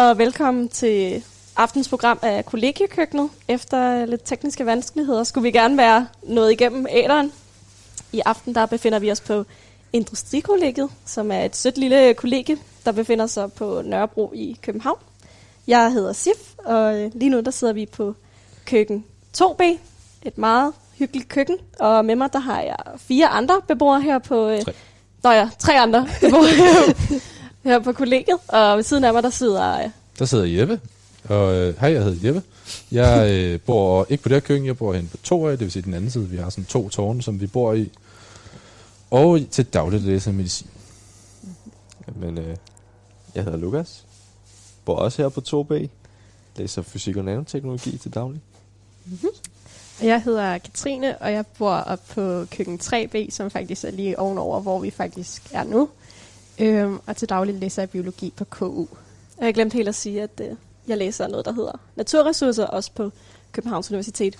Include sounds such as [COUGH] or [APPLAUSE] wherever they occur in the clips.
og velkommen til aftens program af Kollegiekøkkenet. Efter lidt tekniske vanskeligheder skulle vi gerne være nået igennem æderen. I aften der befinder vi os på Industrikollegiet, som er et sødt lille kollegie, der befinder sig på Nørrebro i København. Jeg hedder Sif, og øh, lige nu der sidder vi på køkken 2B, et meget hyggeligt køkken. Og med mig der har jeg fire andre beboere her på... Øh, Tre. Nå ja, tre andre beboere [LAUGHS] her, på kollegiet. Og ved siden af mig der sidder... Øh, Der sidder Jeppe. Og øh, hej, jeg hedder Jeppe. Jeg øh, bor ikke på det her køkken, jeg bor hen på to af, det vil sige den anden side. Vi har sådan to tårne, som vi bor i. Og til dagligt læser medicin. Men øh, jeg hedder Lukas. Bor også her på 2B. Læser fysik og nanoteknologi til daglig. Jeg hedder Katrine, og jeg bor op på køkken 3B, som faktisk er lige ovenover, hvor vi faktisk er nu. Øhm, og til daglig læser jeg biologi på KU. Og jeg glemte helt at sige, at øh, jeg læser noget, der hedder Naturressourcer, også på Københavns Universitet.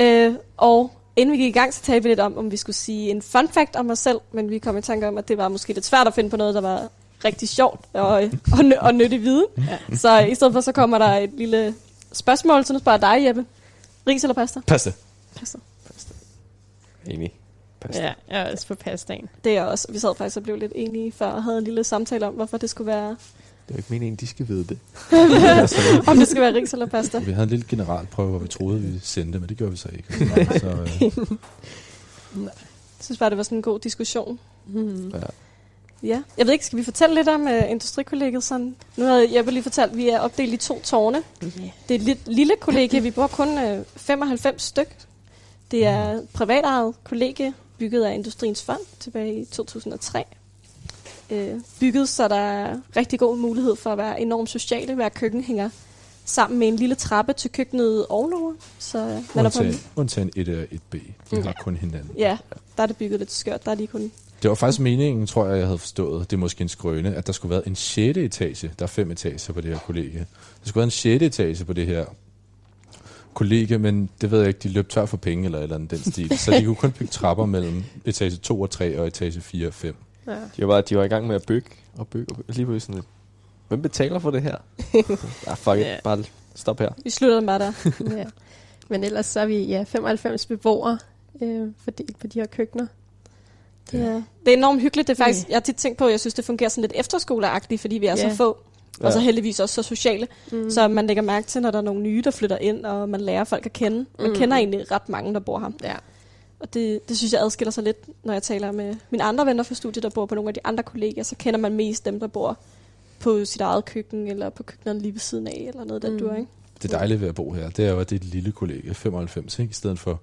Øh, og inden vi gik i gang, så talte vi lidt om, om vi skulle sige en fun fact om os selv, men vi kom i tanke om, at det var måske lidt svært at finde på noget, der var rigtig sjovt og, øh, [LAUGHS] og, nø- og nyttig viden. Ja. Så i stedet for, så kommer der et lille spørgsmål, så nu spørger jeg dig, Jeppe. Ris eller pasta? Pasta. Pasta. Enig. Pasta. Ja, jeg er også på pastaen. Det er også. Vi sad faktisk og blev lidt enige før og havde en lille samtale om, hvorfor det skulle være, Det er jo ikke meningen, de skal vide det. [LAUGHS] om det skal være ris eller pasta. Vi havde en lille generalprøve, hvor vi troede, vi sendte, men det gjorde vi så ikke. [LAUGHS] Så, øh, Jeg synes bare, det var sådan en god diskussion. Mm. Ja. Ja, jeg ved ikke, skal vi fortælle lidt om uh, industrikollegiet? Sådan? Nu havde Jeppe lige fortalt, at vi er opdelt i to tårne. Yeah. Det er et lidt lille kollegie, vi bor kun uh, 95 styk. Det er et privatejet kollegie, bygget af Industriens Fond tilbage i 2003. Uh, bygget, så der er rigtig god mulighed for at være enormt sociale. Hver køkken hænger sammen med en lille trappe til køkkenet ovenover. Så man er på, undtagen, undtagen 1 og 1B. De har kun hinanden. ja, der er det bygget lidt skørt. Der er de kun Det var faktisk meningen, tror jeg, jeg havde forstået, det er måske en skrøne, at der skulle være en 6. etage. Der er fem etager på det her kollegie. Der skulle være en 6. etage på det her kollegie, men det ved jeg ikke, de løb tør for penge eller et eller andet den stil. så de kunne kun bygge trapper mellem etage 2 og 3 og etage 4 og 5. Ja. De var, bare, de var i gang med at bygge og bygge og bygge. Lige pludselig sådan lidt. Hvem betaler for det her? [LAUGHS] ah, fuck it. Ja. Bare stop her. Vi slutter bare der. [LAUGHS] ja. Men ellers så er vi ja, 95 beboere øh, fordelt på de her køkkener. Ja. Det er enormt hyggeligt. Det er faktisk, jeg har tit tænkt på, at jeg synes, det fungerer sådan lidt efterskoleagtigt, fordi vi er Ja. så få. Og så Ja. heldigvis også så sociale. Mm. Så man lægger mærke til, når der er nogle nye, der flytter ind, og man lærer folk at kende. Man Mm. kender egentlig ret mange, der bor her. Ja. Og det, det synes jeg adskiller sig lidt, når jeg taler med mine andre venner fra studiet, der bor på nogle af de andre kolleger. Så kender man mest dem, der bor på sit eget køkken, eller på køkkenet lige ved siden af, eller noget, der Mm. mm. du ikke? Det dejlige ved at bo her, det er jo, at det er et lille kollegie, 95, ikke? i stedet for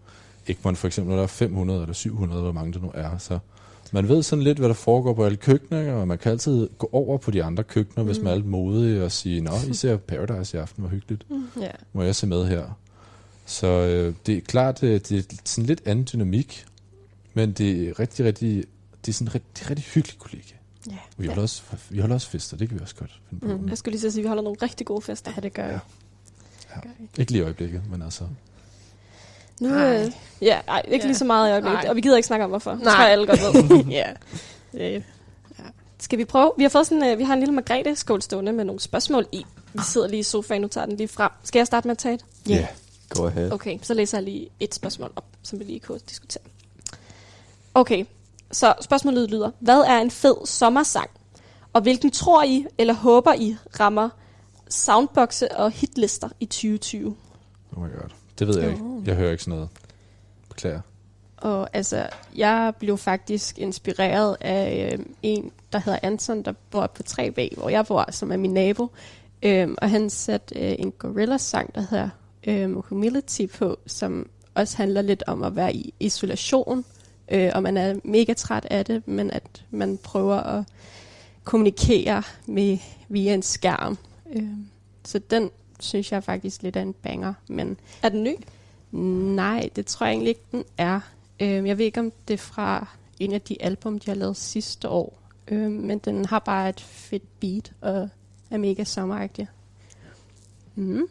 Egmont for eksempel, når der er 500 eller 700, hvor mange der nu er. Så man ved sådan lidt, hvad der foregår på alle køkkener, og man kan altid gå over på de andre køkkener, mm. hvis Mm. man er lidt modig og sige, nå, I ser Paradise i aften, hvor hyggeligt. ja. må jeg se med her. Så øh, det er klart, øh, det er sådan lidt anden dynamik, men det er rigtig, rigtig, det er sådan rigtig, det er rigtig hyggeligt kollega. Ja. Vi holder, også, vi holder også fester, det kan vi også godt finde på. Mm. Mm. Jeg skulle lige så sige, at vi holder nogle rigtig gode fester. ja, det gør jeg. Ja. Jeg. Ikke lige i øjeblikket, men altså... Nu, Nej. øh, ja, ej, ikke Ja. lige så meget i øjeblikket. Nej. Og vi gider ikke snakke om, hvorfor. Det Nej. tror jeg alle godt ved. [LAUGHS] ja. Øh, Skal vi prøve? Vi har fået sådan, uh, vi har en lille Margrethe-skål stående med nogle spørgsmål i. Vi sidder lige i sofaen, nu tager den lige frem. Skal jeg starte med at tage et? Ja. Yeah. Go ahead. Okay, så læser jeg lige et spørgsmål op, som vi lige kunne diskutere. Okay, så spørgsmålet lyder. Hvad er en fed sommersang? Og hvilken tror I, eller håber I, rammer soundboxe og hitlister i 2020? Oh my god. Det ved jeg ikke. Oh. Jeg hører ikke sådan noget. Beklager. Og altså, jeg blev faktisk inspireret af øh, en, der hedder Anton, der bor på 3B, hvor jeg bor, som er min nabo. Øhm, og han satte øh, en gorilla-sang, der hedder øh, Humility på, som også handler lidt om at være i isolation. Øh, og man er mega træt af det, men at man prøver at kommunikere med via en skærm. Øh, så den synes jeg faktisk lidt er en banger, men Er den ny? Nej, det tror jeg egentlig ikke, den er. Øhm, jeg ved ikke, om det er fra en af de album, de har lavet sidste år. Øhm, men den har bare et fedt beat og er mega sommeragtig. Mm.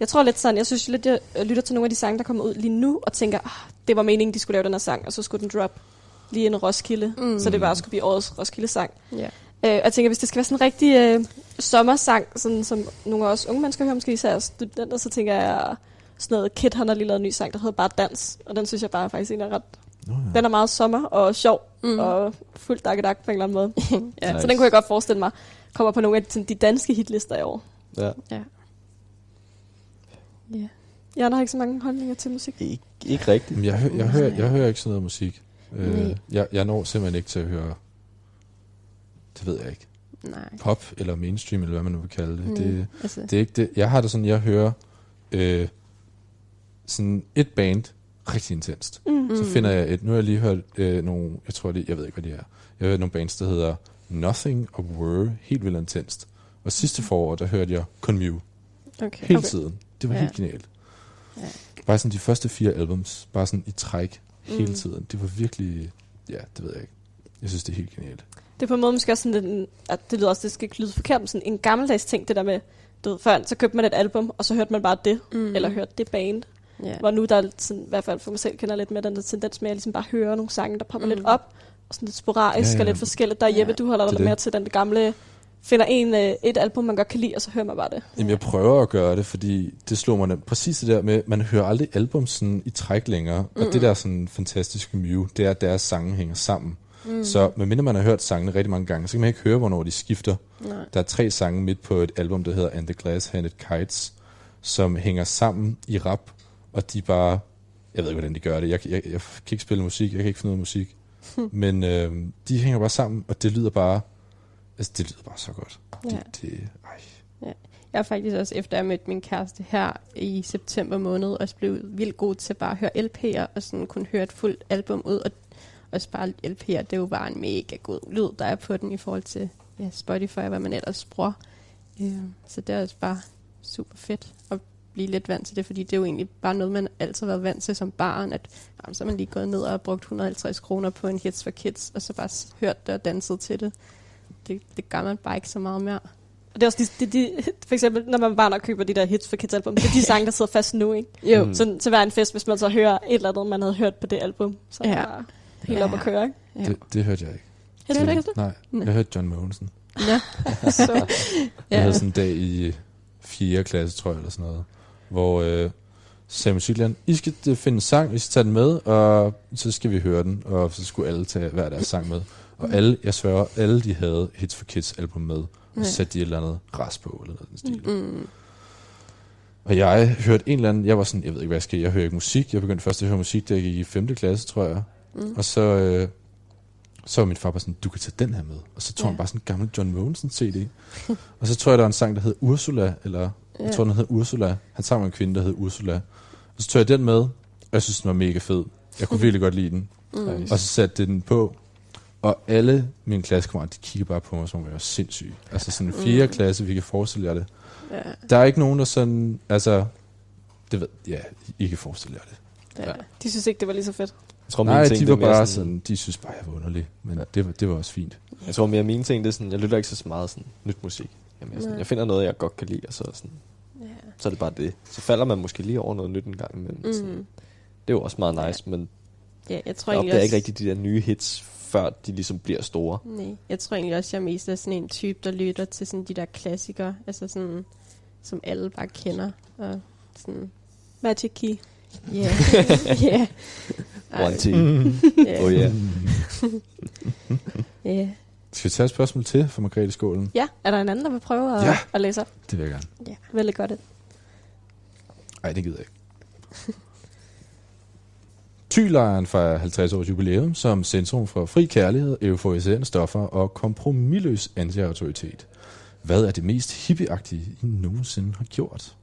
Jeg tror lidt sådan, jeg synes lidt, jeg lytter til nogle af de sange, der kommer ud lige nu, og tænker, ah, det var meningen, de skulle lave den her sang, og så skulle den drop lige en Roskilde, Mm. så det bare skulle blive årets Roskilde-sang. Ja. Øh, og jeg tænker, hvis det skal være sådan en rigtig øh, sommersang, sådan, som nogle af os unge mennesker hører, måske især studenter, så tænker jeg sådan noget, Kid han har lige lavet en ny sang, der hedder Bare Dans, og den synes jeg bare faktisk egentlig er ret, Nå, ja. den er meget sommer og sjov, Mm. og fuldt dakkedak på en eller anden måde. [LAUGHS] ja. Så Nice. den kunne jeg godt forestille mig, kommer på nogle af de, de danske hitlister i år. Ja. ja. Ja. Jeg har ikke så mange holdninger til musik. Ikke, ikke rigtigt. Jeg, hø- jeg, hører, jeg hører ikke sådan noget musik. Øh, jeg, jeg når simpelthen ikke til at høre, det ved jeg ikke, Nej. pop eller mainstream, eller hvad man nu vil kalde det. Mm. det altså, Det er ikke det. Jeg har det sådan, jeg hører øh, sådan et band rigtig intenst. Mm. Så finder jeg et, nu har jeg lige hørt øh, nogle, jeg tror det, jeg ved ikke, hvad de er. Jeg har hørt nogle bands, der hedder Nothing og Were, helt vildt intenst. Og sidste forår, der hørte jeg kun Mew, okay. hele Okay. tiden. Det var Ja. helt genialt. Ja. Bare sådan de første fire albums, bare sådan i træk, hele Mm. tiden. Det var virkelig, ja, det ved jeg ikke. Jeg synes, det er helt genialt. Det er på en måde måske også sådan, lidt at det lyder også, det skal ikke lyde forkert, men sådan en gammeldags ting, det der med, du ved, før så købte man et album, og så hørte man bare det, Mm. mm. eller hørte det band. Ja. Hvor nu der er sådan, i hvert fald for mig selv kender lidt med den der tendens med, at jeg ligesom bare hører nogle sange, der popper Mm. mm. lidt op, og sådan lidt sporadisk Ja, ja, og lidt forskelligt. Der er Ja, Jeppe, du holder er dig mere til den gamle, finder en, øh, et album, man godt kan lide, og så hører man bare det. Jamen, jeg prøver at gøre det, fordi det slog mig nemt. præcis det der med, man hører aldrig album sådan i træk længere. Mm-hmm. Og det der sådan fantastiske Mew, det er, at deres sange hænger sammen. Mm. Så medmindre man har hørt sangene rigtig mange gange, så kan man ikke høre, hvornår de skifter. Nej. Der er tre sange midt på et album, der hedder And the Glass Handed Kites, som hænger sammen i rap, og de bare... Jeg ved ikke, hvordan de gør det. Jeg, jeg, jeg kan ikke spille musik, jeg kan ikke finde noget musik. Men øh, de hænger bare sammen, og det lyder bare... Altså, det lyder bare så godt. Ja. Det, det, ej. Jeg er faktisk også, efter jeg mødte min kæreste her i september måned, også blevet vildt god til bare at høre LP'er, og sådan kunne høre et fuldt album ud, og også bare LP'er, det er jo bare en mega god lyd, der er på den i forhold til ja, Spotify, hvad man ellers bruger. Øh, så det er også bare super fedt at blive lidt vant til det, fordi det er jo egentlig bare noget, man altid har været vant til som barn, at jamen, så er man lige gået ned og brugt 150 kroner på en Hits for Kids, og så bare hørt det og danset til det. Det, det gør man bare ikke så meget mere. Og det er også de, de, de, for eksempel, når man bare nok køber de der hits for Kids album, det er de [LAUGHS] sange, der sidder fast nu, ikke? Jo. Mm. Så til hver en fest, hvis man så hører et eller andet, man havde hørt på det album, så Ja. bare helt Ja. op at køre, ikke? Ja. Det, det hørte jeg ikke. Det er ikke det. Nej, Nej. jeg hørte John Mogensen. Ja. [LAUGHS] Så, Jeg Ja. havde sådan en dag i 4. klasse, tror jeg, eller sådan noget, hvor øh, sagde musiklæren, I skal øh, finde en sang, I skal tage den med, og så skal vi høre den, og så skulle alle tage hver deres sang med. Og Mm. alle, jeg sværger, alle de havde Hits for Kids album med, og Ja. så satte de et eller andet græs på, eller noget den stil. Mm. Og jeg hørte en eller anden, jeg var sådan, jeg ved ikke, hvad jeg skal, jeg hører ikke musik. Jeg begyndte først at høre musik, da jeg gik i 5. klasse, tror jeg. Mm. Og så, øh, så var min far bare sådan, du kan tage den her med. Og så tog Ja. han bare sådan en gammel John Mogensen CD. [LAUGHS] og så tror jeg, der var en sang, der hed Ursula, eller ja. jeg tror, den hed Ursula. Han sang med en kvinde, der hed Ursula. Og så tog jeg den med, og jeg synes, den var mega fed. Jeg kunne [LAUGHS] virkelig godt lide den. Mm. Og så satte den på, og alle mine klassekammerater, de kiggede bare på mig, som om jeg var sindssyg. Altså sådan en 4. Mm. klasse, vi kan forestille jer det. Ja. Der er ikke nogen, der sådan, altså, det ved, ja, I kan forestille jer det. Ja. de synes ikke, det var lige så fedt. Jeg tror, Nej, ting, de det var er mere bare sådan, de synes bare, jeg var underlig, men Ja. det, var, det var også fint. Jeg tror mere, mine ting, det er sådan, jeg lytter ikke så meget sådan nyt musik. Jamen, jeg, sådan, jeg finder noget, jeg godt kan lide, og så, er sådan, Ja. så er det bare det. Så falder man måske lige over noget nyt en gang imellem. Mm. Sådan. Det er jo også meget nice, men ja, jeg tror jeg opdager også... ikke rigtig de der nye hits, før de ligesom bliver store. Nej, jeg tror egentlig også, jeg er mest er sådan en type, der lytter til sådan de der klassikere, altså sådan, som alle bare kender. Og sådan, Magic Key. ja, [LAUGHS] ja. One T. Ja, [LAUGHS] Oh yeah. [LAUGHS] ja. Skal vi tage et spørgsmål til for Margrethe Skålen? Ja, er der en anden, der vil prøve at, Ja. at læse op? Det vil jeg gerne. Vældig godt. Nej, det gider jeg ikke. Thylejren fejrer 50 års jubilæum som centrum for fri kærlighed, euforiserende stoffer og kompromilløs anti-autoritet. Hvad er det mest hippieagtige, I nogensinde har gjort?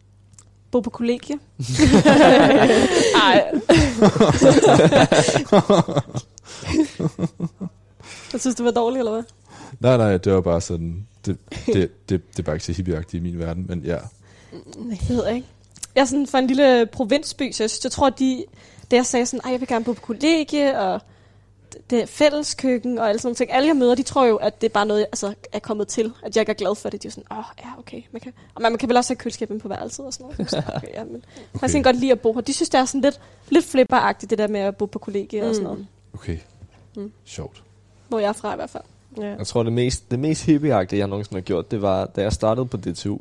Bo på kollegie. [LAUGHS] Ej. [LAUGHS] Jeg synes, det var dårligt, eller hvad? Nej, nej, det var bare sådan... Det, det, det, det er bare ikke så hippieagtigt i min verden, men ja. Det ved jeg ikke. Jeg er sådan fra en lille provinsby, så jeg, synes, jeg tror, at de, da jeg sagde sådan, at jeg vil gerne bo på kollegie, og det- er fælleskøkken og alle sådan nogle ting. Alle jeg møder, de tror jo, at det er bare noget, jeg altså, er kommet til. At jeg ikke er glad for det. De er jo sådan, åh, oh, ja, okay. Man kan, og man, man kan vel også have køleskabet på værelset og sådan noget. Så, [LAUGHS] okay, ja, men okay. jeg kan godt lide at bo her. De synes, det er sådan lidt, lidt flipperagtigt, det der med at bo på kollegie mm. og sådan noget. Okay. Mm. Sjovt. Hvor jeg er fra i hvert fald. Ja. Jeg tror, det mest, det mest hippieagtige, jeg nogensinde har gjort, det var, da jeg startede på DTU,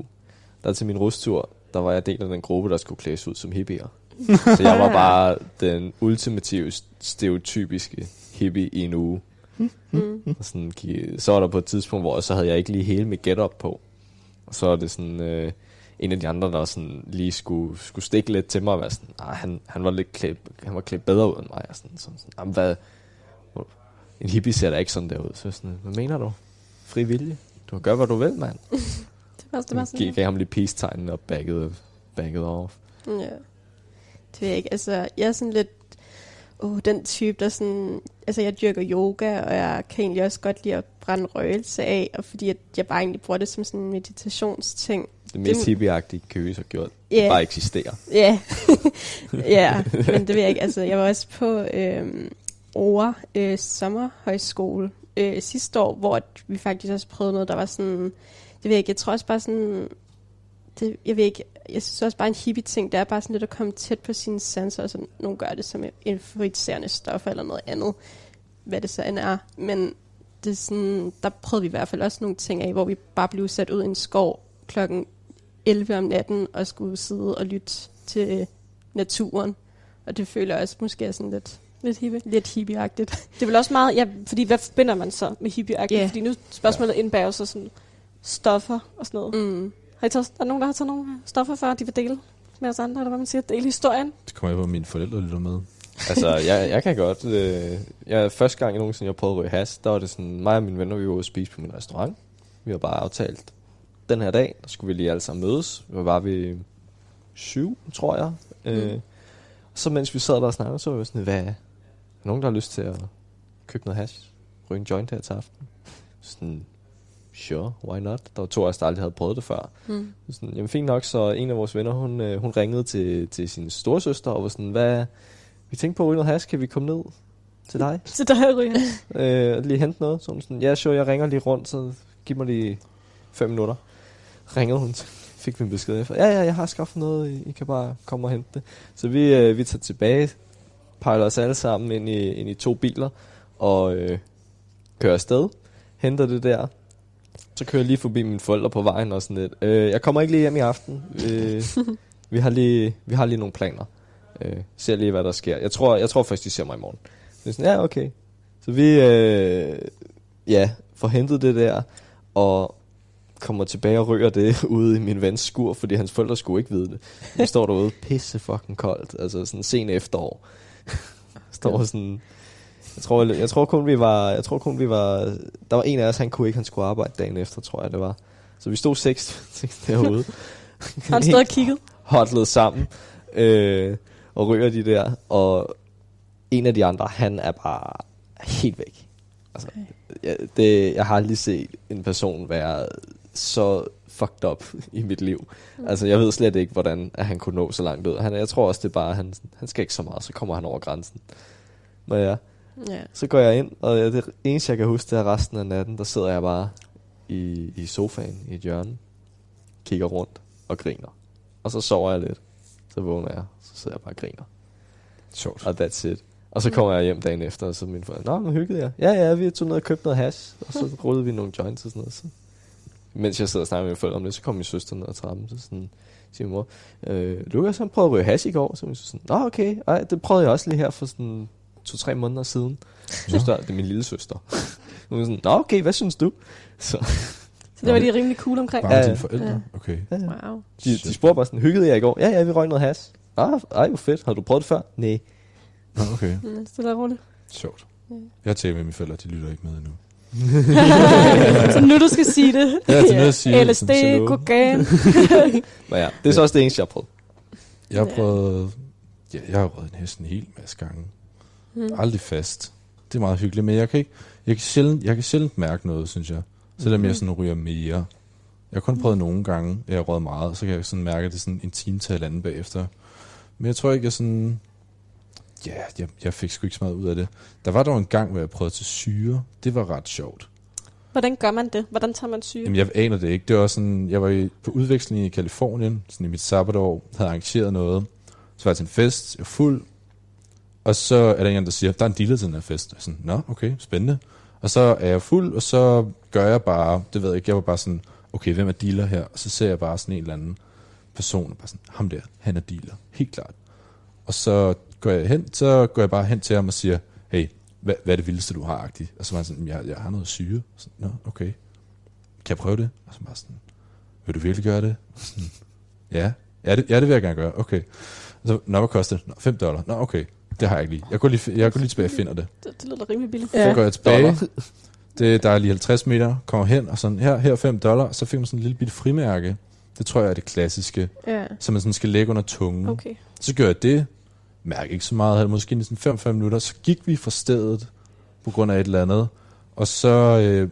der til min rustur, der var jeg del af den gruppe, der skulle klædes ud som hippier. [LAUGHS] Så jeg var bare den ultimative, stereotypiske hippie i en uge. Mm. Og sådan, så var der på et tidspunkt, hvor så havde jeg ikke lige hele mit get-up på. Og så er det sådan, øh, en af de andre, der sådan lige skulle, skulle stikke lidt til mig og være sådan, nej, han, han var lidt klædt, han var klædt bedre ud end mig. Og sådan, sådan, sådan "Jamen, hvad, en hippie ser da ikke sådan der ud. Så sådan, hvad mener du? Fri vilje? Du kan gøre, hvad du vil, mand. [LAUGHS] Det var, det var sådan, Gav, gav ham lige peace-tegnen og backede, backede off. Ja. Det ved jeg ikke. Altså, jeg er sådan lidt... Oh, den type, der sådan... Altså, jeg dyrker yoga, og jeg kan egentlig også godt lide at brænde røgelse af, og fordi at jeg bare egentlig bruger det som sådan en meditationsting. Det mest Det- hippieagtige Køge har gjort, yeah. bare eksisterer. Ja, [LAUGHS] ja, men det ved jeg ikke. Altså, jeg var også på øhm, Ore øh, Sommerhøjskole øh, sidste år, hvor vi faktisk også prøvede noget, der var sådan... Det ved jeg ikke, jeg tror også bare sådan... Det, jeg ved ikke, jeg synes også bare en hippie ting, det er bare sådan lidt at komme tæt på sine sanser, og sådan, nogle gør det som influencerende stof eller noget andet, hvad det så end er. Men det er sådan, der prøvede vi i hvert fald også nogle ting af, hvor vi bare blev sat ud i en skov klokken 11 om natten og skulle sidde og lytte til naturen. Og det føler jeg også måske er sådan lidt, lidt hippie. lidt hippieagtigt. Det er vel også meget, ja, fordi hvad forbinder man så med hippie Ja. Fordi nu spørgsmålet indbærer jo så sådan stoffer og sådan noget. Mm. Har I taget, er der nogen, der har taget nogle stoffer før, de vil dele med os andre, eller hvad man siger? Dele historien? Det kommer jeg på, at mine forældre lytter med. Altså, jeg, jeg kan godt. Øh, jeg, første gang jeg nogensinde jeg prøvede at ryge has, der var det sådan, mig og mine venner, vi var ude at spise på min restaurant. Vi har bare aftalt, den her dag, der skulle vi lige alle sammen mødes. Vi var vi syv, tror jeg. Mm. Øh, så mens vi sad der og snakkede, så var vi sådan, hvad er nogen, der har lyst til at købe noget hash? Ryge en joint her til aften? Sådan, sure, why not? Der var to af os, der aldrig havde prøvet det før. Mm. Så Sådan, jamen fint nok, så en af vores venner, hun, øh, hun ringede til, til sin storesøster og var sådan, hvad, vi tænkte på at ryge noget hash, kan vi komme ned til dig? Der er ryger. øh, lige hente noget? Så hun sådan, ja, sure, jeg ringer lige rundt, så giv mig lige fem minutter. Ringede hun, fik vi en besked efter, ja, ja, jeg har skaffet noget, I, I kan bare komme og hente det. Så vi, øh, vi tager tilbage, pejler os alle sammen ind i, ind i to biler, og øh, kører afsted, henter det der, så kører jeg lige forbi mine forældre på vejen og sådan lidt. Øh, jeg kommer ikke lige hjem i aften. Øh, [LAUGHS] vi, har lige, vi har lige nogle planer. Øh, ser lige, hvad der sker. Jeg tror, jeg tror først, de ser mig i morgen. Det er sådan, ja, okay. Så vi øh, ja, får hentet det der, og kommer tilbage og ryger det [LAUGHS] ude i min vens skur, fordi hans forældre skulle ikke vide det. Vi står derude pisse fucking koldt, altså sådan sen efterår. [LAUGHS] står sådan, jeg tror, jeg tror kun vi var, jeg tror kun vi var, der var en af os, han kunne ikke, han skulle arbejde dagen efter, tror jeg det var. Så vi stod seks, [LAUGHS] seks derude. [LAUGHS] Han stået og kigget? hotlet sammen øh, og ryger de der, og en af de andre, han er bare helt væk. Altså, jeg, det, jeg har aldrig set en person være så fucked up i mit liv. Altså, jeg ved slet ikke, hvordan at han kunne nå så langt ud. Han, jeg tror også, det er bare, han, han skal ikke så meget, så kommer han over grænsen. Men ja, Ja. så går jeg ind, og det eneste, jeg kan huske, det er resten af natten, der sidder jeg bare i, i sofaen i et hjørne, kigger rundt og griner. Og så sover jeg lidt. Så vågner jeg, så sidder jeg bare og griner. Sjovt. Og that's it. Og så kommer jeg hjem dagen efter, og så er min forældre, Nå, men hyggede jeg. Ja, ja, vi tog ned og købte noget hash, og så [LAUGHS] rullede vi nogle joints og sådan noget. Så. Mens jeg sidder og snakker med mine forældre om det, så kom min søster ned ad trappen, så sådan, siger min mor, øh, Lukas han prøvede at ryge hash i går, så min sådan, Nå, okay, Ej, det prøvede jeg også lige her for sådan to-tre måneder siden. Søster, det er min lille søster. Hun er sådan, Nå, okay, hvad synes du? Så Så det var de rimelig cool omkring. Bare Ja, dine forældre? Okay. ja, ja. Wow. De, de spurgte bare sådan, hyggede jeg i går? Ja, ja, vi røg noget hash. Ah, ej, hvor fedt. Har du prøvet det før? Nej. Nå, okay. Mm, stille og roligt. Sjovt. Jeg talt med mine forældre, de lytter ikke med endnu. [LAUGHS] så nu du skal sige det. Ja, det er nu, jeg siger det. LSD, kokain. [LAUGHS] Men ja, det er så også det eneste, jeg har prøvet. Jeg har Ja. prøvet... Ja, jeg har røget en hest en hel masse gange. Mm. Aldrig fast. Det er meget hyggeligt, men jeg kan, ikke, jeg kan, sjældent, jeg kan sjældent mærke noget, synes jeg. Selvom jeg sådan ryger mere. Jeg har kun prøvet nogle gange, jeg har røget meget, så kan jeg sådan mærke, at det er sådan en time til anden bagefter. Men jeg tror ikke, jeg sådan... Ja, jeg, jeg fik sgu ikke så meget ud af det. Der var dog en gang, hvor jeg prøvede til syre. Det var ret sjovt. Hvordan gør man det? Hvordan tager man syge? Jamen, jeg aner det ikke. Det var sådan, jeg var i, på udveksling i Kalifornien, sådan i mit sabbatår, havde arrangeret noget. Så var jeg til en fest, jeg var fuld, og så er der en, der siger, der er en dealer til den her fest. Jeg er sådan, nå, okay, spændende. Og så er jeg fuld, og så gør jeg bare, det ved jeg ikke, jeg var bare sådan, okay, hvem er dealer her? Og så ser jeg bare sådan en eller anden person, bare sådan, ham der, han er dealer, helt klart. Og så går jeg hen, så går jeg bare hen til ham og siger, hey, hvad, hvad er det vildeste, du har, agtigt? Og så var han sådan, jeg, jeg har noget syre. Så, Nå, okay. Kan jeg prøve det? Og så bare sådan, vil du virkelig gøre det? Sådan, ja. Ja det, ja, det vil jeg gerne gøre. Okay. Og så, nå, hvad koster det? Nå, 5 dollar. Nå, okay. Det har jeg ikke lige. Jeg går lige, jeg går lige tilbage og finder det. Det, det lyder rimelig billigt. Så Ja. går jeg tilbage. Det, der er lige 50 meter. Kommer hen og sådan, her, her er 5 dollar. Så fik man sådan en lille bitte frimærke. Det tror jeg er det klassiske. Ja. Som man sådan skal lægge under tungen. Okay. Så gør jeg det. Mærker ikke så meget. Havde måske sådan 5-5 minutter. Så gik vi fra stedet på grund af et eller andet. Og så, øh,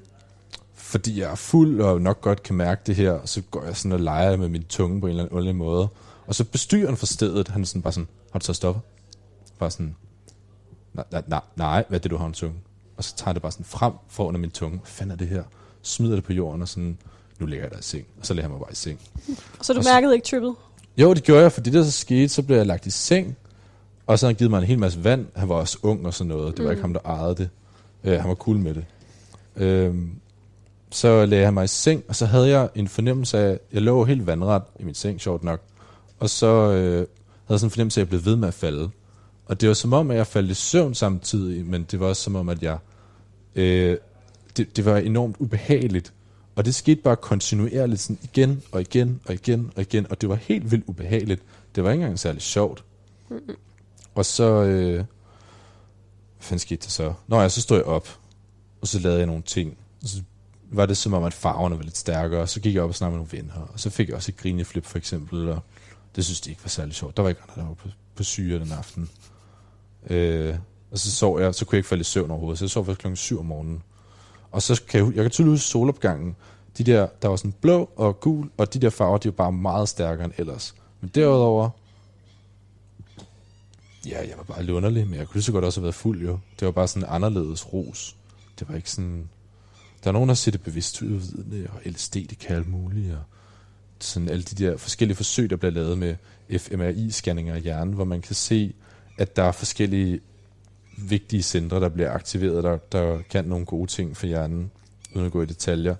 fordi jeg er fuld og nok godt kan mærke det her, så går jeg sådan og leger med min tunge på en eller anden underlig måde. Og så bestyreren for stedet, han er sådan bare sådan, har du taget stoffer? Bare sådan, nej, nej, nej, nej, hvad er det, du har en tunge? Og så tager jeg det bare sådan frem for under min tunge. Hvad fanden er det her? Smider det på jorden og sådan, nu ligger jeg der i seng. Og så lægger jeg mig bare i seng. Så du Og så- mærkede ikke trippet? Jo, det gjorde jeg, fordi det der så skete, så blev jeg lagt i seng, og så havde han givet mig en hel masse vand. Han var også ung og sådan noget. Det var mm. ikke ham, der ejede det. Uh, han var cool med det. Uh, så lagde han mig i seng, og så havde jeg en fornemmelse af, jeg lå helt vandret i min seng, sjovt nok. Og så uh, havde jeg sådan en fornemmelse af, at jeg blev ved med at falde. Og det var som om, at jeg faldt i søvn samtidig, men det var også som om, at jeg... Øh, det, det var enormt ubehageligt. Og det skete bare kontinuerligt sådan igen og igen og igen og igen. Og det var helt vildt ubehageligt. Det var ikke engang særlig sjovt. Og så... Øh, hvad fanden skete der så? Nå ja, så stod jeg op. Og så lavede jeg nogle ting. Og så var det som om, at farverne var lidt stærkere. Så gik jeg op og snakkede med nogle venner. Og så fik jeg også et grineflip for eksempel. Og det synes de ikke var særlig sjovt. Der var ikke andre, der var på, på syre den aften. Øh, og så sov jeg, så kunne jeg ikke falde i søvn overhovedet. Så jeg sov først klokken 7 om morgenen. Og så kan jeg, jeg kan tydeligt huske solopgangen. De der, der var sådan blå og gul, og de der farver, de var bare meget stærkere end ellers. Men derudover, ja, jeg var bare lidt underlig, men jeg kunne lige så godt også have været fuld jo. Det var bare sådan en anderledes ros. Det var ikke sådan... Der er nogen, der siger det bevidst udvidende, og LSD, det kan alt muligt, og sådan alle de der forskellige forsøg, der bliver lavet med fMRI-scanninger af hjernen, hvor man kan se, at der er forskellige vigtige centre, der bliver aktiveret, der, der kan nogle gode ting for hjernen, uden at gå i detaljer.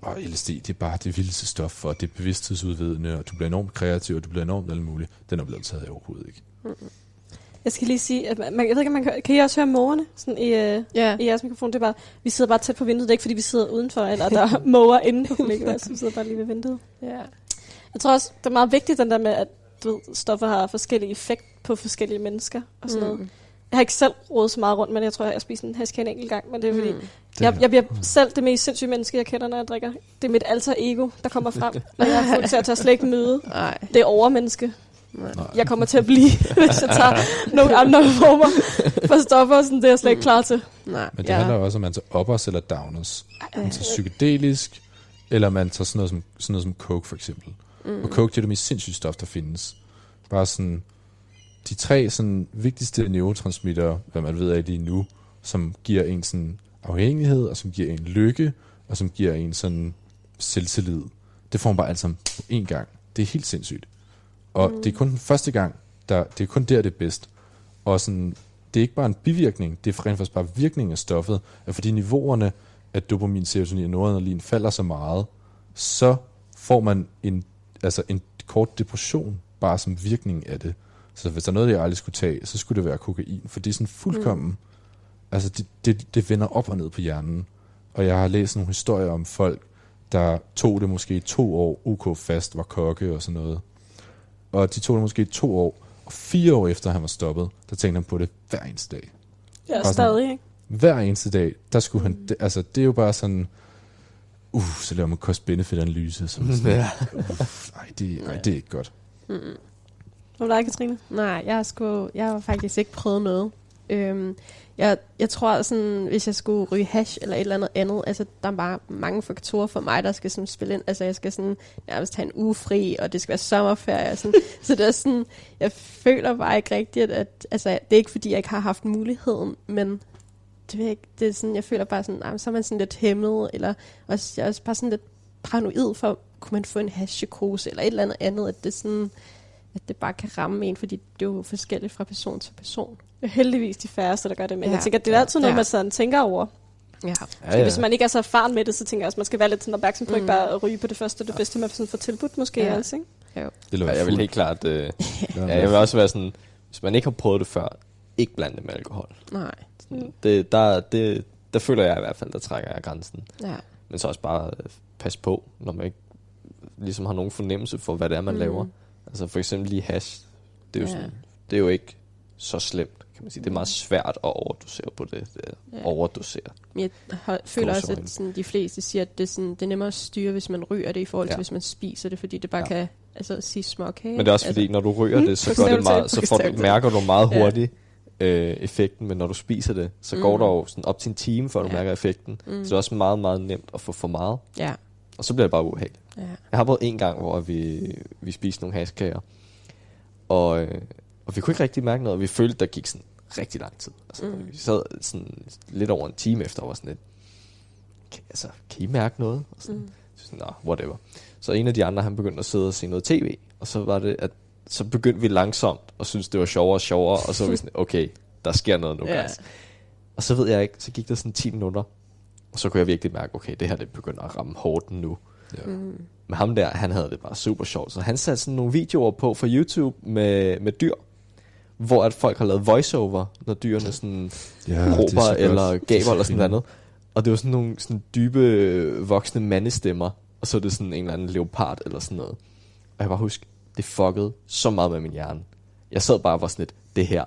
Og LSD, det er bare det vildeste stof for, det er bevidsthedsudvidende, og du bliver enormt kreativ, og du bliver enormt alt muligt. Den oplevelse havde jeg overhovedet ikke. Jeg skal lige sige, at man, jeg ved ikke, om man kan, kan I også høre mågerne sådan i, øh, Ja. i jeres mikrofon? Det er bare, vi sidder bare tæt på vinduet. Det er ikke, fordi vi sidder udenfor, eller der er [LAUGHS] måger inde på kollegaer, så vi sidder bare lige ved vinduet. ja. Jeg tror også, det er meget vigtigt, den der med, at du ved, stoffer har forskellige effekt på forskellige mennesker og sådan mm. noget. Jeg har ikke selv rodet så meget rundt, men jeg tror, jeg har spist en hash en enkelt gang. Men det er fordi, mm. jeg, jeg bliver selv det mest sindssyge menneske, jeg kender, når jeg drikker. Det er mit alter ego, der kommer frem, når jeg er fuld til at tage slet ikke møde. [LAUGHS] Nej. Det er overmenneske. Nej. Jeg kommer til at blive, [LAUGHS] hvis jeg tager nogle andre former for stoffer. Sådan, det er jeg slet ikke klar til. Nej. Men det ja. handler jo også om, at man tager uppers eller downers. Man tager psykedelisk, eller man tager sådan noget som, sådan noget som coke for eksempel. Mm. Og coke det er det mest sindssyge stof, der findes. Bare sådan, de tre sådan, vigtigste neurotransmitter, hvad man ved af lige nu, som giver en sådan afhængighed, og som giver en lykke, og som giver en sådan selvtillid. Det får man bare alt sammen på én gang. Det er helt sindssygt. Og mm. det er kun den første gang, der, det er kun der, det er bedst. Og sådan, det er ikke bare en bivirkning, det er rent faktisk bare virkningen af stoffet, at fordi niveauerne af dopamin, serotonin og noradrenalin falder så meget, så får man en, altså en kort depression, bare som virkning af det. Så hvis der er noget, jeg aldrig skulle tage, så skulle det være kokain, for det er sådan fuldkommen, mm. altså det, det, det vender op og ned på hjernen. Og jeg har læst nogle historier om folk, der tog det måske i to år, UK fast, var kokke og sådan noget. Og de tog det måske i to år, og fire år efter han var stoppet, der tænkte han på det hver eneste dag. Er Bare sådan- stadig, ikke? Hver eneste dag, der skulle han, det, altså det er jo bare sådan, uh, så laver man er sådan, [LAUGHS] Ja. ej, det, ej, det er ikke godt. Hvad dig, Katrine? Nej, jeg har, sgu, jeg har faktisk ikke prøvet noget. Øhm, jeg, jeg tror, sådan, hvis jeg skulle ryge hash eller et eller andet andet, altså, der er bare mange faktorer for mig, der skal sådan, spille ind. Altså, jeg skal sådan, nærmest have en uge fri, og det skal være sommerferie. Og sådan. [LAUGHS] så det er sådan, jeg føler bare ikke rigtigt, at altså, det er ikke, fordi jeg ikke har haft muligheden, men det, jeg ikke, det er sådan, jeg føler bare sådan, nah, så er man sådan lidt hæmmet, eller også, jeg er også bare sådan lidt paranoid for, kunne man få en hashpsykose, eller et eller andet andet, at det sådan, at det bare kan ramme en, fordi det er jo forskelligt fra person til person. Det er heldigvis de færreste, der gør det, men ja. Ja. jeg tænker, det er altid noget, Ja. man sådan tænker over. Ja. Ja, ja. Hvis man ikke er så erfaren med det, så tænker jeg også, at man skal være lidt sådan opmærksom på, mm. ikke bare at ryge på det første det bedste, man sådan får tilbudt måske Ja. også, ikke? Eller Ja, være jeg vil helt klart... Øh, [LAUGHS] Ja, ja, jeg vil også være sådan... Hvis man ikke har prøvet det før, ikke blande det med alkohol. Nej. Mm. Det, der, det, der føler jeg i hvert fald, der trækker jeg grænsen. Ja. Men så også bare øh, passe på, når man ikke ligesom har nogen fornemmelse for, hvad det er, man mm. laver. Altså for eksempel lige hash. Det er jo, Ja. sådan, det er jo ikke så slemt, kan man sige. Det er meget svært at overdosere på det. det Ja. overdosere. Jeg har, føler også, at sådan, de fleste siger, at det er, sådan, det er nemmere at styre, hvis man ryger det, i forhold til, Ja. hvis man spiser det, fordi det bare Ja. ja. kan altså, sige småkage. Men det er også fordi, altså, når du ryger det, så, [LAUGHS] går det meget, så får, du- mærker du meget Ja. hurtigt øh, effekten, men når du spiser det, så Mm. går der jo sådan op til en time, før du Ja. mærker effekten. Mm. Så det er også meget, meget nemt at få for meget, Ja. Og så bliver det bare ubehageligt. ja. Jeg har prøvet en gang, hvor vi, vi spiste nogle haskager, og, øh, og vi kunne ikke rigtig mærke noget, og vi følte, der gik sådan rigtig lang tid. Altså, Mm. Vi sad sådan lidt over en time efter, og var sådan lidt, kan, altså, kan I mærke noget? Og sådan, Mm. så sådan, Nå, whatever. Så en af de andre, han begyndte at sidde og se noget tv, og så var det, at så begyndte vi langsomt og synes det var sjovere og sjovere, og så var vi sådan, okay, der sker noget nu, [LAUGHS] Ja. guys. Og så ved jeg ikke, så gik der sådan 10 minutter, og så kunne jeg virkelig mærke, okay, det her det begynder at ramme hårdt nu. Ja. Mm. Men ham der, han havde det bare super sjovt. Så han satte sådan nogle videoer på fra YouTube med, med dyr, hvor at folk har lavet voiceover, når dyrene sådan Ja, er råber så eller er gaber så eller sådan noget andet. Og det var sådan nogle sådan dybe, voksne mandestemmer, og så er det sådan en eller anden leopard eller sådan noget. Og jeg bare huske, det fuckede så meget med min hjerne. Jeg sad bare og var sådan lidt, det her,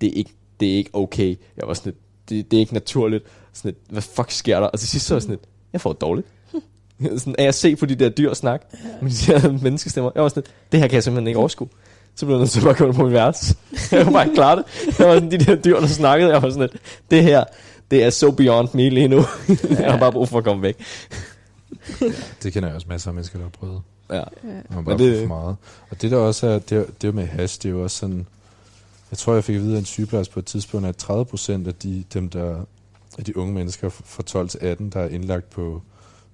det er ikke, det er ikke okay. Jeg var sådan lidt, det, det er ikke naturligt. Sådan lidt, hvad fuck sker der? Og til sidst så var jeg sådan lidt, jeg får det dårligt. [LAUGHS] sådan at se på de der dyr snak, med de der [LAUGHS] menneskestemmer. Jeg var sådan lidt, det her kan jeg simpelthen ikke overskue. Så blev jeg nødt til bare gå på mit værelse. [LAUGHS] jeg kunne bare ikke klare det. Jeg var sådan, de der dyr, der snakkede, jeg var sådan lidt, det her, det er so beyond me lige nu. jeg har bare brug for at komme væk. Det kender jeg også masser af mennesker, der har prøvet. Ja. Ja. Man bare det- for meget. Og det der også er, det, det med hash, det er jo også sådan, jeg tror, jeg fik at vide af en sygeplejerske på et tidspunkt, at 30 procent af de, dem, der, af de unge mennesker fra 12 til 18, der er indlagt på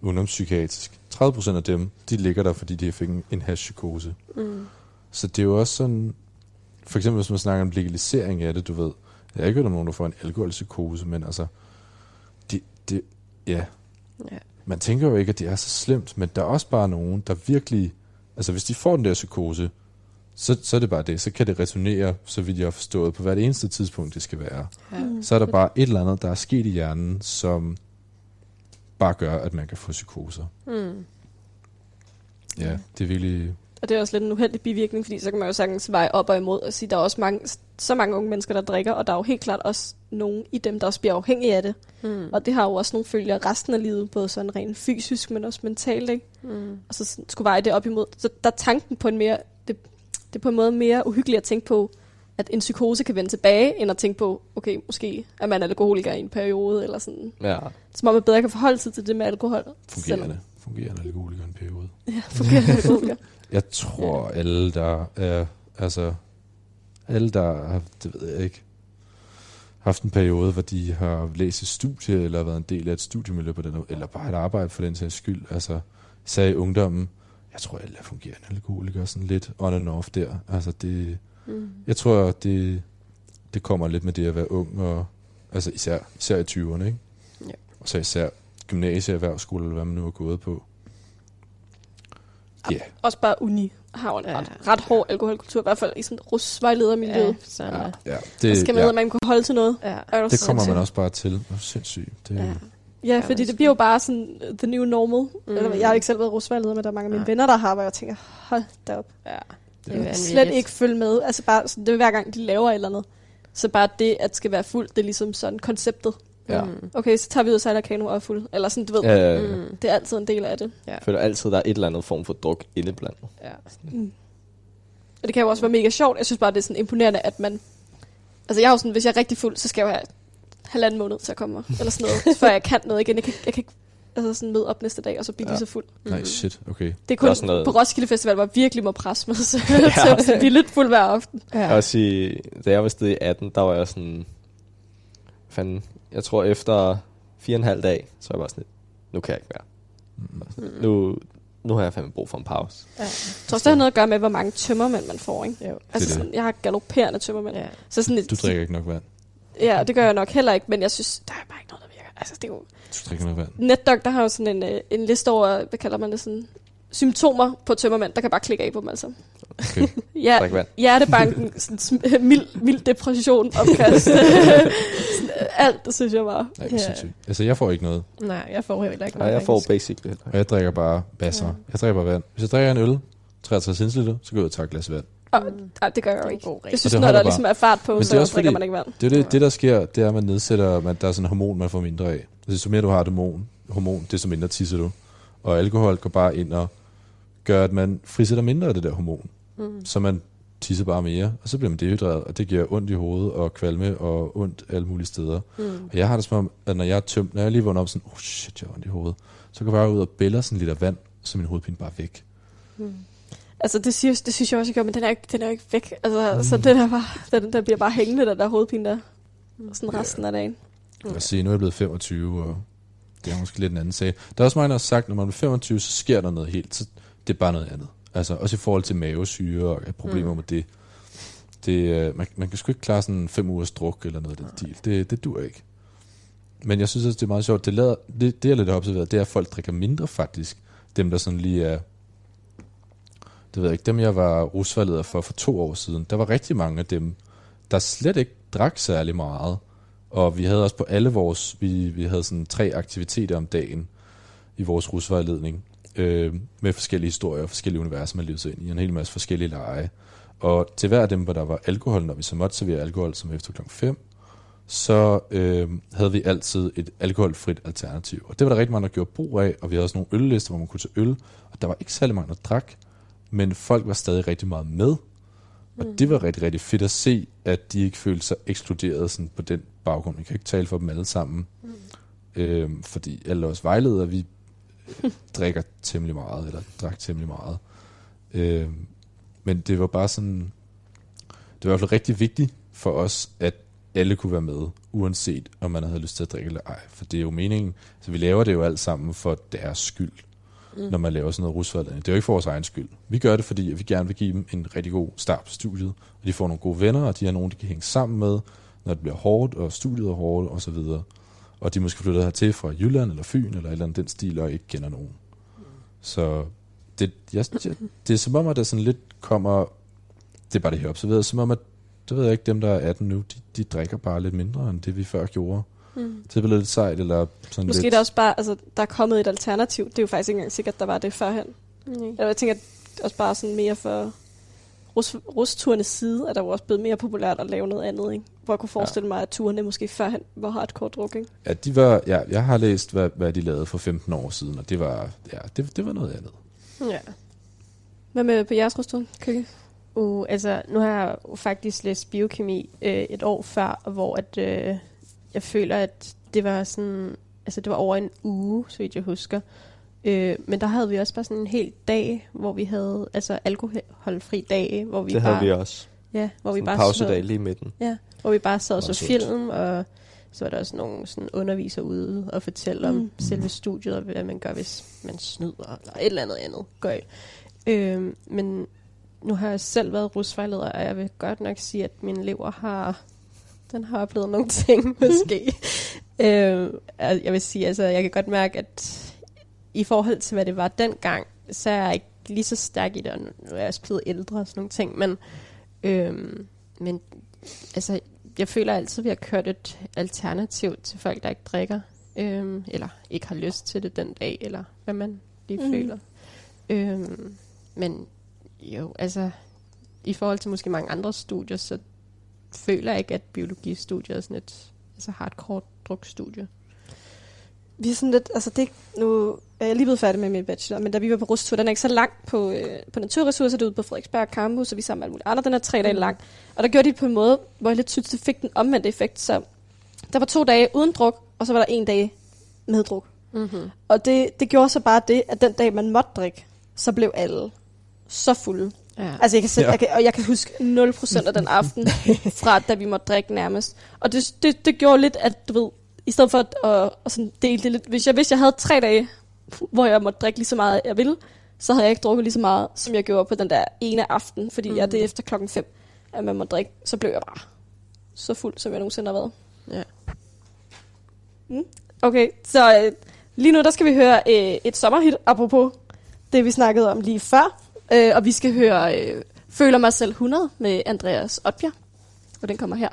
ungdomspsykiatrisk, 30 procent af dem, de ligger der, fordi de fik en, en hashpsykose. Mm. Så det er jo også sådan, for eksempel hvis man snakker om legalisering af det, du ved, jeg har ikke hørt om nogen, der får en alkoholpsykose, men altså, de, de, ja, Ja. man tænker jo ikke, at det er så slemt, men der er også bare nogen, der virkelig... Altså, hvis de får den der psykose, så, så er det bare det. Så kan det returnere, så vidt jeg har forstået, på hvert eneste tidspunkt, det skal være. Ja. Mm. Så er der bare et eller andet, der er sket i hjernen, som bare gør, at man kan få psykoser. Mm. Ja, det er virkelig... Og det er også lidt en uheldig bivirkning, fordi så kan man jo sagtens veje op og imod og sige, der er også mange, så mange unge mennesker, der drikker, og der er jo helt klart også nogen i dem, der også bliver afhængige af det. Mm. Og det har jo også nogle følger resten af livet, både sådan rent fysisk, men også mentalt, ikke? Mm. Og så skulle veje det op imod. Så der er tanken på en mere, det, er på en måde mere uhyggeligt at tænke på, at en psykose kan vende tilbage, end at tænke på, okay, måske er man alkoholiker i en periode, eller sådan. Ja. Som om man bedre kan forholde sig til det med alkohol. Fungerende. Fungerende alkoholiker i en periode. Ja, fungerende [LAUGHS] alkoholiker. Jeg tror, alle, der er... Altså, alle, der har, det ved jeg ikke, haft en periode, hvor de har læst et studie, eller været en del af et studiemiljø på den, eller bare et arbejde for den sags skyld. Altså, i ungdommen. Jeg tror, alle er fungerende alkoholikere, sådan lidt on and off der. Altså, det, Mm. jeg tror, det, det kommer lidt med det at være ung, og, altså især, især i 20'erne, ikke? Ja. Og så især gymnasie, erhvervsskole, eller hvad man nu har gået på. Ja, yeah. Også bare uni har jo en Ja. ret, ret hård alkoholkultur, i hvert fald i sådan rusvejledermiljøet. Ja, sådan Ja. ja. Det, det, skal man, ja, ja. man kunne holde til noget. Ja. Det kommer man også bare til. Det er sindssygt. Det, Ja. Ja. Ja, Ja, fordi det bliver jo bare sådan uh, the new normal. Mm. Eller, jeg har ikke selv været rusvejleder, men der er mange af mine Nej. venner, der har, hvor jeg tænker, hold da op. ja. Det Ja. er Jeg kan slet ikke følge med. Altså bare, sådan, det er hver gang, de laver et eller andet. Så bare det, at skal være fuld, det er ligesom sådan konceptet. Ja. Mm. Okay, så tager vi ud og sejler kano og er fuld. Eller sådan, du ved. Ja, ja, ja. Mm. Det er altid en del af det. Jeg føler altid, der er et eller andet form for druk indeblandt. Ja. Mm. Og det kan jo også være mega sjovt. Jeg synes bare, det er sådan imponerende, at man... Altså jeg jo sådan, hvis jeg er rigtig fuld, så skal jeg jo have halvanden måned til at komme. Eller sådan noget, før jeg kan noget igen. Jeg kan, jeg kan ikke altså sådan møde op næste dag, og så blive Ja. ja. lige så fuld. Nej, shit, okay. Det er er kun også noget- på Roskilde Festival, hvor jeg virkelig må presse mig så, [LAUGHS] [LAUGHS] ja. at blive lidt fuld hver aften. Jeg vil sige, da jeg var sted i 18, der var jeg sådan... Fanden, jeg tror efter fire og en halv dag, så var jeg bare sådan lidt, nu kan jeg ikke mere. Mm. Nu, nu har jeg fandme brug for en pause. Ja. Jeg tror også, det har noget at gøre med, hvor mange tømmermænd man får, ikke? Jo. Altså, det. sådan, jeg har galopperende tømmermænd. Ja. Så sådan et, Du drikker ikke nok vand. Ja, det gør jeg nok heller ikke, men jeg synes, der er bare ikke noget, der virker. Altså, det er jo... Du skal drikke noget vand. NetDoctor har jo sådan en, øh, en liste over, hvad kalder man det sådan, symptomer på tømmermænd, der kan bare klikke af på dem altså. Okay. [LAUGHS] Ja, hjertebanken, [LAUGHS] sådan, sm- mild, mild depression, opkast. [LAUGHS] sådan, alt, det synes jeg var. Nej, Ja. sindssygt. Altså, jeg får ikke noget. Nej, jeg får heller ikke Nej, noget. jeg får heller Og jeg drikker bare basser. Ja. Ja. Jeg drikker bare vand. Hvis jeg drikker en øl, 63 centiliter, så går jeg ud og tager et glas vand. Og, Mm. ej, det gør jeg jo er ikke. Jeg synes, når der ligesom er fart på, Men det er så også drikker fordi- man ikke vand. Det er det, det der sker, det er, at man nedsætter, man, der er sådan en hormon, man får mindre af. Altså, jo mere du har hormon, hormon desto mindre tisser du. Og alkohol går bare ind og gør, at man frisætter mindre af det der hormon. Mm. Så man tisser bare mere, og så bliver man dehydreret, og det giver ondt i hovedet og kvalme og ondt alle mulige steder. Mm. Og jeg har det som om, at når jeg er tømt, når jeg lige vågner op sådan, oh shit, jeg har ondt i hovedet, så går jeg bare ud og bæller sådan lidt af vand, så min hovedpine bare er væk. Mm. Altså, det, siger, det synes jeg også, jeg gør, men den er, ikke, den er jo ikke væk. Altså, mm. så den, er bare, den, den bliver bare hængende, den der hovedpine der, sådan resten af dagen. Jeg vil sige, nu er jeg blevet 25, og det er måske lidt en anden sag. Der er også mange, der har sagt, at når man bliver 25, så sker der noget helt. Så det er bare noget andet. Altså også i forhold til mavesyre og problemer Mm. med det. det øh, man, man kan sgu ikke klare sådan fem ugers druk eller noget af den stil. Det, det dur ikke. Men jeg synes også, det er meget sjovt. Det, lader, det, det jeg lidt har observeret, det er, at folk drikker mindre faktisk. Dem, der sådan lige er... Det ved jeg ikke. Dem, jeg var rusvalgleder for for to år siden, der var rigtig mange af dem, der slet ikke drak særlig meget. Og vi havde også på alle vores, vi, vi havde sådan tre aktiviteter om dagen i vores rusvejledning, øh, med forskellige historier og forskellige universer, man levede sig ind i, en hel masse forskellige lege. Og til hver af dem, hvor der var alkohol, når vi så måtte servere alkohol som efter klokken 5, så øh, havde vi altid et alkoholfrit alternativ. Og det var der rigtig mange, der gjorde brug af, og vi havde også nogle øllister, hvor man kunne tage øl, og der var ikke særlig mange, der drak, men folk var stadig rigtig meget med. Og det var rigtig, rigtig fedt at se, at de ikke følte sig ekskluderet sådan på den baggrund. Vi kan ikke tale for dem alle sammen. Mm. Øhm, fordi alle os vejledere, vi øh, [LAUGHS] drikker temmelig meget, eller drak temmelig meget. Øhm, men det var bare sådan, det var i hvert fald rigtig vigtigt for os, at alle kunne være med, uanset om man havde lyst til at drikke eller ej. For det er jo meningen, så vi laver det jo alt sammen for deres skyld, mm. når man laver sådan noget rusvejledning. Det er jo ikke for vores egen skyld. Vi gør det, fordi vi gerne vil give dem en rigtig god start på studiet, og de får nogle gode venner, og de har nogen, de kan hænge sammen med, når det bliver hårdt, og studiet er hårdt, og så videre. Og de måske flytter hertil fra Jylland eller Fyn, eller et eller andet den stil, og ikke kender nogen. Så det, jeg, jeg, det er som om, at der sådan lidt kommer, det er bare det her observeret, som om, at det ved jeg ikke, dem der er 18 nu, de, de drikker bare lidt mindre, end det vi før gjorde. Mm. Så det bliver lidt sejt, eller sådan Måske lidt... er der også bare, altså, der er kommet et alternativ. Det er jo faktisk ikke engang sikkert, der var det førhen. Mm. Jeg tænker også bare sådan mere for rus, rusturnes side, at der var også blevet mere populært at lave noget andet, ikke? Hvor jeg kunne forestille mig, at turene måske førhen var hardcore druk, ikke? Ja, de var, ja, jeg har læst, hvad, hvad de lavede for 15 år siden, og det var, ja, det, det var noget andet. Ja. Hvad med på jeres rustur, Køkke? Uh, altså, nu har jeg jo faktisk læst biokemi øh, et år før, hvor at, øh, jeg føler, at det var sådan, altså det var over en uge, så vidt jeg husker. Øh, men der havde vi også bare sådan en hel dag, hvor vi havde, altså alkoholfri dage, hvor vi Det bare, havde vi også. ja, hvor vi Sådan bare en pausedag lige i midten. Ja, hvor vi bare sad og så film, og så var der også nogle sådan undervisere ude og fortælle om Mm. selve studiet, og hvad man gør, hvis man snyder, eller et eller andet andet gøj. Øhm, men nu har jeg selv været rusvejleder, og jeg vil godt nok sige, at min elever har, den har oplevet nogle ting, [LAUGHS] måske. altså, jeg vil sige, altså, jeg kan godt mærke, at i forhold til, hvad det var dengang, så er jeg ikke lige så stærk i det, og nu er jeg også blevet ældre og sådan nogle ting, men, øhm, men altså, jeg føler altid, at vi har kørt et alternativ til folk, der ikke drikker, øhm, eller ikke har lyst til det den dag, eller hvad man lige mm. føler. Øhm, men jo, altså, i forhold til måske mange andre studier, så føler ikke, at biologistudiet er sådan et altså hardcore drukstudie. Vi er sådan lidt, altså det, nu er jeg lige blevet færdig med min bachelor, men da vi var på rustur, den er ikke så lang på, øh, på naturressourcer, det er ude på Frederiksberg Campus, og vi sammen med alle mulige andre, den er tre dage Mm. lang. Og der gjorde de det på en måde, hvor jeg lidt synes, det fik den omvendte effekt, så der var to dage uden druk, og så var der en dag med druk. Mm-hmm. Og det, det gjorde så bare det, at den dag, man måtte drikke, så blev alle så fulde. Ja. Altså, jeg kan, selv, Ja. jeg kan, og jeg kan huske 0% af den aften, [LAUGHS] fra da vi måtte drikke nærmest. Og det, det, det gjorde lidt, at du ved, i stedet for at, at, at sådan dele det lidt, hvis jeg, hvis jeg havde tre dage, hvor jeg måtte drikke lige så meget, jeg ville, så havde jeg ikke drukket lige så meget, som jeg gjorde på den der ene aften, fordi mm. Jeg, det er efter klokken 5, at man må drikke, så blev jeg bare så fuld, som jeg nogensinde har været. Ja. Mm. Okay, så øh, lige nu der skal vi høre øh, et sommerhit, apropos det, vi snakkede om lige før. Øh, og vi skal høre øh, Føler mig selv 100 med Andreas Otbjerg. Og den kommer her.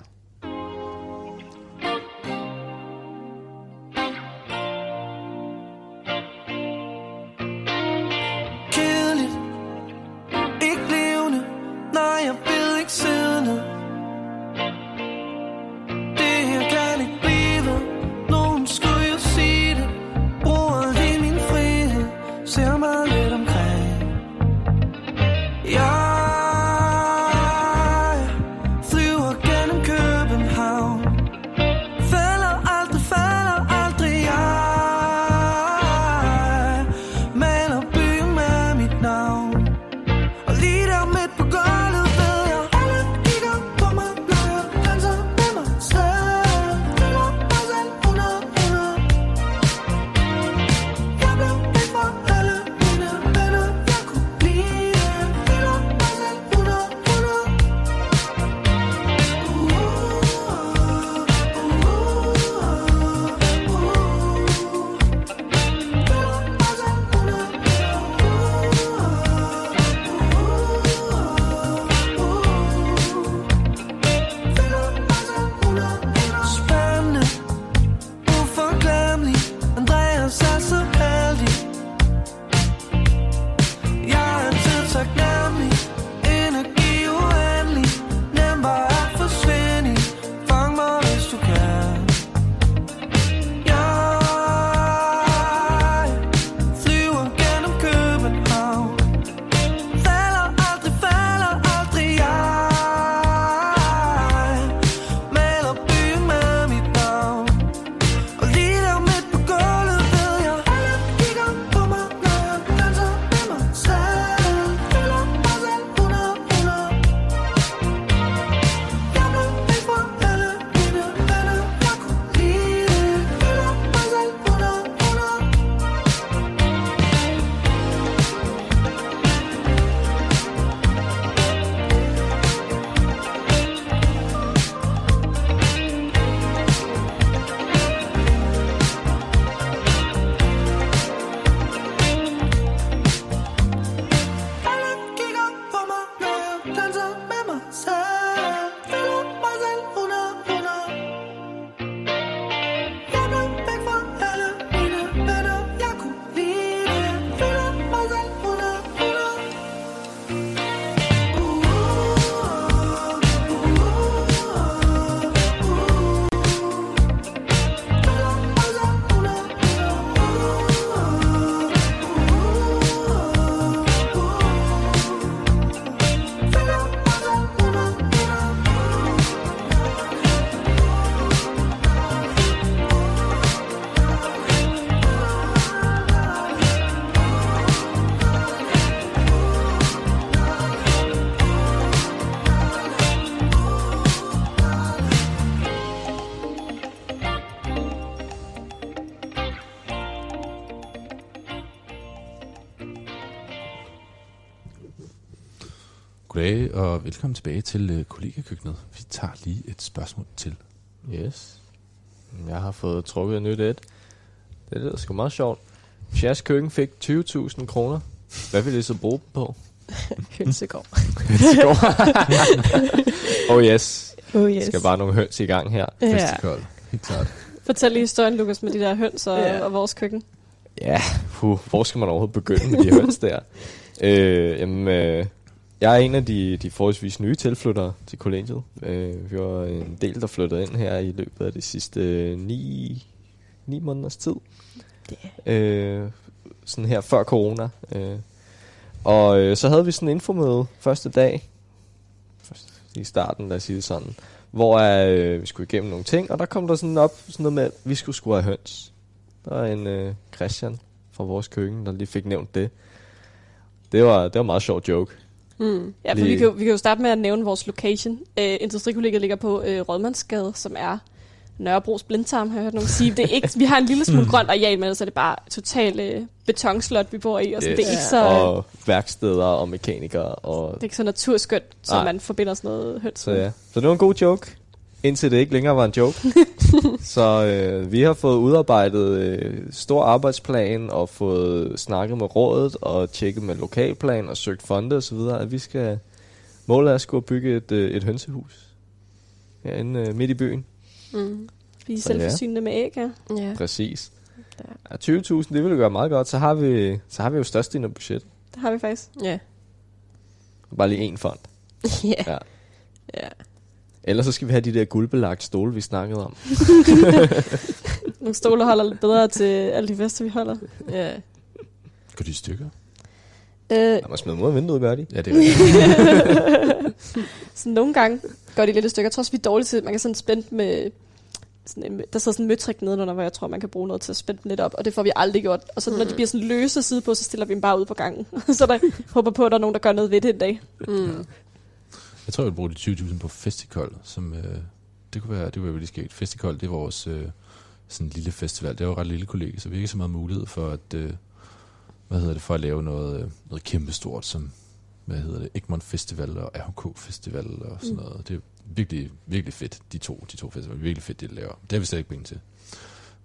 Og velkommen tilbage til uh, kollegakøkkenet. Vi tager lige et spørgsmål til. Yes. Jeg har fået trukket et nyt et. Det lyder sgu meget sjovt. Hvis jeres køkken fik 20.000 kroner, hvad ville I så bruge dem på? [LAUGHS] Hønsegård. [LAUGHS] oh yes. Oh yes. Skal bare nogle høns i gang her. Ja. Festival. Helt klart. Fortæl lige historien, Lukas, med de der høns og, Ja. og vores køkken. Ja, puh, hvor skal man overhovedet begynde med de høns der? [LAUGHS] Øh, jamen, øh, jeg er en af de, de forholdsvis nye tilflyttere til kollegiet. Øh, vi var en del, der flyttede ind her i løbet af de sidste øh, ni, ni måneders tid. Øh, sådan her før corona. Øh, og øh, så havde vi sådan en infomøde første dag, først i starten, lad os sige det sådan, hvor øh, vi skulle igennem nogle ting, og der kom der sådan op sådan noget med, at vi skulle skulle have høns. Der var en øh, Christian fra vores køkken, der lige fik nævnt det. Det var, det var en meget sjov joke. Mm. Ja, for vi kan, jo, vi kan jo starte med at nævne vores location. Øh, Industrikollegiet ligger på øh, Rådmandsgade, som er Nørrebros blindtarm, har jeg hørt nogen sige. Det er ikke, vi har en lille smule grønt areal, men ellers er det bare totalt øh, betonslot, vi bor i. Og sådan, Yes. det, er ikke så, Og værksteder og mekanikere. Og, det er ikke så naturskønt, som man forbinder sådan noget høns så ja. Så det var en god joke, indtil det ikke længere var en joke. [LAUGHS] Så øh, vi har fået udarbejdet øh, stor arbejdsplan og fået snakket med rådet og tjekket med lokalplan og søgt fonde og så videre, at vi skal målet er at skulle bygge et, øh, et hønsehus herinde øh, midt i byen. Mm. Vi er Så ja. selvforsynende med æg, ja. Ja. Præcis. Ja. Ja, 20.000, det ville gøre meget godt. Så har vi, så har vi jo størstedelen af budget. Det har vi faktisk. Ja. Bare lige én fond. [LAUGHS] Ja. Ja. ja. Ellers så skal vi have de der guldbelagte stole, vi snakkede om. [LAUGHS] Nogle stole holder lidt bedre til alle de fester, vi holder. ja. Går de i stykker? Øh, Der må smide mod vinduet, gør de. Ja, det er rigtigt. [LAUGHS] så nogle gange går de lidt i stykker. Jeg tror også, vi er dårlige til, man kan sådan spænde med... Sådan en, der sidder sådan en møtrik nedenunder, hvor jeg tror, man kan bruge noget til at spænde dem lidt op, og det får vi aldrig gjort. Og så når de bliver sådan løse side på, så stiller vi dem bare ud på gangen. [LAUGHS] så der håber på, at der er nogen, der gør noget ved det en dag. Mm. Jeg tror, jeg vil bruge de 20.000 på festival, som øh, det kunne være, det kunne være virkelig skægt. Festival, det er vores øh, sådan en lille festival. Det er jo et ret lille kollega, så vi har ikke så meget mulighed for at, øh, hvad hedder det, for at lave noget, øh, noget kæmpestort, som, hvad hedder det, Egmont Festival og RHK Festival og sådan Mm. noget. Det er virkelig, virkelig fedt, de to, de to festivaler. Virkelig fedt, det de laver. Det har vi slet ikke penge til.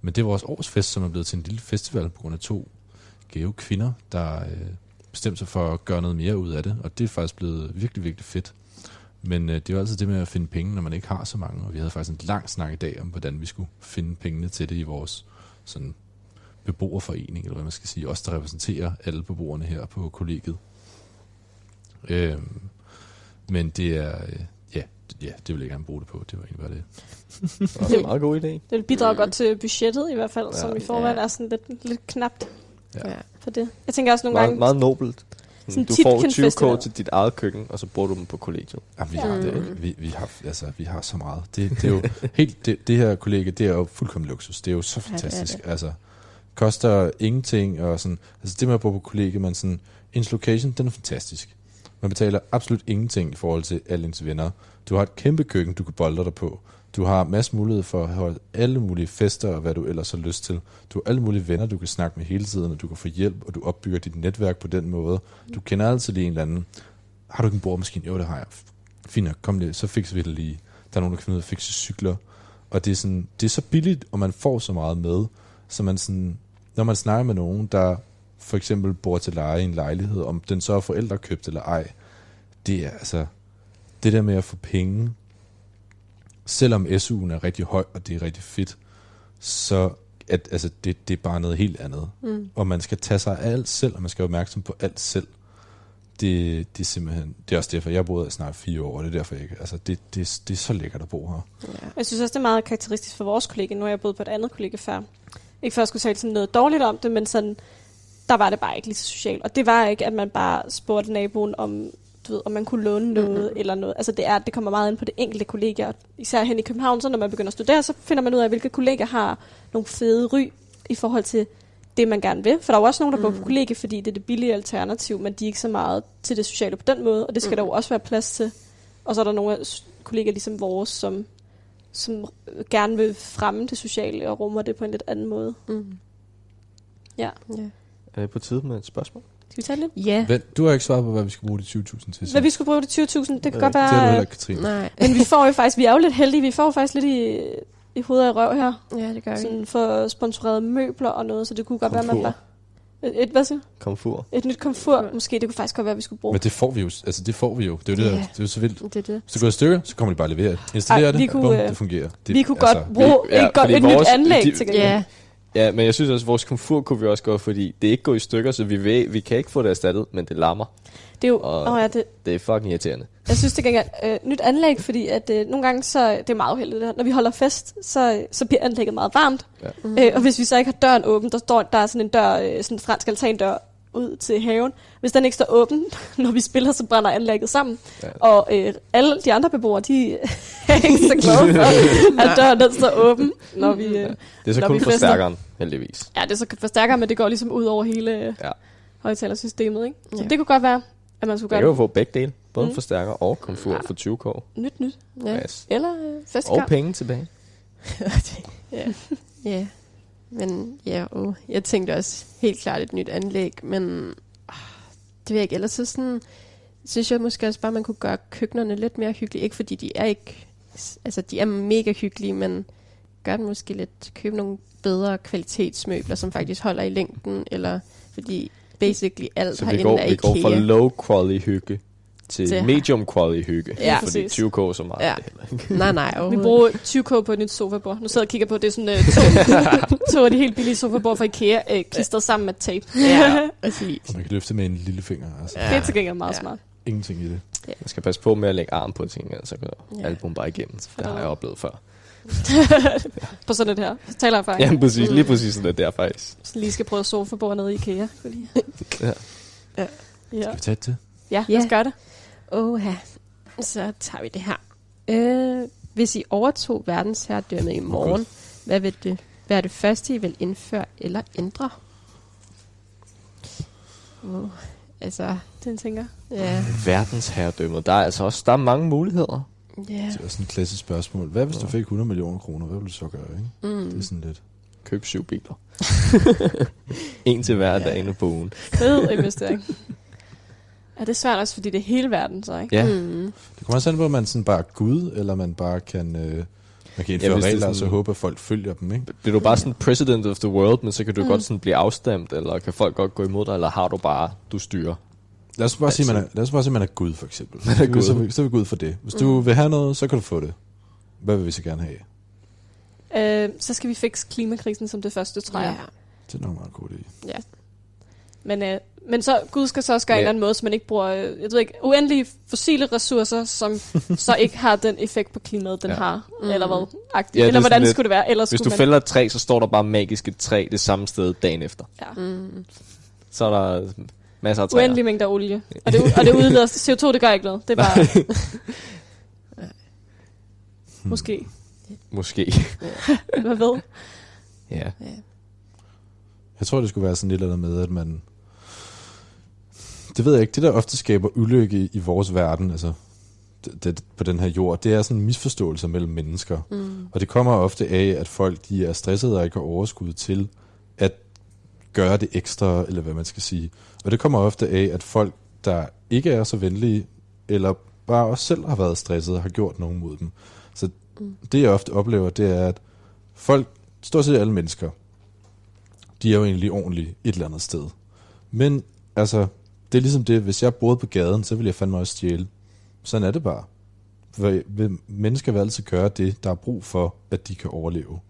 Men det er vores årsfest, som er blevet til en lille festival på grund af to gave kvinder, der øh, bestemte sig for at gøre noget mere ud af det. Og det er faktisk blevet virkelig, virkelig fedt. Men øh, det er jo altid det med at finde penge, når man ikke har så mange. Og vi havde faktisk en lang snak i dag om, hvordan vi skulle finde pengene til det i vores sådan, beboerforening, eller hvad man skal sige. Os, der repræsenterer alle beboerne her på kollegiet. Øhm, men det er... Øh, ja, det- ja, det vil jeg gerne bruge det på. Det var egentlig bare det. [LAUGHS] Det er en meget god idé. Det vil bidrage godt til budgettet i hvert fald, Ja. som i forvejen Ja. er sådan lidt, lidt knapt Ja. ja. for det. Jeg tænker også nogle Meget, gange... meget nobelt. Sådan du får Tietgen 20 Festival. k til dit eget køkken, og så bruger du dem på kollegiet. Jamen, vi, har, Mm. det, vi, vi, har, altså, vi har så meget. Det, det er jo [LAUGHS] helt, det, det her kollega, det er jo fuldkommen luksus. Det er jo så Ja, det fantastisk. det. Altså, koster ingenting, og sådan, altså det med at bo på kollega, man sådan, ens location, den er fantastisk. Man betaler absolut ingenting i forhold til alle ens venner. Du har et kæmpe køkken, du kan bolde dig på. Du har masser mulighed for at holde alle mulige fester, og hvad du ellers har lyst til. Du har alle mulige venner, du kan snakke med hele tiden, og du kan få hjælp, og du opbygger dit netværk på den måde. Du kender altid lige en eller anden. Har du ikke en boremaskine? Jo, det har jeg. Fint nok, kom lige, så fikser vi det lige. Der er nogen, der kan finde ud af at fikse cykler. Og det er, sådan, det er så billigt, og man får så meget med, så man sådan, når man snakker med nogen, der for eksempel bor til leje i en lejlighed, om den så er forældrekøbt eller ej, det er altså, det der med at få penge, selvom SU'en er rigtig høj, og det er rigtig fedt, så at, altså, det, det er bare noget helt andet. Mm. Og man skal tage sig af alt selv, og man skal være opmærksom på alt selv. Det, det er simpelthen, det er også derfor, jeg har boet snart fire år, og det er derfor, jeg ikke, altså, det, det, det er så lækkert at bo her. Ja. Jeg synes også, det er meget karakteristisk for vores kollega. Nu har jeg boet på et andet kollega før. Ikke for at skulle tale sådan noget dårligt om det, men sådan, der var det bare ikke lige så socialt. Og det var ikke, at man bare spurgte naboen om, du ved, om man kunne låne noget Mhm. eller noget. Altså det, er, det kommer meget ind på det enkelte kollega. Især hen i København, så når man begynder at studere, så finder man ud af, hvilke kollegaer har nogle fede ry i forhold til det, man gerne vil. For der er jo også nogen, der mm. på kollega, fordi det er det billige alternativ, men de er ikke så meget til det sociale på den måde, og det skal Mhm. der jo også være plads til. Og så er der nogle kollegaer ligesom vores, som, som gerne vil fremme det sociale og rummer det på en lidt anden måde. Mm. Ja. ja. Er det på tide med et spørgsmål? Skal vi tage lidt? Ja. Vent, du har ikke svaret på, hvad vi skal bruge de 20.000 til. Hvad vi skulle bruge de 20.000, det kan Øh, godt det har du være... heller ikke, Katrine. Nej. Men vi får jo faktisk, vi er jo lidt heldige, vi får jo faktisk lidt i, i hovedet af røv her. Ja, det gør vi. Sådan for sponsoreret møbler og noget, så det kunne godt være, Komfur. man bare... Et, et, hvad siger? du? Komfur. Et nyt komfur, måske. Det kunne faktisk godt være, vi skulle bruge. Men det får vi jo, altså det får vi jo. Det er jo det, Ja. der, det er jo så vildt. Det er det. Hvis det går i stykker, så kommer de bare og leverer det. Installerer Ej, vi det, kunne, bum, øh, det fungerer. Det, vi kunne godt bruge vi- ja, et, godt, et vores- nyt anlæg de- til gengæld. Ja. Ja, men jeg synes også, at vores komfur kunne vi også gå, fordi det ikke går i stykker, så vi, ved, vi kan ikke få det erstattet, men det larmer. Det er jo... Og- Åh, ja, det, Det er fucking irriterende. Jeg synes til gengæld, øh, nyt anlæg, fordi at øh, nogle gange, så det er meget uheldigt det her. Når vi holder fest, så, så bliver anlægget meget varmt. Ja. Mm. Øh, og hvis vi så ikke har døren åben, der står der er sådan en dør, øh, sådan en fransk altandør ud til haven. Hvis den ikke står åben, [LAUGHS] når vi spiller, så brænder anlægget sammen. Ja. Og øh, alle de andre beboere, de [LAUGHS] er ikke så glade for, [LAUGHS] at døren den står åben, når vi... Øh, Det er så kun forstærkeren, heldigvis. ja, det er så forstærker, men det går ligesom ud over hele Ja. højtalersystemet, ikke? Så Ja. det kunne godt være, at man skulle Man gøre kan jo det få begge dele. Både Mm. forstærker og komfur Ja. for 20k. nyt nyt. Ja. Yes. Eller øh, Og festkamp. penge tilbage. ja. ja. Men ja, oh, jeg tænkte også helt klart et nyt anlæg, men ah, det ved jeg ikke. Ellers så sådan, synes jeg måske også bare, man kunne gøre køkkenerne lidt mere hyggelige. Ikke fordi de er ikke, altså de er mega hyggelige, men gør den måske lidt, købe nogle bedre kvalitetsmøbler, som faktisk holder i længden, eller fordi basically alt Så herinde går, er vi går fra IKEA. low quality hygge til Til- medium quality hygge. Ja, fordi præcis. 20k så meget. Ja. det. [LAUGHS] Nej, nej, Vi bruger 20k på et nyt sofabord. Nu sidder jeg og kigger på, det er sådan uh, to, [LAUGHS] to af de helt billige sofabord fra Ikea, uh, klistret sammen med tape. Ja, [LAUGHS] præcis. Og man kan løfte med en lille finger. Altså, Ja. Det er til gengæld meget Ja. smart. ingenting i det. Man skal passe på med at lægge arm på ting, så går Ja. album bare igennem. Det har jeg oplevet før. På sådan et her. Så taler jeg faktisk. Ja, præcis. Lige præcis sådan det der faktisk. Så lige skal prøve sofabord nede i Ikea. Skulle lige. Ja. Ja. Skal vi tage det? Ja, Ja. lad os gøre det. Oha. Så tager vi det her. Øh, hvis I overtog verdensherredømmet i morgen, hvad, vil det, hvad er det første, I vil indføre eller ændre? Oh, altså, Den tænker. ja. Verdensherredømmet. Der er altså også der er mange muligheder. ja. Det er sådan et klassisk spørgsmål. Hvad hvis du fik 100 millioner kroner? Hvad ville du så gøre? Ikke? Mm. Det er sådan lidt... Køb syv biler. [LAUGHS] en til hver dag på ugen. Fed investering. Ja, det er svært også, fordi det er hele verden, så ikke? Ja. Mm. Det kommer også an på, om man sådan bare er Gud, eller man bare kan... Øh, man kan indføre Ja, ja, er regler, og så håbe, at folk følger dem, ikke? Bliver du bare sådan president of the world, men så kan du Mm. godt sådan blive afstemt, eller kan folk godt gå imod dig, eller har du bare, du styrer? Lad os bare sige, Altså- man er, lad os bare sige, man er Gud, for eksempel. Man er Så vi- Gud. Så, er vi- så er vi Gud for det. Hvis du Mm. vil have noget, så kan du få det. Hvad vil vi så gerne have? Øh, så skal vi fikse klimakrisen som det første, tror jeg. Ja. Det er nok meget god idé. Men, øh, men så, Gud skal så også gøre Ja. en eller anden måde, så man ikke bruger, øh, jeg ved ikke, uendelige fossile ressourcer, som [LAUGHS] så ikke har den effekt på klimaet, den Ja. ja. har. Mm. Eller hvad? Agtigt. Ja, det er eller hvordan lidt- skulle det være? Ellers Hvis du man, fælder et træ, så står der bare magisk et træ det samme sted dagen efter. ja. Mm. Så er der masser af træer. Uendelige mængder olie. Og det, og det udleder CO2, det gør ikke noget. Det er bare... [LAUGHS] Måske. Måske. Hvad ved? ja. Jeg tror, det skulle være sådan lidt eller andet med, at man... Det ved jeg ikke. Det, der ofte skaber ulykke i, vores verden, altså det, det, på den her jord, det er sådan misforståelser mellem mennesker. Mm. Og det kommer ofte af, at folk de er stressede og ikke har overskud til at gøre det ekstra, eller hvad man skal sige. Og det kommer ofte af, at folk, der ikke er så venlige, eller bare også selv har været stressede, har gjort nogen mod dem. Så Mm. det, jeg ofte oplever, det er, at folk, stort set alle mennesker, de er jo egentlig ordentlige et eller andet sted. Men altså, det er ligesom det, hvis jeg boede på gaden, så ville jeg fandme også stjæle. Sådan er det bare. For mennesker vil altid gøre det, der er brug for, at de kan overleve.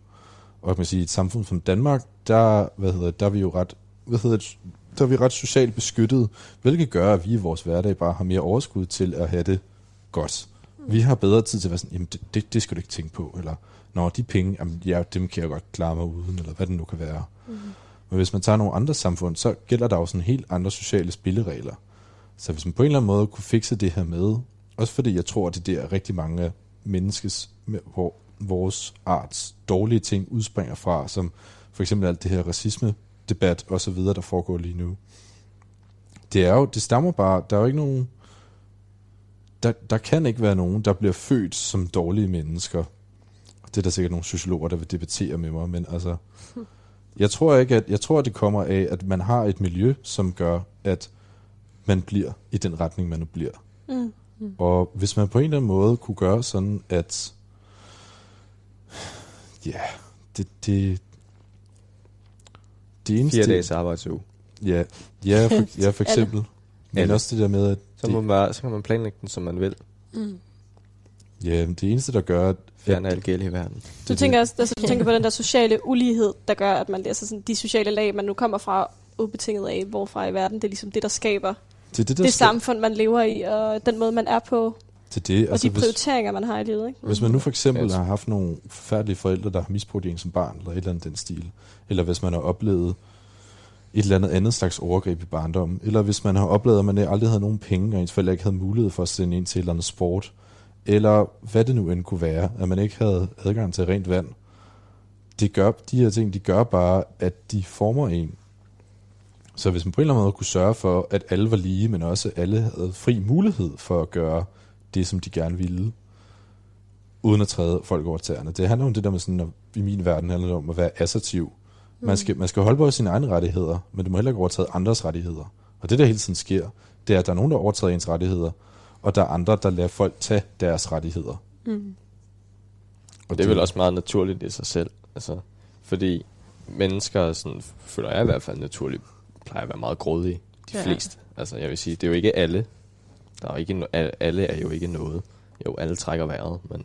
Og jeg man sige, i et samfund som Danmark, der, hvad hedder, det, der er vi jo ret, hvad hedder det, der er vi ret socialt beskyttet, hvilket gør, at vi i vores hverdag bare har mere overskud til at have det godt. Vi har bedre tid til at være sådan, jamen det, det, det skal du ikke tænke på, eller når de penge, jamen, ja, dem kan jeg godt klare mig uden, eller hvad det nu kan være. Mm. Men hvis man tager nogle andre samfund, så gælder der jo sådan helt andre sociale spilleregler. Så hvis man på en eller anden måde kunne fikse det her med, også fordi jeg tror, at det der rigtig mange menneskes, hvor vores arts dårlige ting udspringer fra, som for eksempel alt det her racisme-debat og så videre, der foregår lige nu. Det er jo, det stammer bare, der er jo ikke nogen, der, der kan ikke være nogen, der bliver født som dårlige mennesker. Det er der sikkert nogle sociologer, der vil debattere med mig, men altså, hm jeg tror ikke, at jeg tror, at det kommer af, at man har et miljø, som gør, at man bliver i den retning, man nu bliver. Mm. Og hvis man på en eller anden måde kunne gøre sådan, at ja, det, det, det eneste... Fire dages arbejdsuge. Ja, ja, for, [LAUGHS] ja, for eksempel. Men Alle. også det der med, at Så, må man, bare- så kan man planlægge den, som man vil. Mm. Ja, det eneste, der gør, at Fjerne alt gæld i verden. Du det- tænker, også, altså, du tænker på den der sociale ulighed, der gør, at man læser sådan, de sociale lag, man nu kommer fra, ubetinget af, hvorfra i verden. Det er ligesom det, der skaber det, er det, der det skal- samfund, man lever i, og den måde, man er på, Det det, og altså de hvis, prioriteringer, man har i livet. Ikke? hvis man nu for eksempel har haft nogle forfærdelige forældre, der har misbrugt en som barn, eller et eller andet den stil, eller hvis man har oplevet et eller andet andet slags overgreb i barndommen, eller hvis man har oplevet, at man aldrig havde nogen penge, og ens forældre ikke havde mulighed for at sende en til et eller andet sport, eller hvad det nu end kunne være, at man ikke havde adgang til rent vand. Det gør, de her ting, de gør bare, at de former en. Så hvis man på en eller anden måde kunne sørge for, at alle var lige, men også alle havde fri mulighed for at gøre det, som de gerne ville, uden at træde folk over tæerne. Det handler om det der med sådan, at i min verden handler det om at være assertiv. Man skal, man skal holde på sine egne rettigheder, men du må heller ikke overtræde andres rettigheder. Og det, der hele tiden sker, det er, at der er nogen, der overtræder ens rettigheder, og der er andre, der lader folk tage deres rettigheder. Mm. Og det er vel også meget naturligt i sig selv. Altså, fordi mennesker, sådan, føler jeg i hvert fald naturligt, plejer at være meget grådige. De Ja. fleste. Altså, jeg vil sige, det er jo ikke alle. Der er jo ikke no- al- alle er jo ikke noget. Jo, alle trækker vejret, men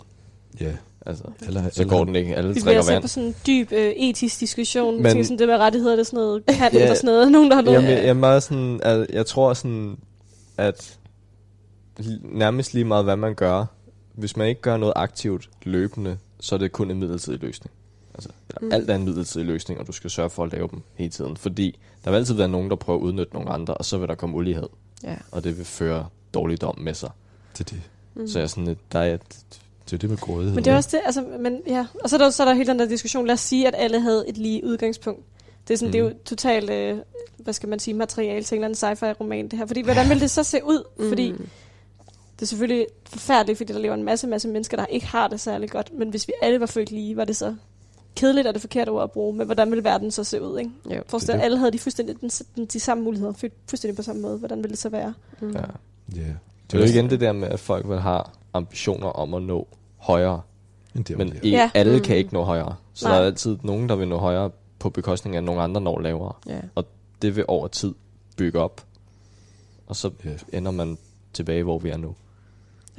Ja, altså, eller, så går den ikke. Alle Vi bliver trækker vand. på sådan en dyb øh, etisk diskussion. Men- Men, sådan det med rettigheder, det er sådan noget kant Ja. og sådan noget. Nogen, der har noget. Jamen, jeg, jeg, er meget sådan, at jeg tror sådan, at nærmest lige meget, hvad man gør, hvis man ikke gør noget aktivt løbende, så er det kun en midlertidig løsning. Altså, Mm. mm. alt er en midlertidig løsning, og du skal sørge for at lave dem hele tiden. Fordi der vil altid være nogen, der prøver at udnytte nogle andre, og så vil der komme ulighed, Ja. og det vil føre dårligdom med sig. det er det. Mm. Så jeg er sådan lidt, der er et, Det er det med grådighed. Men det er også det, altså, men ja. Og så er der, så er der hele den der diskussion. Lad os sige, at alle havde et lige udgangspunkt. Det er, sådan, mm. det er jo totalt, øh, hvad skal man sige, materiale til en eller anden sci-fi-roman, det her. Fordi, hvordan vil det så se ud? Mm. Fordi det er selvfølgelig forfærdeligt, fordi der lever en masse, masse mennesker, der ikke har det særlig godt. Men hvis vi alle var født lige, var det så kedeligt, er det forkerte ord at bruge. Men hvordan ville verden så se ud, ikke? Jo. Forestil dig, alle havde de, fuldstændig, den, den, de samme muligheder, født fuldstændig på samme måde. Hvordan ville det så være? Mm. ja. Ja, Det er jo igen det der med, at folk vil have ambitioner om at nå højere, men, det men ikke, Ja. alle Mm. kan ikke nå højere. Så Nej. der er altid nogen, der vil nå højere på bekostning af, at nogle andre når lavere. Ja. det vil over tid bygge op. Og så Ja. ender man tilbage, hvor vi er nu.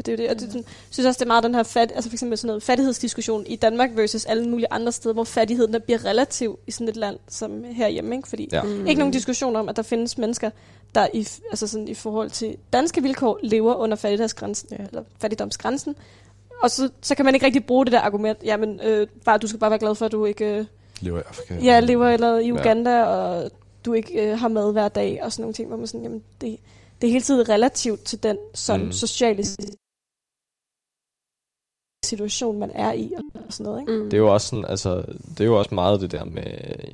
Og det er jo det. Og det, sådan- jeg synes også, det er meget den her fat, altså for eksempel sådan noget fattighedsdiskussion i Danmark versus alle mulige andre steder, hvor fattigheden der bliver relativ i sådan et land som herhjemme. Ikke? Fordi Ja. mm. ikke nogen diskussion om, at der findes mennesker, der i, altså sådan, i forhold til danske vilkår lever under fattigdomsgrænsen, Ja. ja. eller fattigdomsgrænsen. Og så, så kan man ikke rigtig bruge det der argument, jamen øh, bare, du skal bare være glad for, at du ikke øh, Lever i Afrika. ja, lever eller i Ja. Uganda, og du ikke øh, har mad hver dag, og sådan nogle ting, hvor man sådan, jamen, det, det er hele tiden relativt til den sådan, mm. sociale situation, man er i, og sådan noget, ikke? Mm. Det er jo også sådan, altså, det er jo også meget det der med,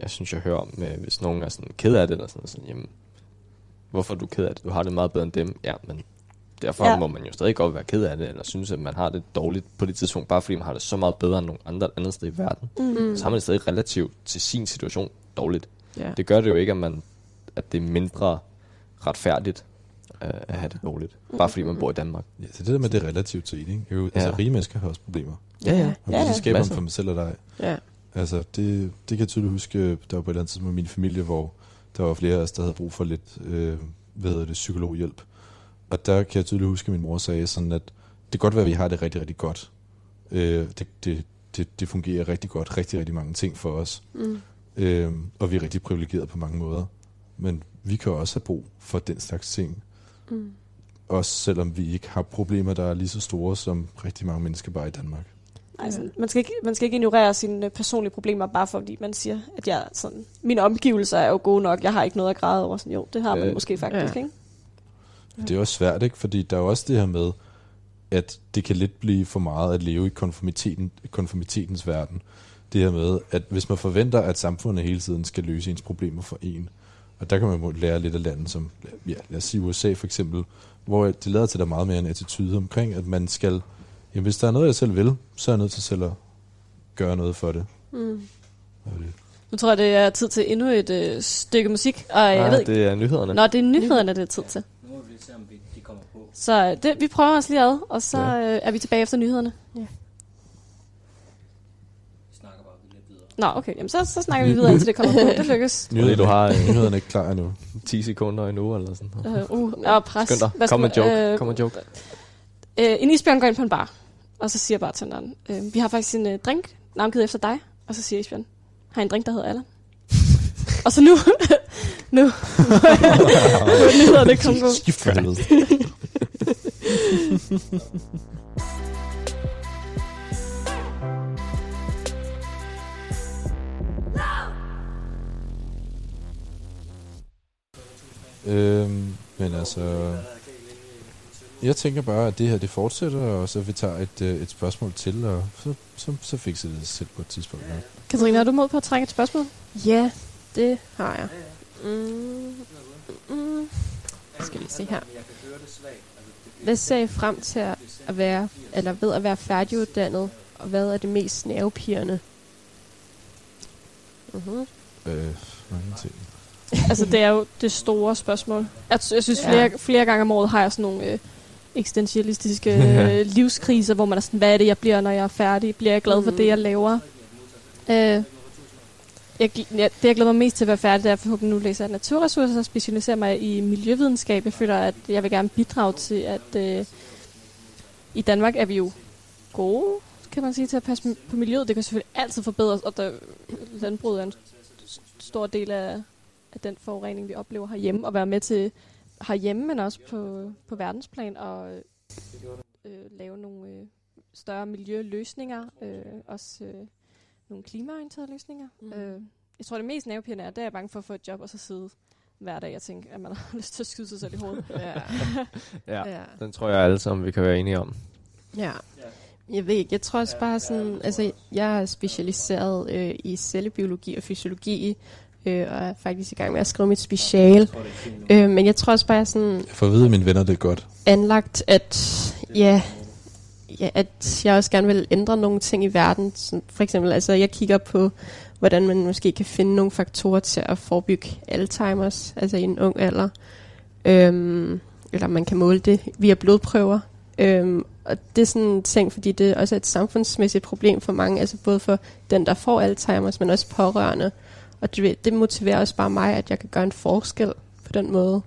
jeg synes, jeg hører om, med, hvis nogen er sådan ked af det, eller sådan, sådan jamen, hvorfor er du ked af det? Du har det meget bedre end dem. Ja, men derfor ja. Må man jo stadig godt være ked af det, eller synes, at man har det dårligt på det tidspunkt, bare fordi man har det så meget bedre end nogen andre et andet sted i verden. Mm. Så har man det stadig relativt til sin situation dårligt. Ja. Det gør det jo ikke, at, man, at det er mindre retfærdigt at have det dårligt, bare fordi man bor i Danmark. Ja, det er det der med det er relativt set, ikke? Jo, altså, Ja. rige mennesker har også problemer. Ja, ja. Og Ja, ja, ja. de skaber dem for mig selv og dig. Ja. Altså, det, det kan jeg tydeligt huske, der var på et eller andet tidspunkt med min familie, hvor der var flere af os, der havde brug for lidt, øh, hvad hedder det, psykologhjælp. Og der kan jeg tydeligt huske, at min mor sagde sådan, at det kan godt være, at vi har det rigtig, rigtig godt. Øh, det, det, det, det fungerer rigtig godt, rigtig, rigtig mange ting for os. Mm. Øh, og vi er rigtig privilegerede på mange måder. Men vi kan også have brug for den slags ting. Mm. Også selvom vi ikke har problemer, der er lige så store, som rigtig mange mennesker bare i Danmark. Altså, man, skal ikke, man skal ikke ignorere sine personlige problemer, bare fordi man siger, at jeg sådan, mine omgivelser er jo gode nok, jeg har ikke noget at græde over. Sådan, jo, det har man Øh, måske faktisk, ja. ikke? Det er også svært, ikke? Fordi der er jo også det her med, at det kan lidt blive for meget at leve i konformiteten, konformitetens verden. Det her med, at hvis man forventer, at samfundet hele tiden skal løse ens problemer for en, og der kan man jo lære lidt af landet, som ja, lad os sige USA for eksempel, hvor det lader til, at der er meget mere en attitude omkring, at man skal, jamen hvis der er noget, jeg selv vil, så er jeg nødt til selv at gøre noget for det. Mm. Det Nu tror jeg, det er tid til endnu et øh, stykke musik, og jeg Nej, ved ikke, det er nyhederne. Nå, det er nyhederne, det er tid til. Nu må vi lige se, om vi, de kommer på. Så øh, det, vi prøver os lige ad, og så Ja. øh, er vi tilbage efter nyhederne. Vi snakker bare lidt videre. Nå, okay, jamen så, så snakker vi videre, indtil det kommer på. Det lykkes. [LAUGHS] Nyhederne, du har øh, [LAUGHS] Nyhederne er ikke klar endnu. 10 sekunder endnu, eller sådan noget. Uh, uh, og pres. Skynd dig. Hvad Kom med joke. øh, Kom med joke. Øh, en isbjørn går ind på en bar, og så siger bartenderen, øh, vi har faktisk en øh, drink, navngivet efter dig. Og så siger isbjørn, har I en drink, der hedder Allan? og så nu, [LAUGHS] nu, nu nyhederne kom på. Skift for helvede. Øhm, men altså, jeg tænker bare, at det her det fortsætter, og så vi tager et, øh, et spørgsmål til, og så, så, så fikser det sig selv på et tidspunkt. Ja. Katrine, er du mod på at trække et spørgsmål? Ja, det har jeg. Mm. Mm. Skal vi se her. Hvad ser I frem til at være, eller ved at være færdiguddannet, og hvad er det mest nervepirrende? Mm-hmm. Øh, mange ting. [LAUGHS] altså, det er jo det store spørgsmål. Jeg, jeg synes, Ja. flere, flere gange om året har jeg sådan nogle øh, eksistentialistiske [LAUGHS] øh, livskriser, hvor man er sådan, hvad er det, jeg bliver, når jeg er færdig? Bliver jeg glad for Mm. det, jeg laver? Øh, jeg, ja, det, jeg glæder mig mest til at være færdig, det er forhåbentlig nu læser jeg naturressourcer og specialiserer mig i miljøvidenskab. Jeg føler, at jeg vil gerne bidrage til, at øh, i Danmark er vi jo gode, kan man sige, til at passe på miljøet. Det kan selvfølgelig altid forbedres, og der, landbruget er en stor del af, af den forurening, vi oplever herhjemme, og være med til herhjemme, men også på, på verdensplan, og øh, lave nogle øh, større miljøløsninger, øh, også øh, nogle klimaorienterede løsninger. Mm. Øh, jeg tror, det mest nervepirrende er, det er jeg bange for at få et job, og så sidde hver dag og tænke, at man [LAUGHS] har lyst til at skyde sig selv i hovedet. Ja. [LAUGHS] Ja, ja. den tror jeg alle sammen, vi kan være enige om. Ja. Jeg ved ikke, jeg tror også bare sådan, altså jeg er specialiseret øh, i cellebiologi og fysiologi, øh, og er faktisk i gang med at skrive mit speciale. Øh, men jeg tror også bare, jeg sådan Jeg får at vide af mine venner, det er godt. anlagt, at, ja, ja, at jeg også gerne vil ændre nogle ting i verden. Sådan, for eksempel, altså jeg kigger på, hvordan man måske kan finde nogle faktorer til at forebygge Alzheimer's, altså i en ung alder. Øhm, eller man kan måle det via blodprøver. Øhm, og det er sådan en ting, fordi det også er et samfundsmæssigt problem for mange, altså både for den, der får Alzheimer's, men også pårørende. Og det, det motiverer også bare mig, at jeg kan gøre en forskel på den måde.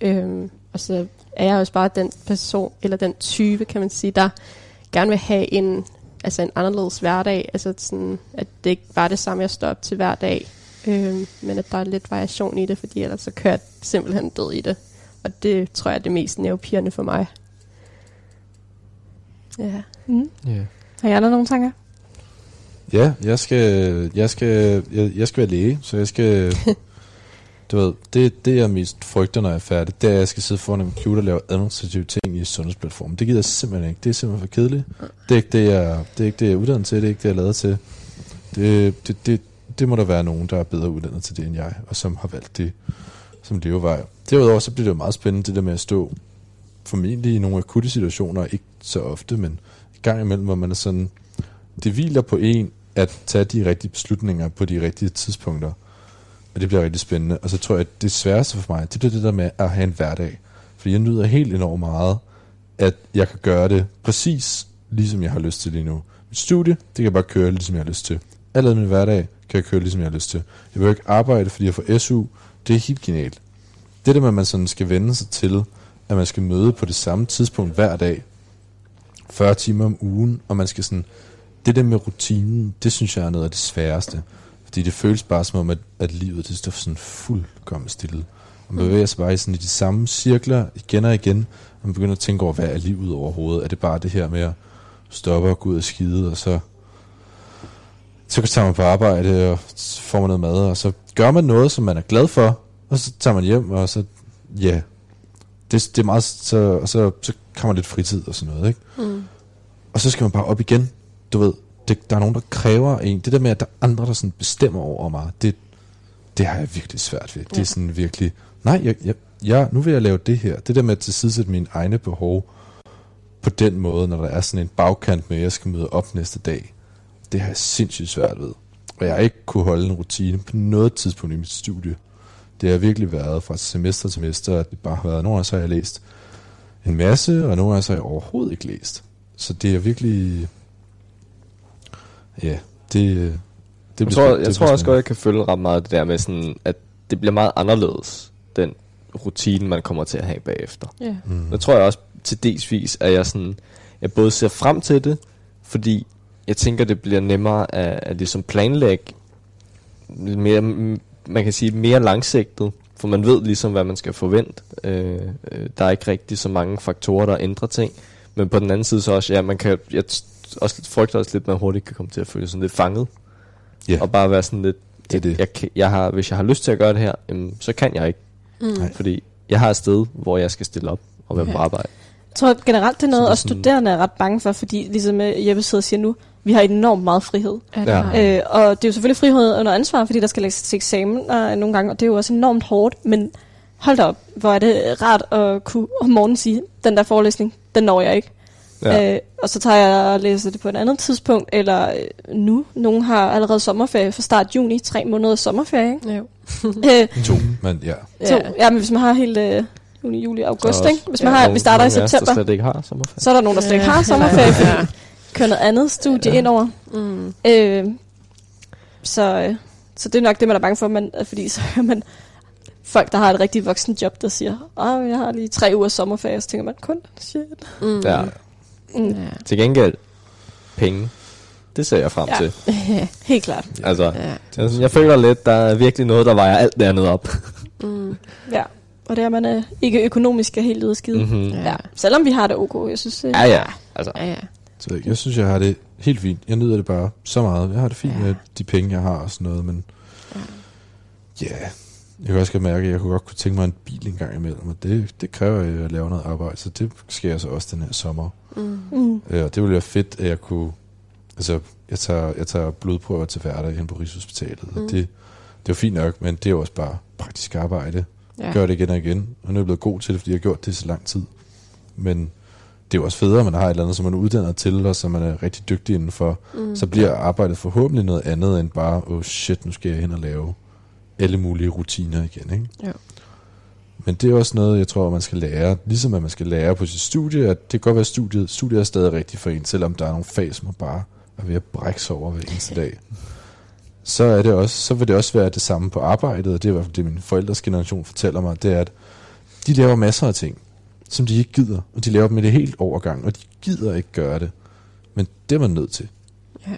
Øhm, og så er jeg også bare den person, eller den type, kan man sige, der gerne vil have en, altså en anderledes hverdag. Altså sådan, at det ikke bare er det samme, jeg står op til hver dag. Øhm, men at der er lidt variation i det, fordi ellers så kører jeg simpelthen død i det. Og det tror jeg er det mest nervepirrende for mig. Ja. Mm. Yeah. Har jeg andre nogle tanker? Ja, jeg skal, jeg skal, jeg, jeg skal være læge, så jeg skal... [LAUGHS] du ved, det, det jeg mest frygter, når jeg er færdig, det er, at jeg skal sidde foran en computer og lave administrative ting i sundhedsplatformen. Det gider jeg simpelthen ikke. Det er simpelthen for kedeligt. Det er ikke det, jeg, det er, ikke det, jeg er uddannet til. Det er ikke det, jeg er lavet til. Det, det, det, det må der være nogen, der er bedre uddannet til det end jeg, og som har valgt det som levevej. Derudover så bliver det jo meget spændende, det der med at stå formentlig i nogle akutte situationer, ikke så ofte, men en gang imellem, hvor man er sådan, det hviler på en at tage de rigtige beslutninger på de rigtige tidspunkter. Og det bliver rigtig spændende. Og så tror jeg, at det sværeste for mig, det bliver det der med at have en hverdag. Fordi jeg nyder helt enormt meget, at jeg kan gøre det præcis ligesom jeg har lyst til lige nu. Mit studie, det kan jeg bare køre ligesom jeg har lyst til. Alt min hverdag kan jeg køre ligesom jeg har lyst til. Jeg behøver ikke arbejde, fordi jeg får SU. Det er helt genialt. Det der med, at man sådan skal vende sig til, at man skal møde på det samme tidspunkt hver dag, 40 timer om ugen, og man skal sådan, det der med rutinen, det synes jeg er noget af det sværeste. Fordi det føles bare som om, at, at livet det står sådan fuldkommen stille. Og man bevæger sig bare i, sådan, i de samme cirkler igen og igen, og man begynder at tænke over, hvad er livet overhovedet? Er det bare det her med at stoppe og gå ud og skide, og så, så tager man på arbejde, og så får man noget mad, og så gør man noget, som man er glad for, og så tager man hjem, og så, ja, yeah. det, det er meget, så, og så, så kommer lidt fritid og sådan noget, ikke? Mm. Og så skal man bare op igen. Du ved, det, der er nogen, der kræver en. Det der med, at der er andre, der sådan bestemmer over mig, det, det har jeg virkelig svært ved. Ja. Det er sådan virkelig, nej, jeg, jeg, jeg, nu vil jeg lave det her. Det der med at tilsidesætte mine egne behov på den måde, når der er sådan en bagkant med, at jeg skal møde op næste dag, det har jeg sindssygt svært ved. Og jeg har ikke kunne holde en rutine på noget tidspunkt i mit studie. Det har virkelig været fra semester til semester, at det bare har været, nogle gange så har jeg læst en masse, og nogle gange så har jeg overhovedet ikke læst. Så det er virkelig... Ja, det... det Jeg tror, spændende. jeg Det tror også godt, jeg kan følge ret meget det der med sådan, at det bliver meget anderledes, den rutine, man kommer til at have bagefter. Ja. spændende. Mm. Jeg tror jeg også til delsvis, at jeg sådan, jeg både ser frem til det, fordi jeg tænker, det bliver nemmere at, at ligesom planlægge mere, man kan sige mere langsigtet, for man ved ligesom, hvad man skal forvente. Øh, øh, der er ikke rigtig så mange faktorer, der ændrer ting. Men på den anden side så også, ja, man kan, jeg også frygter også lidt, at man hurtigt kan komme til at føle sig sådan lidt fanget. Ja. Og bare være sådan lidt, Det det. Jeg, jeg har, hvis jeg har lyst til at gøre det her, jamen, så kan jeg ikke. Mm. Fordi jeg har et sted, hvor jeg skal stille op og være Ja. på arbejde. Jeg tror generelt, det er noget, og studerende er ret bange for, fordi ligesom øh, Jeppe sidder og siger nu, vi har enormt meget frihed. Ja, det Ja. Øh, og det er jo selvfølgelig frihed under ansvar, fordi der skal lægges til eksamen øh, nogle gange, og det er jo også enormt hårdt, men hold da op, hvor er det rart at kunne om morgenen sige, den der forelæsning, den når jeg ikke. Ja. Øh, og så tager jeg og læser det på et andet tidspunkt, eller øh, nu. Nogle har allerede sommerferie fra start juni, tre måneder sommerferie, ikke? Jo. [LAUGHS] øh, To, men ja. så, ja, men hvis man har helt øh, juni, juli, august, er ikke? Hvis man har, vi starter i september, der slet ikke har sommerferie. så er der nogen, der slet ikke har sommerferie, fordi ja. kører noget andet studie Ja. ja. ind over. Mm. Øh, så, øh, så det er nok det, man er bange for, man, øh, fordi så hører man folk, der har et rigtig voksen job, der siger, at jeg har lige tre uger sommerferie, så tænker man, kun shit. Mm. Ja. Mm. Ja. Til gengæld, penge. Det ser jeg frem Ja. til. [LAUGHS] Helt klart. Altså, ja. jeg, jeg føler lidt, der er virkelig noget, der vejer alt det andet op. [LAUGHS] Mm. Ja. Og det er, at man er ikke økonomisk er helt ude af skide. Mm-hmm. Mhm. Ja. Ja. Selvom vi har det ok, jeg synes... Ja, ja. Altså, Ja, ja. Så jeg, jeg synes, jeg har det helt fint. Jeg nyder det bare så meget. Jeg har det fint Ja. med de penge, jeg har og sådan noget, men Ja. ja, yeah. Jeg kan også godt mærke, at jeg kunne godt kunne tænke mig en bil en gang imellem, og det, det kræver, at jeg laver noget arbejde, så det sker så også den her sommer. Mm. Mm. Øh, og det ville være fedt, at jeg kunne... Altså, jeg tager, jeg tager blodprøver til hverdag hen på Rigshospitalet, mm. Og det, det er jo fint nok, men det er jo også bare praktisk arbejde. Ja. Gør det igen og igen, og nu er jeg blevet god til det, fordi jeg har gjort det så lang tid. Men det er jo også federe, at man har et eller andet, som man er uddannet til, og som man er rigtig dygtig indenfor. Mm. Så bliver arbejdet forhåbentlig noget andet, end bare, oh shit, nu skal jeg hen og lave alle mulige rutiner igen. Ikke? Jo. Men det er også noget, jeg tror, man skal lære. Ligesom at man skal lære på sit studie, at det kan godt være, at studiet, studiet er stadig rigtigt for en, selvom der er nogle fag, som man bare er ved at brække sig over hver eneste dag. Så, er det også, så vil det også være det samme på arbejdet, og det er i hvert fald det, min forældres generation fortæller mig, det er, at de laver masser af ting, som de ikke gider, og de laver dem i det helt overgang, og de gider ikke gøre det. Men det er man nødt til. Ja.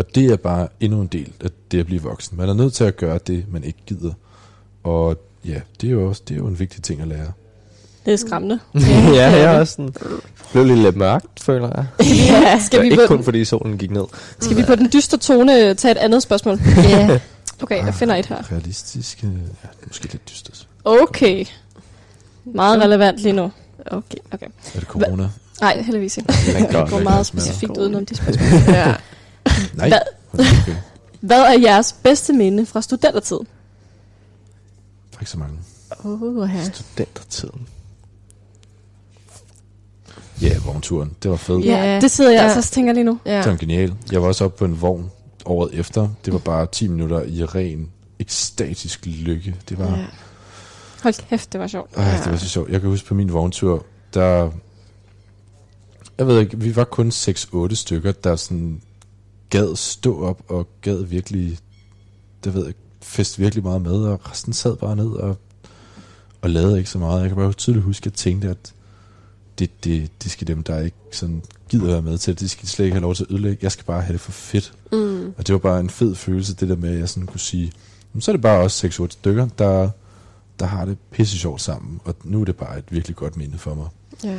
Og det er bare endnu en del af det at blive voksen. Man er nødt til at gøre det, man ikke gider. Og ja, det er jo også det er jo en vigtig ting at lære. Det er skræmmende. [LAUGHS] ja, jeg er også sådan... [LAUGHS] blev lidt mørkt, føler jeg. ja, skal, vi ikke kun fordi solen gik ned. skal vi på den dystre tone tage et andet spørgsmål? [LAUGHS] Ja. Okay, jeg finder et her. Realistisk, ja, måske lidt dystert. Okay. Meget relevant lige nu. Okay. Okay. Er det corona? Nej, heldigvis ikke. Det godt. går meget specifikt udenom de spørgsmål. ja. Nej, Hvad? okay. [LAUGHS] Hvad er jeres bedste minde fra studentertid? Der er ikke så mange. Uh, ja. Studentertiden. Ja, vognturen. Det var fedt. Ja. Ja, det sidder jeg Ja. altså og tænker lige nu. Ja. Det var genial. Jeg var også oppe på en vogn året efter. Det var bare 10 minutter i ren ekstatisk lykke. Det var, Ja. Hold kæft, det var sjovt. Ej, det var så sjovt. Jeg kan huske på min vogntur, der... Jeg ved ikke, vi var kun 6-8 stykker, der sådan gad stå op og gad virkelig, det ved jeg, fest virkelig meget med, og resten sad bare ned og, og lavede ikke så meget. Jeg kan bare tydeligt huske, at jeg tænkte, at det, det, det skal dem, der ikke sådan gider være med til det, de skal slet ikke have lov til at ødelægge. Jeg skal bare have det for fedt. Mm. Og det var bare en fed følelse, det der med, at jeg sådan kunne sige, "Jamen, så er det bare også 6-8 stykker, der, der har det pisse sjovt sammen. Og nu er det bare et virkelig godt minde for mig. Ja.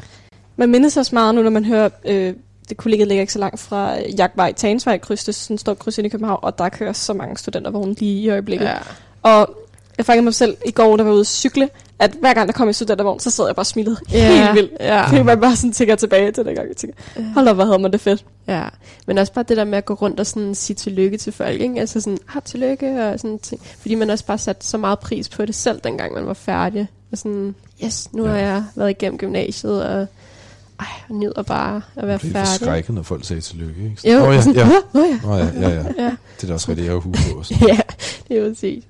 Man mindes også meget nu, når man hører, øh, det kollegiet ligger ikke så langt fra øh, Jagtvej, Tagensvej kryds, det sådan en stor kryds ind i København, og der kører så mange studentervogne lige i øjeblikket. Ja. Og jeg fangede mig selv i går, der var ude at cykle, at hver gang der kom en studentervogn, så sad jeg bare og smilede helt vildt. Ja. Fordi man bare sådan tænker tilbage til den gang, jeg tænker, hold op, hvor havde man det fedt. Ja, men også bare det der med at gå rundt og sådan sige tillykke til folk, ikke? Altså sådan, ah, tillykke og sådan ting. Fordi man også bare satte så meget pris på det selv, dengang man var færdig. Og sådan, yes, nu har Ja. jeg været igennem gymnasiet, og ej, jeg nyder bare at være Jeg blev færdig. forskrækket, når folk sagde tillykke. Ikke? Jo, oh, ja, sådan, ja. Åh, ja. Oh, ja, ja, ja. Ja. Det er da også rigtigt, jeg har hue på. [LAUGHS] Ja, det er præcis.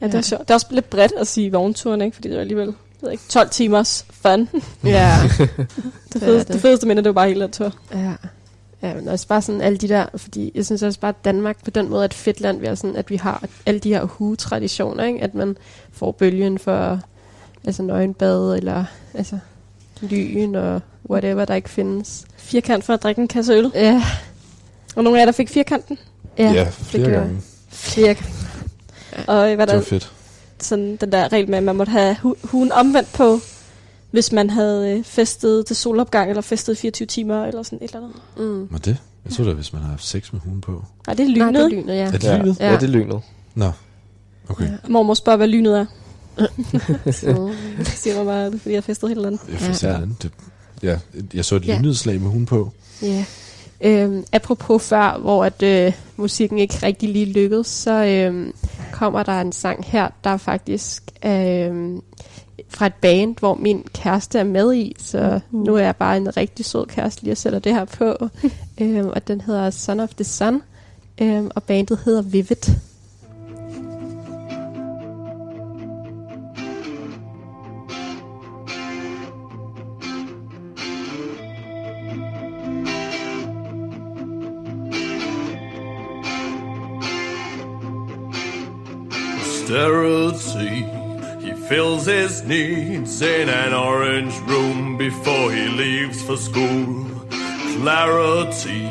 Ja, det var sjovt. Det er også lidt bredt at sige vognturen, ikke? Fordi det var alligevel jeg ved ikke, 12 timers fun. [LAUGHS] Ja, [LAUGHS] Det, er fedeste, det. det fedeste minde, det var bare hele den tur. ja. Ja, men også bare sådan alle de der, fordi jeg synes også bare, at Danmark på den måde er et fedt land, ved at, sådan, at vi har alle de her hugetraditioner, ikke? At man får bølgen for altså nøgenbad, eller altså lyn og whatever, der ikke findes. Firkant for at drikke en kasse øl. Ja, Og nogle af jer, der fik firkanten. Ja, ja, flere jeg. gange. Flere. Og hvad Det der, var fedt. sådan den der regel med, at man måtte have hu- huen omvendt på, hvis man havde øh, festet til solopgang, eller festet i 24 timer, eller sådan et eller andet. Mm. Var det? Jeg tror da, hvis man har haft sex med hunden på. Nej, det er Nej, lynet. det er lynet, ja. Er det Ja, lynet? ja. ja, det er lynet. Nå, okay. Ja. Mormor spørger, hvad lynet er. [LAUGHS] Mm. Det siger mig bare, fordi jeg festede helt andet. Jeg, ja. ja. Det, ja, jeg så et Ja. lynedslag med hunden på. Ja. Øhm, apropos før, hvor at øh, musikken ikke rigtig lige lykkedes, så øhm, kommer der en sang her, der faktisk er øhm, fra et band, hvor min kæreste er med i. Så Uh. nu er jeg bare en rigtig sød kæreste lige at sætte det her på. [LAUGHS] øhm, og den hedder Son of the Sun, øhm, og bandet hedder Vivid. Sterility. He fills his needs in an orange room before he leaves for school. Clarity.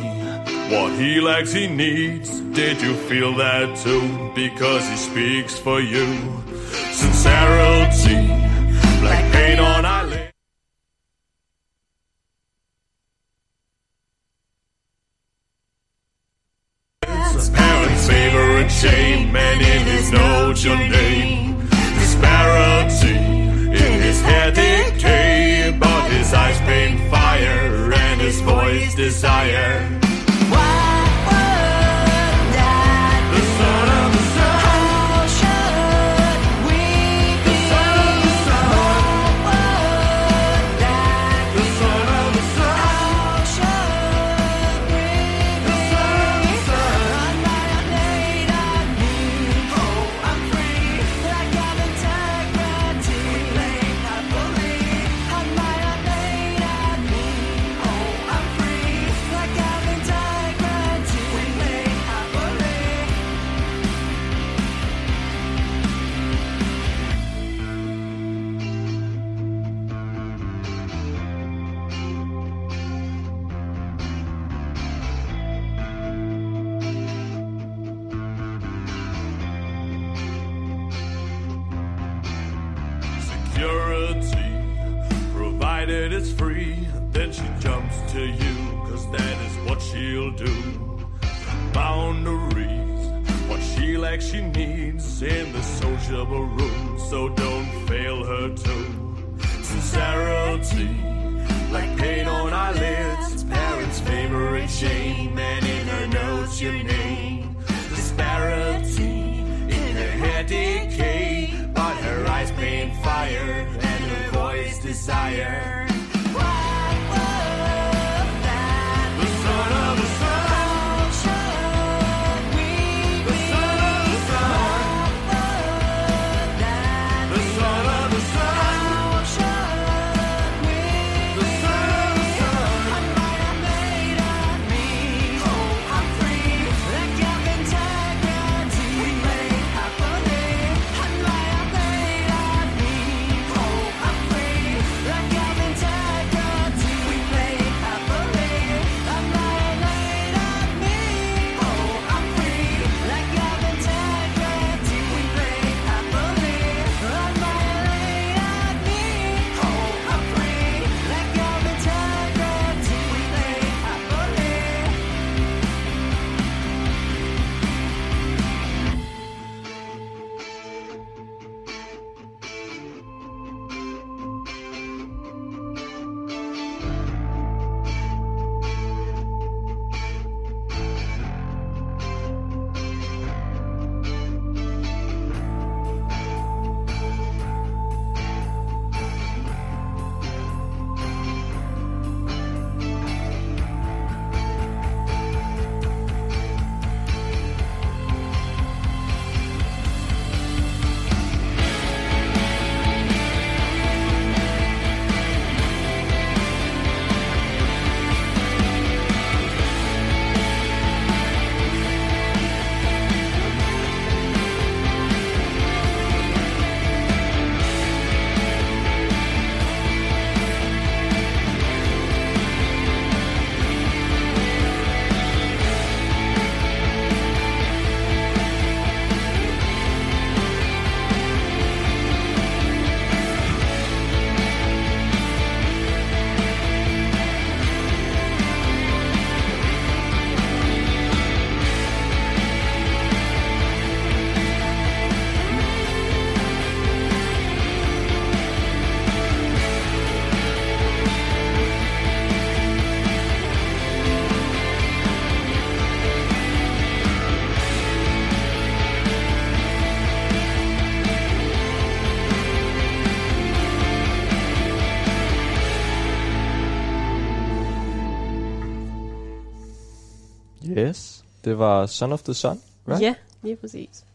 What he lacks, he needs. Did you feel that too? Because he speaks for you. Sincerity. like paint on eyelid. Parents' note your name. Disparity in his hair decay, but his eyes paint fire and his voice desire. Provided it's free. Then she jumps to you, cause that is what she'll do. Boundaries, what she lacks, she needs in the sociable room, so don't fail her too. Sincerity, like paint on eyelids, parents' favorite shame, and in her notes your name. Disparity in her hair decay, but her eyes paint fire desire. Yes, det var Son of the Sun, right? Ja, lige præcis.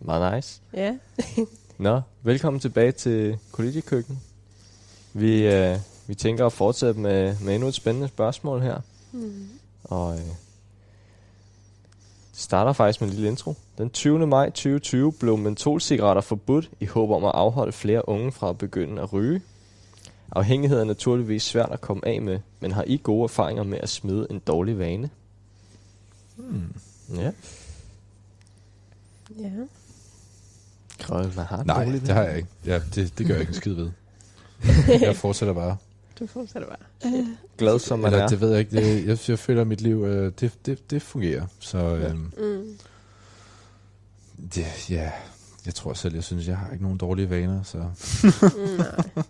Meget nice. Ja. [LAUGHS] Nå, velkommen tilbage til Kollegiekøkken. Vi, øh, vi tænker at fortsætte med, med endnu et spændende spørgsmål her. Mm. Og øh, starter faktisk med en lille intro. Den 20. maj 2020 blev mentolcigaretter forbudt i håb om at afholde flere unge fra at begynde at ryge. Afhængighed er naturligvis svært at komme af med, men har I gode erfaringer med at smide en dårlig vane? Hmm. Ja. Ja. Krøl, man har en Nej, det har jeg ikke. Ja, det, det gør jeg ikke en skid ved. [LAUGHS] Jeg fortsætter bare. Du fortsætter bare. Øh, [LAUGHS] Glad som man Eller er. det ved jeg ikke. Det, jeg, jeg føler, at mit liv, øh, det, det, det fungerer. Så Ja. øhm, Mm. det, ja, jeg tror selv, jeg synes, jeg har ikke nogen dårlige vaner. Så [LAUGHS] Mm, nej.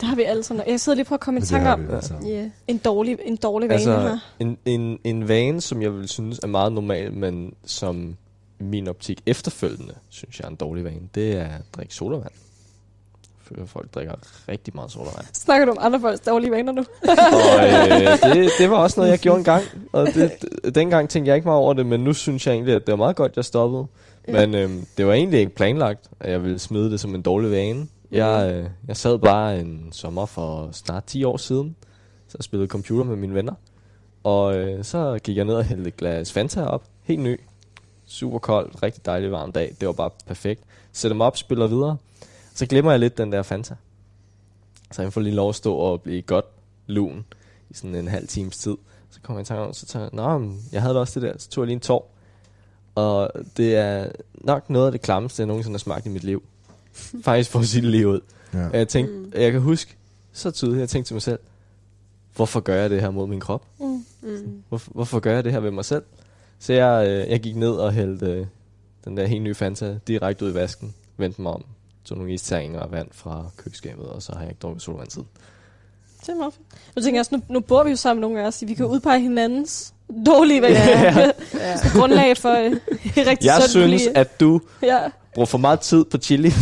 Der har vi alle sådan. Jeg sidder lige på at komme i det tanke om altså. Yeah. en dårlig, en dårlig vane Altså, her. en, en, en vane, som jeg vil synes er meget normal, men som i min optik efterfølgende, synes jeg er en dårlig vane, det er at drikke sodavand. For folk drikker rigtig meget sodavand. Snakker du om andre folks dårlige vaner nu? og øh, [LAUGHS] det, det var også noget, jeg gjorde en gang. Og det, d- dengang tænkte jeg ikke meget over det, men nu synes jeg egentlig, at det var meget godt, jeg stoppede. Men øhm, det var egentlig ikke planlagt, at jeg ville smide det som en dårlig vane. Jeg, øh, jeg sad bare en sommer for snart 10 år siden, så jeg spillede computer med mine venner. Og øh, så gik jeg ned og hældte et glas Fanta op, helt ny. Super kold, rigtig dejlig varm dag. Det var bare perfekt. Sætter dem op, spiller videre. Så glemmer jeg lidt den der Fanta. Så jeg får lige lov at stå og blive godt lun i sådan en halv times tid. Så kommer jeg i tanke om, så tager jeg, Nå, jeg havde da også det der, så tog jeg lige en tår. Og det er nok noget af det klammeste, jeg nogensinde har smagt i mit liv. Faktisk for at sige det lige ud. Ja. Og jeg tænkte, jeg kan huske så tydeligt, jeg tænkte til mig selv, hvorfor gør jeg det her mod min krop? Mm. Mm. Hvorfor, hvorfor gør jeg det her ved mig selv? Så jeg, øh, jeg gik ned og hældte øh, den der helt nye Fanta direkte ud i vasken, vendte mig om, tog nogle isterninger og vand fra køleskabet, og så har jeg ikke drukket sodavand siden. Det er meget fint. Nu tænker jeg også, nu, nu bor vi jo sammen nogle af os, vi kan udpege hinandens dårlige vaner. [LAUGHS] Ja. Ja. Grundlag for øh, rigtig Jeg synes, liv. at du Ja. bruger for meget tid på chili. [LAUGHS]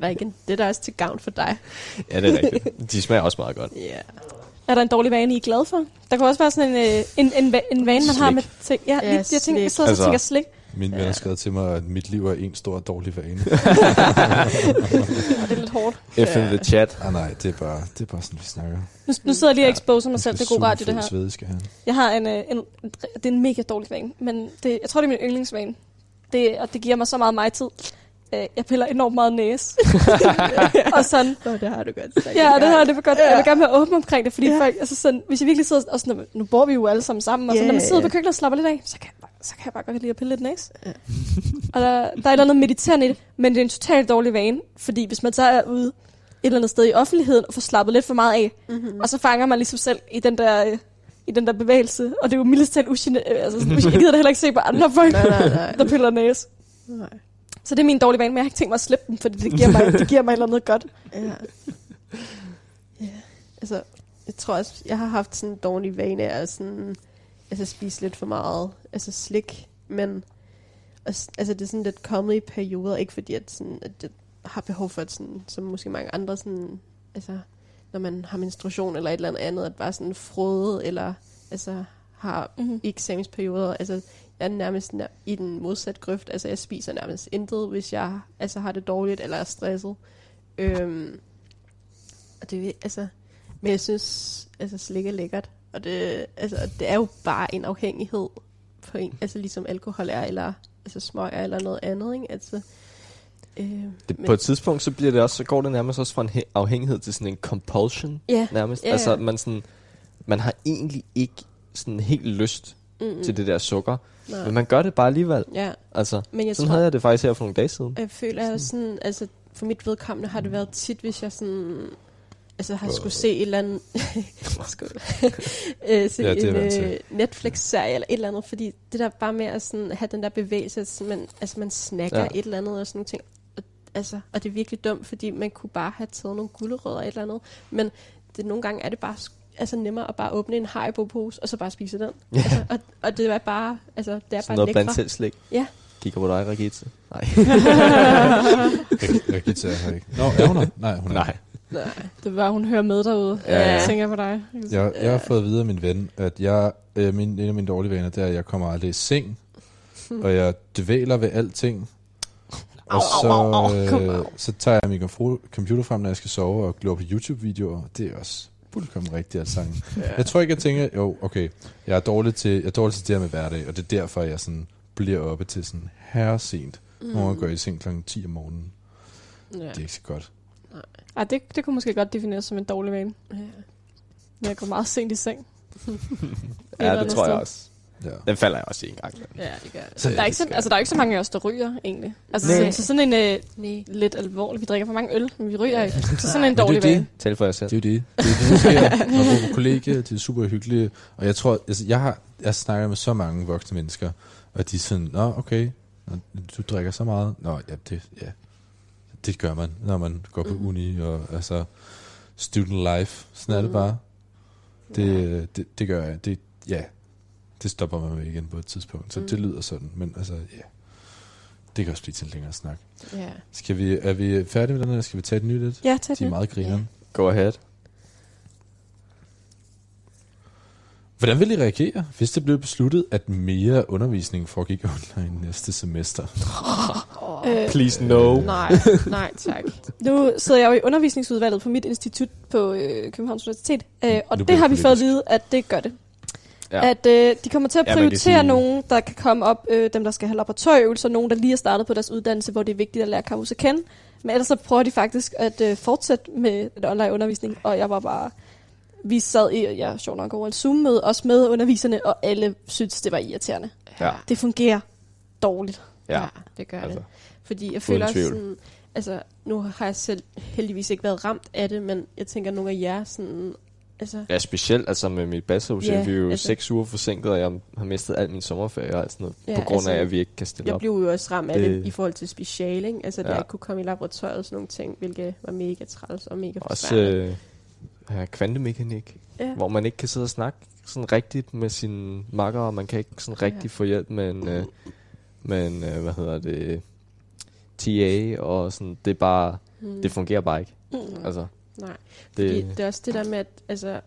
Nej, igen, det er da også til gavn for dig. ja, det er rigtigt. De smager også meget godt. Ja. Er der en dårlig vane, I er glad for? Der kan også være sådan en, øh, en, en, en vane, man har Slik. med ting. Ja, Ja, lige, jeg, tænker, jeg sidder altså, og Altså- tænker slik. Min ven Ja. har skrevet til mig, at mit liv er en stor dårlig vane. [LAUGHS] Det er lidt hårdt. F in the chat. ah, nej, det er, bare, det er bare sådan, vi snakker. Nu, nu sidder jeg lige og exposer mig selv. Det er god radio, det her. fed svede, skal han. Jeg har en, øh, en, en, det er en mega dårlig vane, men det, jeg tror, det er min yndlingsvane. Det, og det giver mig så meget mig tid. Øh, Jeg piller enormt meget næse. [LAUGHS] og sådan, Nå, det har du godt sagt. ja, det har det for godt. Jeg vil gerne være åben omkring det, fordi Ja. folk, altså sådan, hvis jeg virkelig sidder, og sådan, nu bor vi jo alle sammen sammen, og sådan, Ja, når man sidder ja. på køkkenet og slapper lidt af, så kan jeg bare, så kan jeg bare godt lide at pille lidt næse. Ja. og der, der er et eller andet mediterende i det, men det er en totalt dårlig vane, fordi hvis man så er ude et eller andet sted i offentligheden og får slappet lidt for meget af, Mm-hmm. og så fanger man ligesom selv i den der, i den der bevægelse. Og det er jo mildest talt usine, øh, altså, jeg gider da heller ikke se på andre [LAUGHS] folk, Nej, nej, nej. der piller næse. nej. Så det er min dårlige vane, men jeg har ikke tænkt mig at slippe den, fordi det giver mig, det giver mig et eller andet godt. Ja. ja. Altså, jeg tror også, jeg har haft sådan en dårlig vane af at sådan, altså spise lidt for meget, altså slik, men altså, det er sådan lidt kommet i perioder, ikke fordi at, sådan, at jeg har behov for, at sådan, som måske mange andre, sådan, altså, når man har menstruation eller et eller andet andet, at bare sådan frode, eller altså har Mhm. i eksamensperioder, altså er nærmest nær- i den modsatte grøft, altså jeg spiser nærmest intet, hvis jeg altså har det dårligt eller er stresset. Øhm, og det, er- altså, men jeg synes, altså slik er lækkert, og det, altså, det er jo bare en afhængighed på en, altså ligesom alkohol er, eller altså smøg er, eller noget andet, ikke? Altså, øh, Det, men- på et tidspunkt, så, bliver det også, så går det nærmest også fra en he- afhængighed til sådan en compulsion. Ja. Nærmest. Ja, ja. Altså, man, sådan, man har egentlig ikke sådan helt lyst mm, til det der sukker. Nej. Men man gør det bare alligevel. Ja, Altså, men jeg sådan tror, havde jeg det faktisk her for nogle dage siden. jeg føler også sådan, altså for mit vedkommende har det været tit, hvis jeg sådan, altså har skulle se et eller andet, [LAUGHS] [LAUGHS] øh, se Ja, en øh, Netflix-serie eller et eller andet, fordi det der bare med at sådan, have den der bevægelse, at sådan, man, altså man snakker Ja. et eller andet og sådan nogle ting, og, altså, og det er virkelig dumt, fordi man kunne bare have taget nogle gulerødder eller et eller andet, men det, nogle gange er det bare altså nemmere at bare åbne en Haribo-pose, og så bare spise den. Ja. Altså, og, og det er bare, altså, det er Sådan bare noget lækre. blandt selv slik. Ja. Kigger på dig, Regitze. Nej. Regitze er her ikke. Nå, er hun her? Nej, hun er Nej. Nej, det var, hun hører med derude. Ja. Jeg tænker på dig. Jeg, jeg har fået at vide af min ven, at jeg, øh, min, en af mine dårlige vaner, det er, at jeg kommer aldrig i seng, og jeg dvæler ved alting. Og så, øh, så tager jeg min computer frem, når jeg skal sove, og glor på YouTube-videoer. Det er også fuldkommen rigtigt at sange. [LAUGHS] Jeg tror ikke, jeg tænker, jo, okay, jeg er dårlig til, jeg er dårlig til det her med hverdag, og det er derfor, jeg sådan bliver oppe til sådan herre sent. Mm. Nogle gange går jeg i seng kl. 10 om morgenen. Ja. Det er ikke så godt. Ej, det, det kunne måske godt defineres som en dårlig vane. Ja. Men jeg går meget sent i seng. [LAUGHS] Ja, det tror jeg også. Ja. Den falder jeg også i en gang. ja, det gør. Så Der er, ikke så, altså, der er ikke så mange af os, der ryger, egentlig. Altså, Nej. så, så sådan en øh, Nej. lidt alvorlig. Vi drikker for mange øl, men vi ryger ikke. Så sådan en er dårlig vane. Tal for jer selv. Det er jo det. Det er det, sker. Når man på kollegiet, det er super hyggeligt. Og jeg tror, altså, jeg har jeg snakker med så mange voksne mennesker, og de er sådan, nå, okay, nå, du drikker så meget. Nå, ja, det, ja, det gør man, når man går på uni, og altså, student life, sådan er det Mhm. bare. Det, det, det gør jeg. Det, ja, det stopper man med igen på et tidspunkt. Så Mm. det lyder sådan, men altså, ja. Det kan også blive til en længere snak. Ja. Skal vi, er vi færdige med den her? Skal vi tage et nyt et? Ja, tag De er meget grineren. Go ahead. Hvordan vil I reagere, hvis det blev besluttet, at mere undervisning foregik online næste semester? [LAUGHS] Øh, Please no. Nej, nej tak. [LAUGHS] nu sidder jeg jo i undervisningsudvalget på mit institut på øh, Københavns Universitet, øh, og Nu det har vi fået at vide, at det gør det. Ja. At øh, de kommer til at Ja, prioritere sige- nogen, der kan komme op, øh, dem der skal have laboratorieøvelser, nogen der lige er startet på deres uddannelse, hvor det er vigtigt at lære campus at kende. Men ellers så prøver de faktisk at øh, fortsætte med den online undervisning, og jeg var bare... Vi sad i, ja, sjovt nok over en Zoom-møde, også med underviserne, og alle syntes, det var irriterende. Ja. Det fungerer dårligt. Ja. ja det gør Altså. det. Fordi jeg føler også sådan, altså nu har jeg selv heldigvis ikke været ramt af det, men jeg tænker nogle af jer sådan, altså, Ja, specielt altså med mit bachelorprojekt, Ja, vi er jo altså- seks uger forsinket, og jeg har mistet al min sommerferie og alt sådan noget, Ja, på grund altså, af, at vi ikke kan stille jeg op. blev jo også ramt af det, Det- i forhold til specialing, altså det Ja. at ikke kunne komme i laboratoriet og sådan nogle ting, hvilket var mega træls og mega Også øh, ja, kvantemekanik, ja. hvor man ikke kan sidde og snakke sådan rigtigt med sine makker, og man kan ikke sådan rigtig Ja. få hjælp med en, øh, med en øh, hvad hedder det, TA, og sådan, det er bare, Mm. det fungerer bare ikke. Mm. Altså, Nej, det, Fordi det er også det der med, at altså,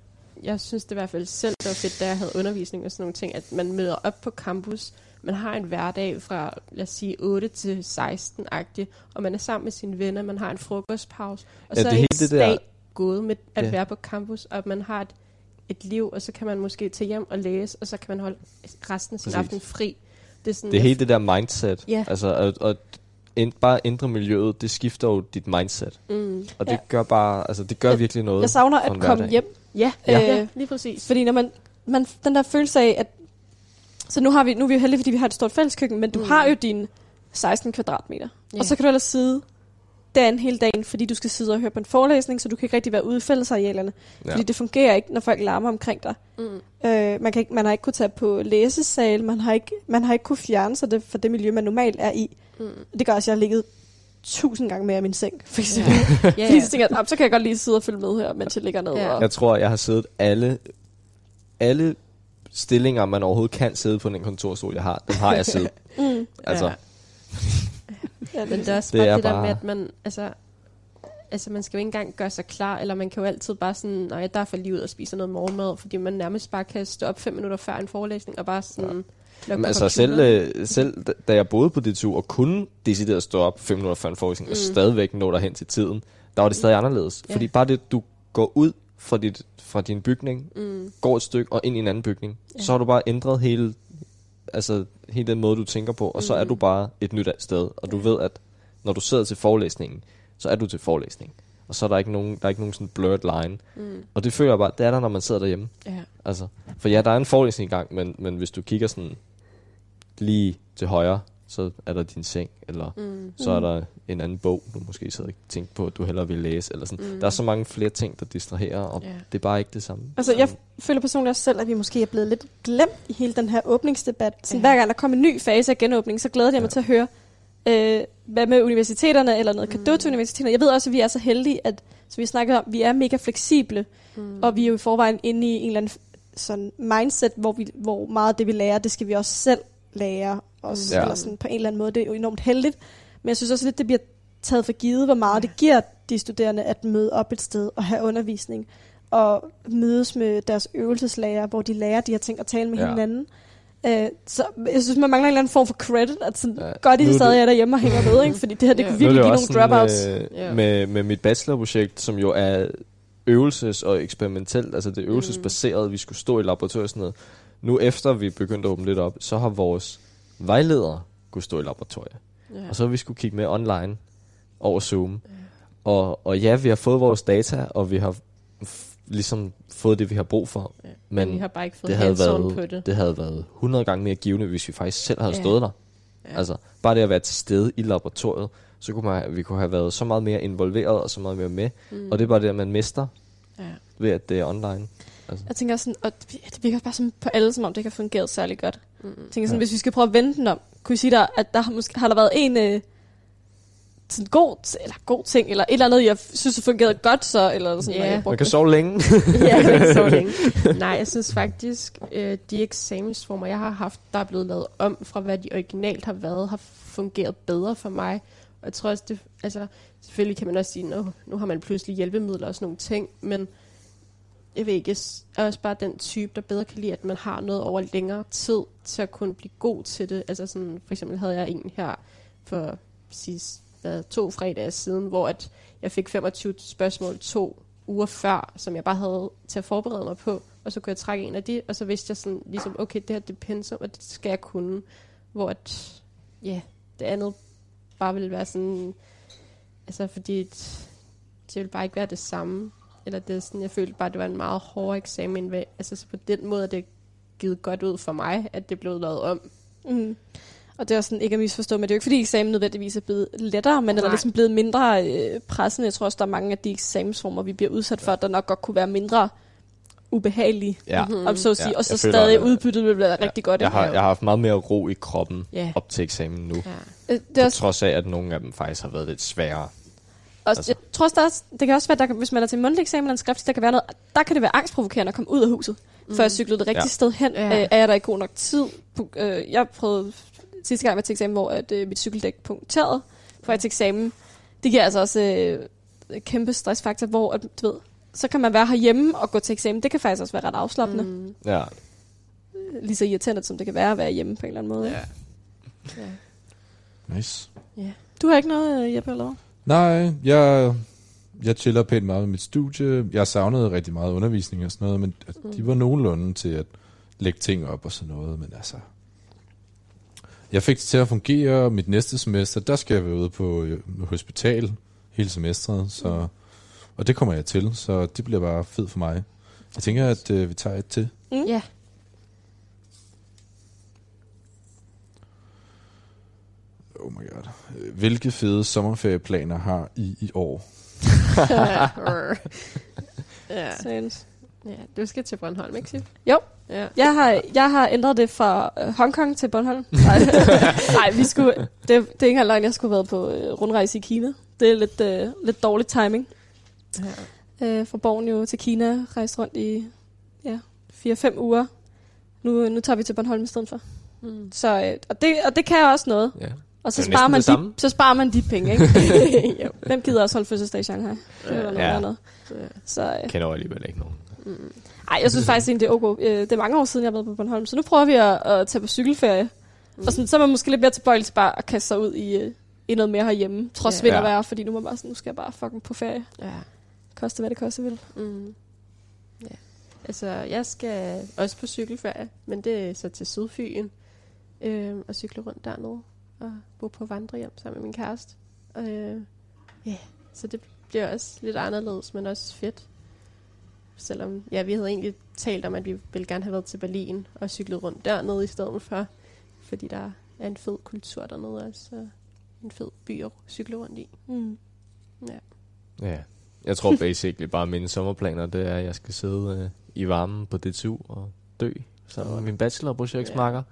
jeg synes det i hvert fald selv, det var fedt, da jeg havde undervisning og sådan nogle ting, at man møder op på campus, man har en hverdag fra, lad os sige, 8 til 16-agtig, og man er sammen med sine venner, man har en frokostpause, og Ja, så det er helt det der- dag gået med at Ja. være på campus, og at man har et, et liv, og så kan man måske tage hjem og læse, og så kan man holde resten af sin Præcis. aften fri. Det er, sådan, det er helt det der mindset. Ja. Altså, at, at ind, bare ændre miljøet, det skifter jo dit mindset. Mm. Og det Ja. gør bare, altså det gør Jeg- virkelig noget. Jeg savner at komme hjem. Ja, Ja. ja. ja, lige præcis. Fordi når man, man, den der følelse af, at... Så nu, har vi, nu er vi jo heldige, fordi vi har et stort fælleskøkken, men du Mm. har jo dine 16 kvadratmeter. Ja. Og så kan du ellers sidde derinde hele dagen, fordi du skal sidde og høre på en forelæsning, så du kan ikke rigtig være ude i fællesarealerne. Ja. Fordi det fungerer ikke, når folk larmer omkring dig. Mm. Øh, man, kan ikke, man har ikke kunne tage på læsesal, man har ikke, man har ikke kunne fjerne sig det fra det miljø, man normalt er i. Mm. Det gør også, at jeg har ligget tusind gange mere i min seng, for eksempel. Ja, [LAUGHS] Fordi ja. så tænker jeg, "Ah, så kan jeg godt lige sidde og følge med her, mens jeg ligger ned. Ja. Og, Jeg tror, jeg har siddet alle, alle stillinger, man overhovedet kan sidde på den kontorstol, jeg har, dem har jeg siddet. [LAUGHS] mm, Altså, Ja. Ja, Men det er også Det bare er det der bare- med, at man, altså, altså man skal jo ikke engang gøre sig klar, eller man kan jo altid bare sådan, nej, der er lige ud og spiser noget morgenmad, fordi man nærmest bare kan stå op fem minutter før en forelæsning, og bare sådan... Ja. men altså selv, øh, selv da- jeg boede på DTU, og kunne decideret stå op fem minutter før en forelæsning, mm. og stadigvæk nå derhen til tiden, der var det stadig anderledes. Ja. Fordi bare det, du går ud fra, dit, fra din bygning, Mm. går et stykke og ind i en anden bygning, Ja. så har du bare ændret hele, altså, hele den måde, du tænker på, og så er Mm. du bare et nyt sted, og du ved, at når du sidder til forelæsningen, så er du til forelæsning. Og så er der ikke nogen, der er ikke nogen sådan blurred line. Mm. Og det føler jeg bare, det er der, når man sidder derhjemme. Ja. Altså, for ja, der er en forelæsning i gang, men, men hvis du kigger sådan lige til højre, så er der din seng, eller Mm. så er der en anden bog, du måske sidder og tænker på, at du hellere vil læse, eller sådan. Mm. Der er så mange flere ting, der distraherer, og Ja. det er bare ikke det samme. Altså, jeg føler personligt også selv, at vi måske er blevet lidt glemt i hele den her åbningsdebat. Så Ja. hver gang der kommer en ny fase af genåbning, så glæder jeg mig Ja. til at høre, øh, hvad med universiteterne, eller noget kado til universiteterne. Jeg ved også, at vi er så heldige, at som vi snakkede om, vi er mega fleksible, Mm. og vi er jo i forvejen inde i en eller anden sådan mindset, hvor, vi, hvor meget af det, vi lærer, det skal vi også selv lære. Os, Ja. eller sådan, på en eller anden måde. Det er jo enormt heldigt. Men jeg synes også lidt, det bliver taget for givet, hvor meget det giver de studerende at møde op et sted og have undervisning. Og mødes med deres øvelseslærer, hvor de lærer de her ting og tale med Ja. hinanden. Øh, så jeg synes, man mangler en eller anden form for credit, at sådan, Ja. Nu I er stadig det- er derhjemme og hænger med, ikke? fordi det her, det Ja. kunne virkelig det give også nogle dropouts. øh, med, med mit bachelorprojekt, som jo er øvelses- og eksperimentelt, altså det er øvelsesbaseret, vi skulle stå i laboratoriet og sådan noget. Nu efter vi begyndte at åbne lidt op, så har vores vejledere kunne stå i laboratoriet. Ja. Og så vi skulle kigge med online over Zoom. Og, og ja, vi har fået vores data, og vi har f- ligesom fået det, vi har brug for. Ja. Men vi har bare ikke fået det havde, hands-on på været, det. det havde været 100 gange mere givende, hvis vi faktisk selv havde Ja. stået der. Ja. Altså, bare det at være til stede i laboratoriet, så kunne man, vi kunne have været så meget mere involveret og så meget mere med. Mm. Og det er bare det, at man mister Ja. ved, at det er online. Jeg tænker sådan, og det virker bare sådan på alle, som om det ikke har fungeret særlig godt. Mm. Jeg tænker sådan, hvis vi skal prøve at vende den om, kunne I sige der, at der har, måske, har der været en øh, sådan god, eller god ting, eller et eller andet, jeg synes, det fungerede godt så, eller sådan, Ja. når [LAUGHS] jeg Man kan sove længe. ja, er ikke så længe. Nej, jeg synes faktisk, øh, de eksamensformer, jeg har haft, der er blevet lavet om fra, hvad de originalt har været, har fungeret bedre for mig. Og jeg tror også, det, altså, selvfølgelig kan man også sige, nu, nu har man pludselig hjælpemidler og sådan nogle ting, men jeg ved ikke, jeg er også bare den type, der bedre kan lide, at man har noget over længere tid til at kunne blive god til det. Altså sådan, for eksempel havde jeg en her for sidst, hvad, to fredage siden, hvor at jeg fik 25 spørgsmål to uger før, som jeg bare havde til at forberede mig på, og så kunne jeg trække en af de, og så vidste jeg sådan, ligesom, okay, det her det er pensum, og det skal jeg kunne. Hvor at, ja, det andet bare ville være sådan, altså fordi et, det ville bare ikke være det samme. Eller det er sådan, jeg følte bare, det var en meget hård eksamen. Ved, altså så på den måde er det givet godt ud for mig, at det blev lavet om. Mm. Og det er også sådan, ikke at misforstå, men det er jo ikke fordi eksamen nødvendigvis er blevet lettere, men den er Nej. ligesom blevet mindre øh, pressende. Jeg tror også, der er mange af de eksamensformer, vi bliver udsat for, der nok godt kunne være mindre ubehagelige, ja. om så at sige, Ja, og så jeg føler, stadig at- udbyttet vil være rigtig godt. Jeg har, jeg har haft meget mere ro i kroppen Ja. op til eksamen nu. Ja. Øh, det er også, trods af, at nogle af dem faktisk har været lidt sværere. Også, altså. jeg tror også, der det kan også være, der, kan- hvis man er til mundtlig eksamen eller en skrift, der kan være noget, der kan det være angstprovokerende at komme ud af huset, mm. før jeg cyklede det rigtige Ja. sted hen. Ja. Øh, er jeg der ikke god nok tid? Øh, jeg prøvede sidste gang, jeg var til eksamen, hvor at, øh, mit cykeldæk punkterede på vej til eksamen. Det giver altså også øh, kæmpe stressfaktor, hvor at, du ved, så kan man være herhjemme og gå til eksamen. Det kan faktisk også være ret afslappende. Mm. Mm. Ja. Lige så irriterende, som det kan være at være hjemme på en eller anden måde. ja. Ja. Nice. Du har ikke noget, øh, Jeppe, eller hvad? Nej, jeg, jeg chiller pænt meget med mit studie. Jeg savnede rigtig meget undervisning og sådan noget, men mm. de var nogenlunde til at lægge ting op og sådan noget, men altså... Jeg fik det til at fungere. Mit næste semester, der skal jeg være ude på øh, hospital hele semestret, så, og det kommer jeg til, så det bliver bare fedt for mig. Jeg tænker, at øh, vi tager et til. Mm. Ja. Oh my god. Øh, Hvilke fede sommerferieplaner har I i år? ja. [LAUGHS] Seriøst. ja. Du skal til Bornholm, ikke Sif? Jo. Ja. Jeg har, jeg har ændret det fra øh, Hongkong til Bornholm. [LAUGHS] Nej, [LAUGHS] Nej vi skulle, det, det er ikke engang løgn, jeg skulle have været på øh, rundrejse i Kina. Det er lidt, øh, lidt dårlig timing. ja. Øh, fra Borneo til Kina, rejst rundt i ja, 4-5 uger. Nu, nu tager vi til Bornholm i stedet for. Mm. Så, øh, og, det, og det kan også noget. ja. Og så er sparer, man de, så sparer man de penge, ikke? [LAUGHS] jo. Hvem gider også holde fødselsdag i Shanghai? Det noget Ja. andet. Ja. Så, øh, Jeg kender jo alligevel ikke nogen. Mm. ej, jeg synes faktisk egentlig, det er okay. Øh, Det er mange år siden, jeg har været på Bornholm, så nu prøver vi at, at tage på cykelferie. Mm. Og sådan, så er man måske lidt mere tilbøjelig til bare at kaste sig ud i, øh, i noget mere herhjemme, trods Ja. vind og vejr, fordi nu, er man bare sådan, nu skal jeg bare fucking på ferie. Ja. Koste hvad det koste vil. Mm. Ja. Altså, jeg skal også på cykelferie, men det er så til Sydfyn. Øh, og cykle rundt dernede og bo på vandrehjem sammen med min kæreste. Øh, ja, så det bliver også lidt anderledes, men også fedt. Selvom, ja, vi havde egentlig talt om, at vi ville gerne have været til Berlin og cyklet rundt dernede i stedet for. Fordi der er en fed kultur dernede også. Og en fed by at cykle rundt i. Mm. Ja. Jeg tror basically bare, at mine sommerplaner, det er, at jeg skal sidde øh, i varmen på DTU og dø. Så er min bachelorprojektsmarker.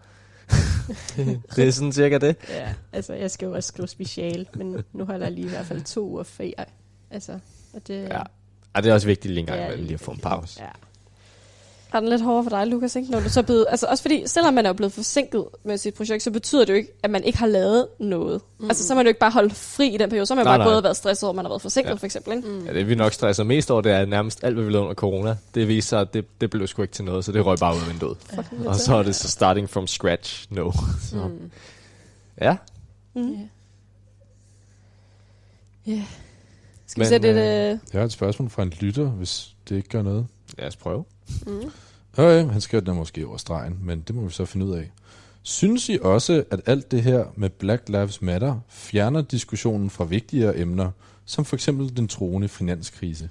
Det er sådan cirka det. Ja, altså jeg skal jo også skrive special, men nu holder jeg lige i hvert fald to uger ferie. Altså, og det, Ja. Ej, det er også vigtigt lige en gang Ja, lige at få en pause. Ja. Er den lidt hårdere for dig, Lukas, ikke? Når du så er blevet, altså også fordi, selvom man er blevet forsinket med sit projekt, så betyder det jo ikke, at man ikke har lavet noget. Mm. Altså, så har man jo ikke bare holdt fri i den periode. Så har man Nej, bare nej. og været stresset over, at man har været forsinket, Ja. ja. for eksempel, ikke? Mm. Ja, det vi nok stresser mest over, det er nærmest alt, hvad vi lavede under corona. Det viser sig, at det, det blev sgu ikke til noget, så det røg bare ud af vinduet. Fucking Og så er det så starting from scratch, no. Så. Mm. Ja, Mm. Ja. Ja. Skal vi sætte et... Øh, Jeg har et spørgsmål fra en lytter, hvis det ikke gør noget. Lad os prøve. Mm. Okay, han skrev den måske over stregen, men det må vi så finde ud af. Synes I også, at alt det her med Black Lives Matter fjerner diskussionen fra vigtigere emner, som for eksempel den troende finanskrise?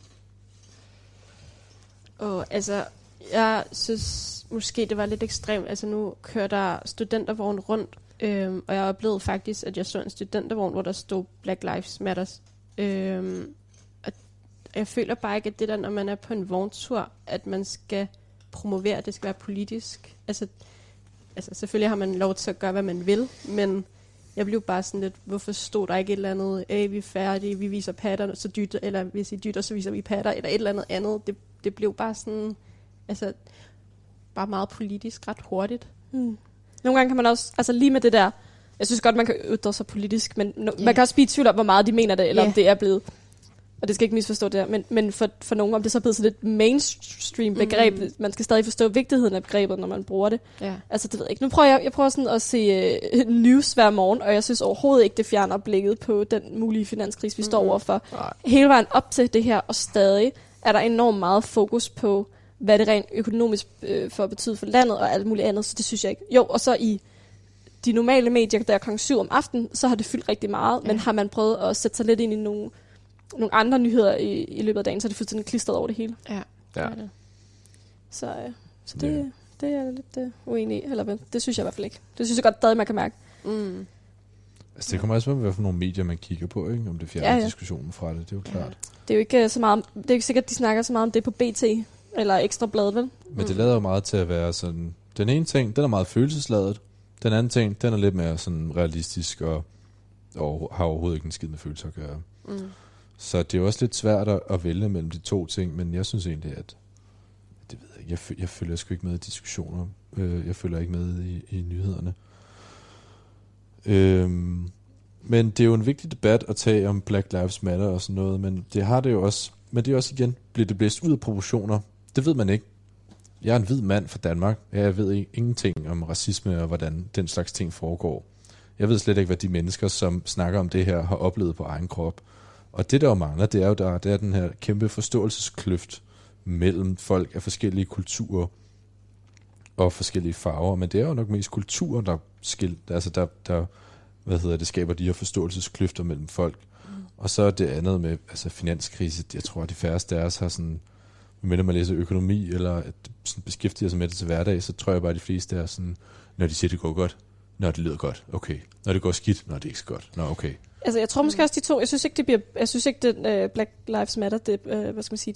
Og altså, jeg synes måske, det var lidt ekstremt. Altså, nu kører der studentervogn rundt, øhm, og jeg oplevede faktisk, at jeg så en studentervogn, hvor der stod Black Lives Matter. Øhm, jeg føler bare ikke, at det der, når man er på en vogntur, at man skal promovere, at det skal være politisk. Altså, altså, selvfølgelig har man lov til at gøre, hvad man vil, men jeg blev bare sådan lidt, hvorfor stod der ikke et eller andet, hey, vi er færdige, vi viser patter, så dytter, eller hvis I dytter, så viser vi patter, eller et eller andet andet. Det, det blev bare sådan, altså, bare meget politisk ret hurtigt. hmm. Nogle gange kan man også... Altså lige med det der... Jeg synes godt, man kan ytre sig politisk, men no, Ja. man kan også blive i tvivl om, hvor meget de mener det, eller Ja. om det er blevet... Og det skal ikke misforstå det her, men, men for, for nogen, om det så er blevet sådan et mainstream begreb, Mm. man skal stadig forstå vigtigheden af begrebet, når man bruger det. Ja. Altså, det ved jeg ikke. Nu prøver jeg, jeg prøver sådan at se uh, [LAUGHS] news hver morgen, og jeg synes overhovedet ikke, det fjerner blikket på den mulige finanskrise, vi mm. står overfor. Nej. Hele vejen op til det her, og stadig er der enormt meget fokus på, hvad det rent økonomisk øh, får betyde for landet og alt muligt andet, så det synes jeg ikke. Jo, og så i de normale medier, der er kl. 7 om aftenen, så har det fyldt rigtig meget. Ja. men har man prøvet at sætte sig lidt ind i nogle, nogle andre nyheder i, i løbet af dagen, så er det fuldstændig klistret over det hele. Ja. Ja. er. Så, øh, så det, Ja. ja. det er jeg lidt øh, uenig i, eller hvad? Det synes jeg i hvert fald ikke. Det synes jeg godt stadig, man kan mærke. Mm. Altså, det kommer også med, hvad for nogle medier man kigger på, ikke? om det fjerner ja, Ja, ja. ja. diskussionen fra det. Det er jo klart. Det er jo ikke øh, så meget, det er jo ikke sikkert, at de snakker så meget om det på BT, eller Ekstra Blad, vel? Men det lader jo meget til at være sådan... Den ene ting, den er meget følelsesladet. Den anden ting, den er lidt mere sådan realistisk og, og har overhovedet ikke en skid med følelser at gøre. Mm. Så det er også lidt svært at, at vælge mellem de to ting, men jeg synes egentlig, at det ved jeg, jeg, jeg følger sgu ikke med i diskussioner. Øh, jeg følger ikke med i, i nyhederne. Øhm, men det er jo en vigtig debat at tage om Black Lives Matter og sådan noget, men det har det jo også, men det er også igen, bliver det blæst ud af proportioner. Det ved man ikke. Jeg er en hvid mand fra Danmark. Jeg ved ikke, ingenting om racisme og hvordan den slags ting foregår. Jeg ved slet ikke, hvad de mennesker, som snakker om det her, har oplevet på egen krop. Og det, der jo mangler, det er jo der, det er den her kæmpe forståelseskløft mellem folk af forskellige kulturer og forskellige farver. Men det er jo nok mest kulturer, der, skil, altså der, der hvad hedder det, skaber de her forståelseskløfter mellem folk. Mm. Og så er det andet med altså finanskrise. Jeg tror, at de færreste af os har sådan, medmindre man læser økonomi, eller at sådan beskæftiger sig med det til hverdag, så tror jeg bare, at de fleste er sådan, når de siger, det går godt, når det lyder godt, okay. Når det går skidt, når det ikke er så godt, nå okay. Altså, jeg tror måske også de to, jeg synes ikke, det bliver, jeg synes ikke, den uh, Black Lives Matter, det, uh, hvad skal man sige,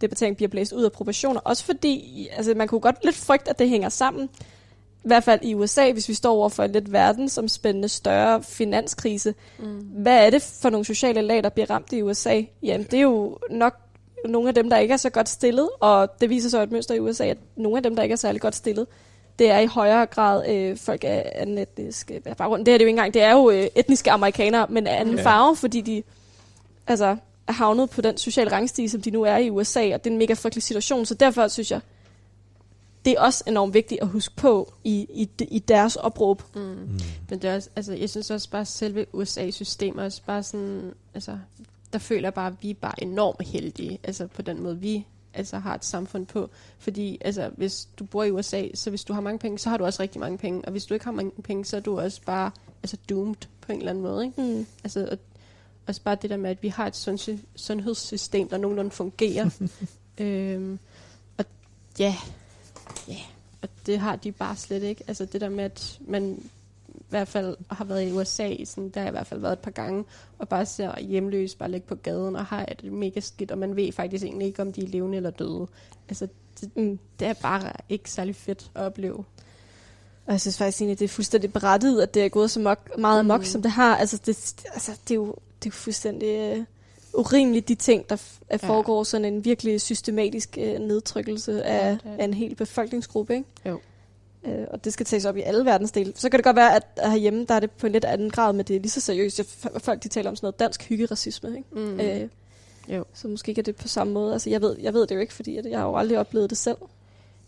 debattering bliver blæst ud af proportioner. Også fordi, altså, man kunne godt lidt frygte, at det hænger sammen. I hvert fald i USA, hvis vi står over for en lidt verdensomspændende større finanskrise. Mm. Hvad er det for nogle sociale lag, der bliver ramt i USA? Jamen, det er jo nok nogle af dem, der ikke er så godt stillet, og det viser sig et mønster i USA, at nogle af dem, der ikke er særlig godt stillet, det er i højere grad øh, folk af anden etnisk baggrund. Det er det jo ikke engang. Det er jo øh, etniske amerikanere, men af anden Ja. farve, fordi de altså, er havnet på den sociale rangstige, som de nu er i USA, og det er en mega frygtelig situation. Så derfor synes jeg, det er også enormt vigtigt at huske på i, i, i deres opråb. Mm. Mm. Men det er også, altså, jeg synes også bare, at selve USA-systemet er også bare sådan, altså, der føler jeg bare, at vi er bare enormt heldige, altså på den måde, vi altså, har et samfund på. Fordi altså, hvis du bor i USA, så hvis du har mange penge, så har du også rigtig mange penge. Og hvis du ikke har mange penge, så er du også bare altså, doomed på en eller anden måde. Ikke? Mm. Altså, og, også bare det der med, at vi har et sundhe- sundhedssystem, der nogenlunde fungerer. [LAUGHS] øhm, og ja, ja, og det har de bare slet ikke. Altså det der med, at man hvert fald har været i USA, sådan, der har jeg i hvert fald været et par gange, og bare ser hjemløse bare ligge på gaden og har det mega skidt, og man ved faktisk egentlig ikke, om de er levende eller døde. Altså, det, Mm. det er bare ikke særlig fedt at opleve. Og jeg synes faktisk egentlig, det er fuldstændig berettiget, at det er gået så mok, meget amok, Mm. som det har. Altså, det, altså, det, er, jo, det er jo fuldstændig øh, urimeligt, de ting, der f- at Ja. foregår sådan en virkelig systematisk øh, nedtrykkelse af, Ja, ja, det det. af en hel befolkningsgruppe. Ikke? Jo. Øh, og det skal tages op i alle verdensdele. Så kan det godt være, at herhjemme, der er det på en lidt anden grad, men det er lige så seriøst. Jeg- Folk de taler om sådan noget dansk hyggeracisme. Ikke? Mm. Øh, Jo. så måske ikke er det på samme måde. Altså, jeg, ved, jeg ved det jo ikke, fordi at jeg har jo aldrig oplevet det selv.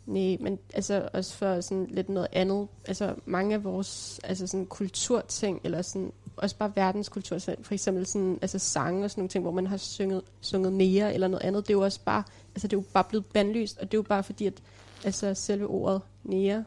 Nej, men altså også for sådan lidt noget andet. Altså mange af vores altså sådan kulturting, eller sådan også bare verdenskultur. For eksempel sådan, altså sange og sådan nogle ting, hvor man har synget, sunget nære eller noget andet. Det er jo også bare, altså det er jo bare blevet bandlyst, og det er jo bare fordi, at altså selve ordet nære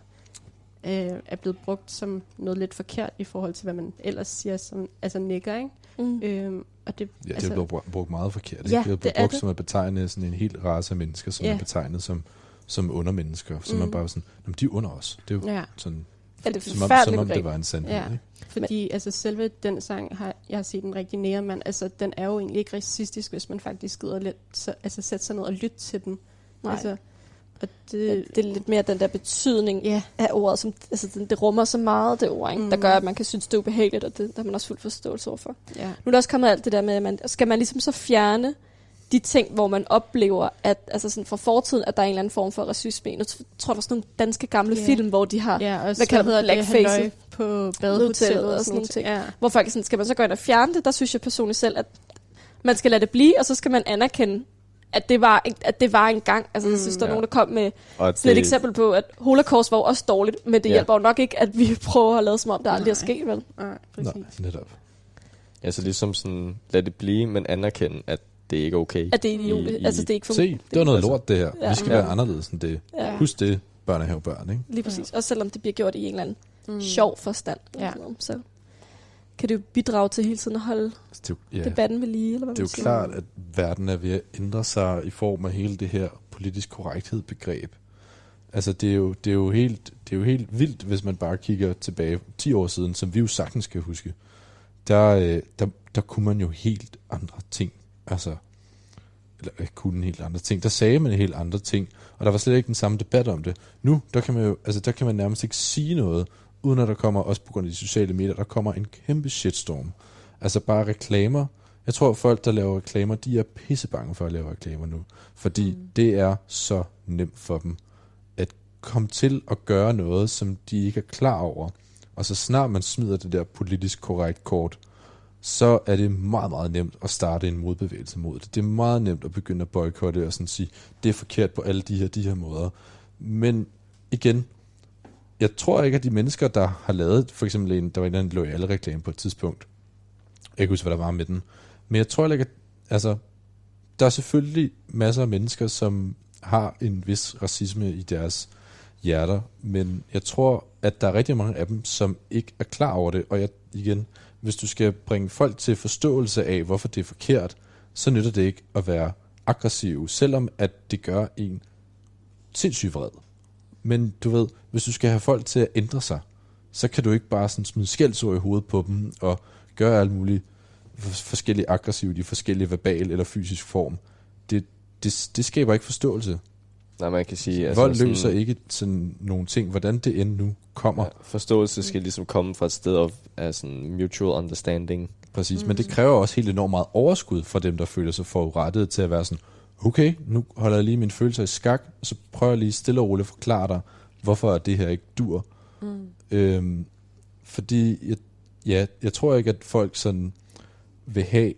øh, er blevet brugt som noget lidt forkert i forhold til, hvad man ellers siger som altså nigger, ikke? Mm. Øhm, og det, Ja, det altså, er blevet brugt, meget forkert. Ikke? Ja, det er blevet det er brugt det. som at betegne sådan en hel race af mennesker, som Ja. er betegnet som, som undermennesker. Så Mm. man bare sådan, "Nå, men de er under os. Det er jo Ja, sådan, Ja, det er som om, som forfærdeligt om det var en sandhed. Ja. Ikke? fordi altså selve den sang, har, jeg har set en rigtig nære mand, altså den er jo egentlig ikke racistisk, hvis man faktisk gider lidt, så, altså sætte sig ned og lytte til den. Nej. Altså, og det, det, det er lidt mere den der betydning ja, af ordet, som, altså det, det rummer så meget det ord, ikke? Mm. der Mm. gør, at man kan synes, det er ubehageligt, og det der har man også fuld forståelse overfor. ja. Nu er der også kommet alt det der med, at man, skal man ligesom så fjerne de ting, hvor man oplever, at altså sådan fra fortiden, at der er en eller anden form for racisme. Nu tror der er sådan nogle danske gamle Ja. film, hvor de har, og Hvad kalder hedder blackface? på Hotellet badehotellet og sådan nogle ting. Ja. hvor folk er sådan, skal man så gå ind og fjerne det? Der synes jeg personligt selv, at man skal lade det blive, og så skal man anerkende, at det var, at det var en gang. Altså, mm, jeg synes, der er ja. nogen, der kom med Og sådan et eksempel på, at holocaust var jo også dårligt, men det Ja. hjælper jo nok ikke, at vi [LAUGHS] prøver at lade som om, der aldrig er Nej. sket, vel? Nej, præcis. netop. Altså ligesom sådan, lad det blive, men anerkende, at det ikke er okay. At det er idiotisk. I- i- Altså, det er ikke for... Se, det var noget lort, det her. Ja. Vi skal Ja. være anderledes end det. Ja, Husk det, børnehavebørn, ikke? lige præcis. Også selvom det bliver gjort i en eller anden Mm. sjov forstand. eller Ja. sådan noget. Så kan det jo bidrage til hele tiden at holde Altså, det, ja, debatten ved lige, eller hvad det er jo siger. klart, at verden er ved at ændre sig i form af hele det her politisk korrekthed begreb. Altså, det er, jo, det, er jo helt, det er jo helt vildt, hvis man bare kigger tilbage 10 år siden, som vi jo sagtens skal huske. Der, øh, der, der kunne man jo helt andre ting. Altså, eller øh, kunne helt andre ting. Der sagde man helt andre ting, og der var slet ikke den samme debat om det. Nu, der kan man jo, altså der kan man nærmest ikke sige noget, uden at der kommer, også på grund af de sociale medier, der kommer en kæmpe shitstorm. Altså bare reklamer. Jeg tror, folk, der laver reklamer, de er pissebange for at lave reklamer nu. Fordi mm. det er så nemt for dem at komme til at gøre noget, som de ikke er klar over. Og så snart man smider det der politisk korrekt kort, så er det meget, meget nemt at starte en modbevægelse mod det. Det er meget nemt at begynde at boykotte og sådan sige, det er forkert på alle de her, de her måder. Men igen, jeg tror ikke, at de mennesker, der har lavet, for eksempel en, der var en eller anden loyal reklame på et tidspunkt, jeg kan ikke huske, hvad der var med den, men jeg tror ikke, at, altså, der er selvfølgelig masser af mennesker, som har en vis racisme i deres hjerter, men jeg tror, at der er rigtig mange af dem, som ikke er klar over det, og jeg, igen, hvis du skal bringe folk til forståelse af, hvorfor det er forkert, så nytter det ikke at være aggressiv, selvom at det gør en sindssygt vred. Men du ved, hvis du skal have folk til at ændre sig, så kan du ikke bare sådan smide skældsord i hovedet på dem, og gøre alt muligt for- forskellige aggressivt i forskellige verbal eller fysisk form. Det, det, det skaber ikke forståelse. Nej, man kan sige... Altså Vold løser ikke sådan nogle ting, hvordan det end nu kommer. Ja, forståelse skal ligesom komme fra et sted af, af sådan mutual understanding. Præcis, mm. men det kræver også helt enormt meget overskud fra dem, der føler sig forurettet til at være sådan, okay, nu holder jeg lige mine følelser i skak, og så prøver jeg lige stille og roligt at forklare dig, hvorfor det her ikke dur. Mm. Øhm, fordi, jeg, ja, jeg tror ikke, at folk sådan vil have,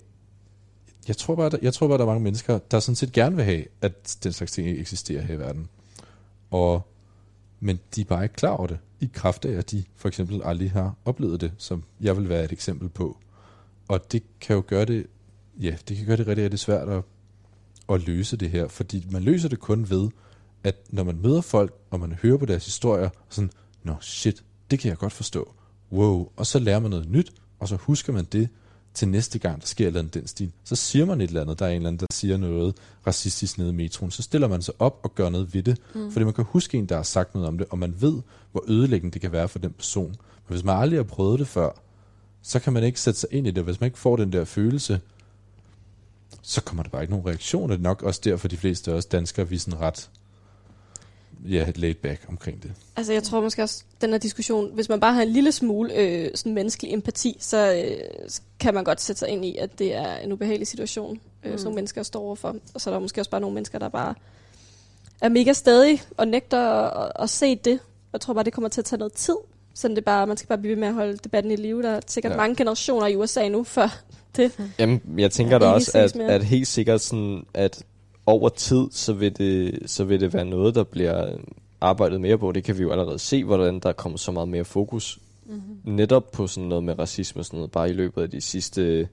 jeg tror, bare, der, jeg tror bare, der er mange mennesker, der sådan set gerne vil have, at den slags ting eksisterer her i verden. Og, men de er bare ikke klar over det, i kraft af, at de for eksempel aldrig har oplevet det, som jeg vil være et eksempel på. Og det kan jo gøre det, ja, det kan gøre det rigtig, rigtig svært at, at løse det her, fordi man løser det kun ved, at når man møder folk, og man hører på deres historier, sådan, nå shit, det kan jeg godt forstå. Wow, og så lærer man noget nyt, og så husker man det til næste gang, der sker et eller andet den stil. Så siger man et eller andet, der er en eller anden, der siger noget racistisk nede i metroen, så stiller man sig op og gør noget ved det, mm. fordi man kan huske en, der har sagt noget om det, og man ved, hvor ødelæggende det kan være for den person. Men hvis man aldrig har prøvet det før, så kan man ikke sætte sig ind i det. Hvis man ikke får den der følelse, så kommer der bare ikke nogen reaktion. Det er nok også derfor, de fleste af os danskere, vi er sådan ret ja, laid back omkring det. Altså, jeg tror måske også, den her diskussion, hvis man bare har en lille smule øh, sådan menneskelig empati, så øh, kan man godt sætte sig ind i, at det er en ubehagelig situation, øh, mm. som nogle mennesker står overfor. Og så er der måske også bare nogle mennesker, der bare er mega stadig og nægter at, at, se det. Jeg tror bare, det kommer til at tage noget tid. Så det bare, man skal bare blive ved med at holde debatten i live. Der er sikkert ja. mange generationer i USA nu, før det. Jamen, jeg tænker da også, at, mere. at helt sikkert sådan, at over tid, så vil, det, så vil det være noget, der bliver arbejdet mere på. Det kan vi jo allerede se, hvordan der kommer så meget mere fokus mm-hmm. netop på sådan noget med racisme og sådan noget, bare i løbet af de sidste,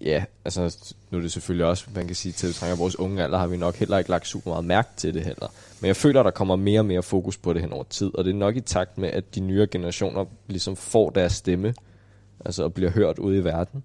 ja, altså nu er det selvfølgelig også, man kan sige, til at vores unge alder, har vi nok heller ikke lagt super meget mærke til det heller. Men jeg føler, der kommer mere og mere fokus på det hen over tid, og det er nok i takt med, at de nye generationer ligesom får deres stemme, altså og bliver hørt ude i verden.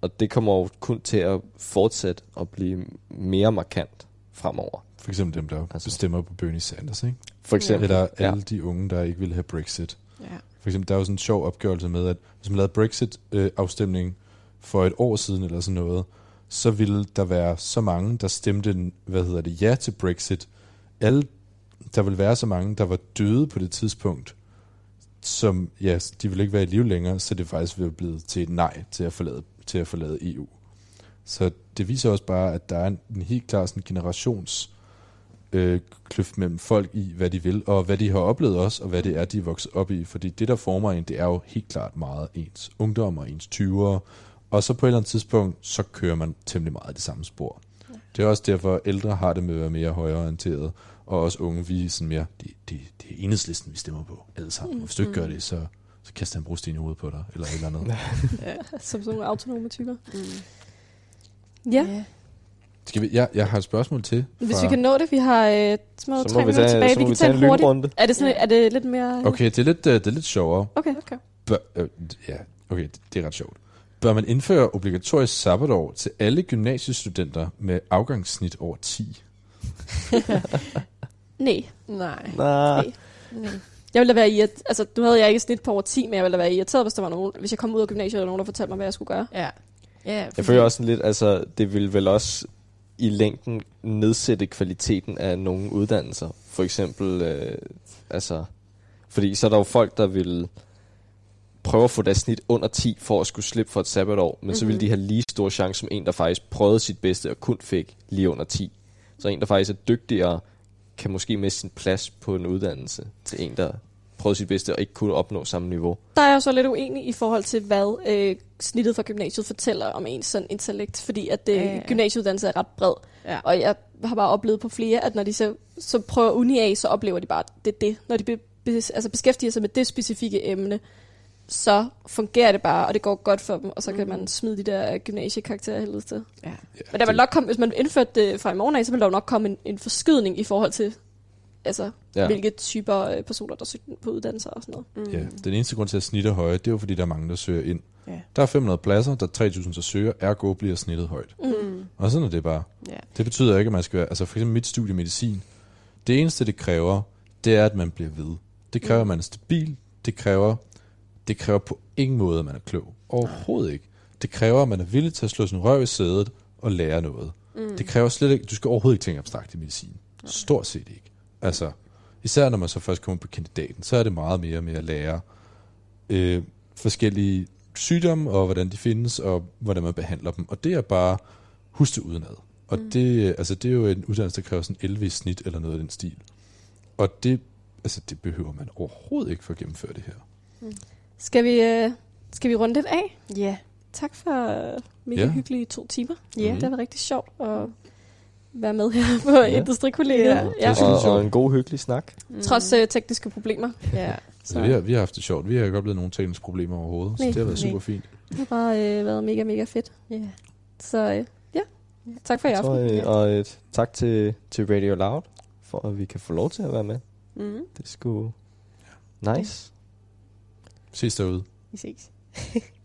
Og det kommer jo kun til at fortsætte og blive mere markant fremover. For eksempel dem, der Altså. bestemmer på Bernie Sanders, ikke? For eksempel, Eller ja. alle de unge, der ikke vil have Brexit. Ja. For eksempel, der er jo sådan en sjov opgørelse med, at hvis man lavede Brexit-afstemning for et år siden eller sådan noget, så ville der være så mange, der stemte, hvad hedder det, ja til Brexit. Alle, der vil være så mange, der var døde på det tidspunkt, som, ja, de vil ikke være i live længere, så det faktisk vil blive til et nej til at forlade, til at forlade EU. Så det viser også bare, at der er en, en helt klar sådan generations øh, kløft mellem folk i, hvad de vil, og hvad de har oplevet også, og hvad det er, de er vokset op i. Fordi det, der former en, det er jo helt klart meget ens ungdom og ens 20'ere. Og så på et eller andet tidspunkt, så kører man temmelig meget i det samme spor. Ja. Det er også derfor, at ældre har det med at være mere højreorienteret, og også unge, vi er sådan mere, det, det, det er enhedslisten, vi stemmer på, alle sammen. Og hvis du ikke gør det, så, så kaster han brosten i hovedet på dig, eller et eller andet. [LAUGHS] Som sådan nogle autonome typer. Mm. Ja, ja. Skal vi, jeg, jeg har et spørgsmål til. hvis fra- vi kan nå det. Vi har øh, små tre vi minutter tage, tilbage. så Vi må kan vi tage tage en en hurtig. lynrunde. Er det, sådan, er det lidt mere... Okay, det er lidt, øh, det er lidt sjovere. Okay, okay. Bør, øh, ja, okay, det- det er ret sjovt. Bør man indføre obligatorisk sabbatår til alle gymnasiestudenter med afgangssnit over 10? [LAUGHS] Nej. Nej. Nej. Nej. Jeg ville da være irriteret. Altså, du havde jeg ikke et snit på over 10, men jeg ville da være irriteret, hvis der var nogen, hvis jeg kom ud af gymnasiet, og nogen, der fortalte mig, hvad jeg skulle gøre. Ja. Ja, Jeg føler også sådan lidt, altså det vil vel også i længden nedsætte kvaliteten af nogle uddannelser. For eksempel, øh, altså, fordi så er der jo folk, der vil prøve at få deres snit under 10 for at skulle slippe for et sabbatår, men mm-hmm. så vil de have lige stor chance som en, der faktisk prøvede sit bedste og kun fik lige under 10. Så en, der faktisk er dygtigere, kan måske miste sin plads på en uddannelse til en, der prøvede sit bedste og ikke kunne opnå samme niveau. Der er jeg så lidt uenig i forhold til, hvad øh, snittet for gymnasiet fortæller om ens sådan intellekt, fordi at ja, ja. ja. gymnasieuddannelse er ret bred. Ja. Og jeg har bare oplevet på flere, at når de så, så prøver uni af, så oplever de bare, at det er det. Når de be, be, altså beskæftiger sig med det specifikke emne, så fungerer det bare, og det går godt for dem, og så kan Mhm. man smide de der gymnasiekarakterer helvede til. Ja. Ja, Men der vil nok komme, hvis man indførte det fra i morgen af, så vil der jo nok komme en, en forskydning i forhold til, altså, Ja. hvilke typer øh, personer, der søger på uddannelser og sådan noget. Mm. Ja, den eneste grund til at snittet er højt, det er jo fordi, der er mange, der søger ind. Ja. Der er 500 pladser, der er 3.000, der søger, ergo bliver snittet højt. Mm. Og sådan er det bare. Ja. Det betyder ikke, at man skal være... Altså for eksempel mit studie medicin. Det eneste, det kræver, det er, at man bliver ved. Det kræver, at man er stabil. Det kræver, det kræver på ingen måde, at man er klog. Overhovedet ikke. Det kræver, at man er villig til at slå sin røv i sædet og lære noget. Mm. Det kræver slet ikke... Du skal overhovedet ikke tænke abstrakt i medicin. Stort set ikke. Altså, især når man så først kommer på kandidaten, så er det meget mere med at lære øh, forskellige sygdomme, og hvordan de findes, og hvordan man behandler dem. Og det er bare husk det udenad. Og mm. det, altså, det er jo en uddannelse, der kræver sådan 11 i snit, eller noget af den stil. Og det, altså, det behøver man overhovedet ikke for at gennemføre det her. Skal vi, øh, skal vi runde lidt af? Ja. Tak for øh, mega Ja. ja. hyggelige to timer. Ja. Det har været rigtig sjovt at være med her på ja. Industrikollegiet. Ja. Ja. Det Ja. var Og, og en god, hyggelig snak. Mm. Trods øh, tekniske problemer. Ja. Så vi har, vi har haft det sjovt. Vi har ikke oplevet nogen tekniske problemer overhovedet. Så Nej. det har været Nej. super fint. Det har bare øh, været mega, mega fedt. Ja. Så øh, ja, tak for i Så, aften. øh, og et tak til, til Radio Loud, for at vi kan få lov til at være med. Mm. Det er sgu nice. Ses derude. Vi ses. [LAUGHS]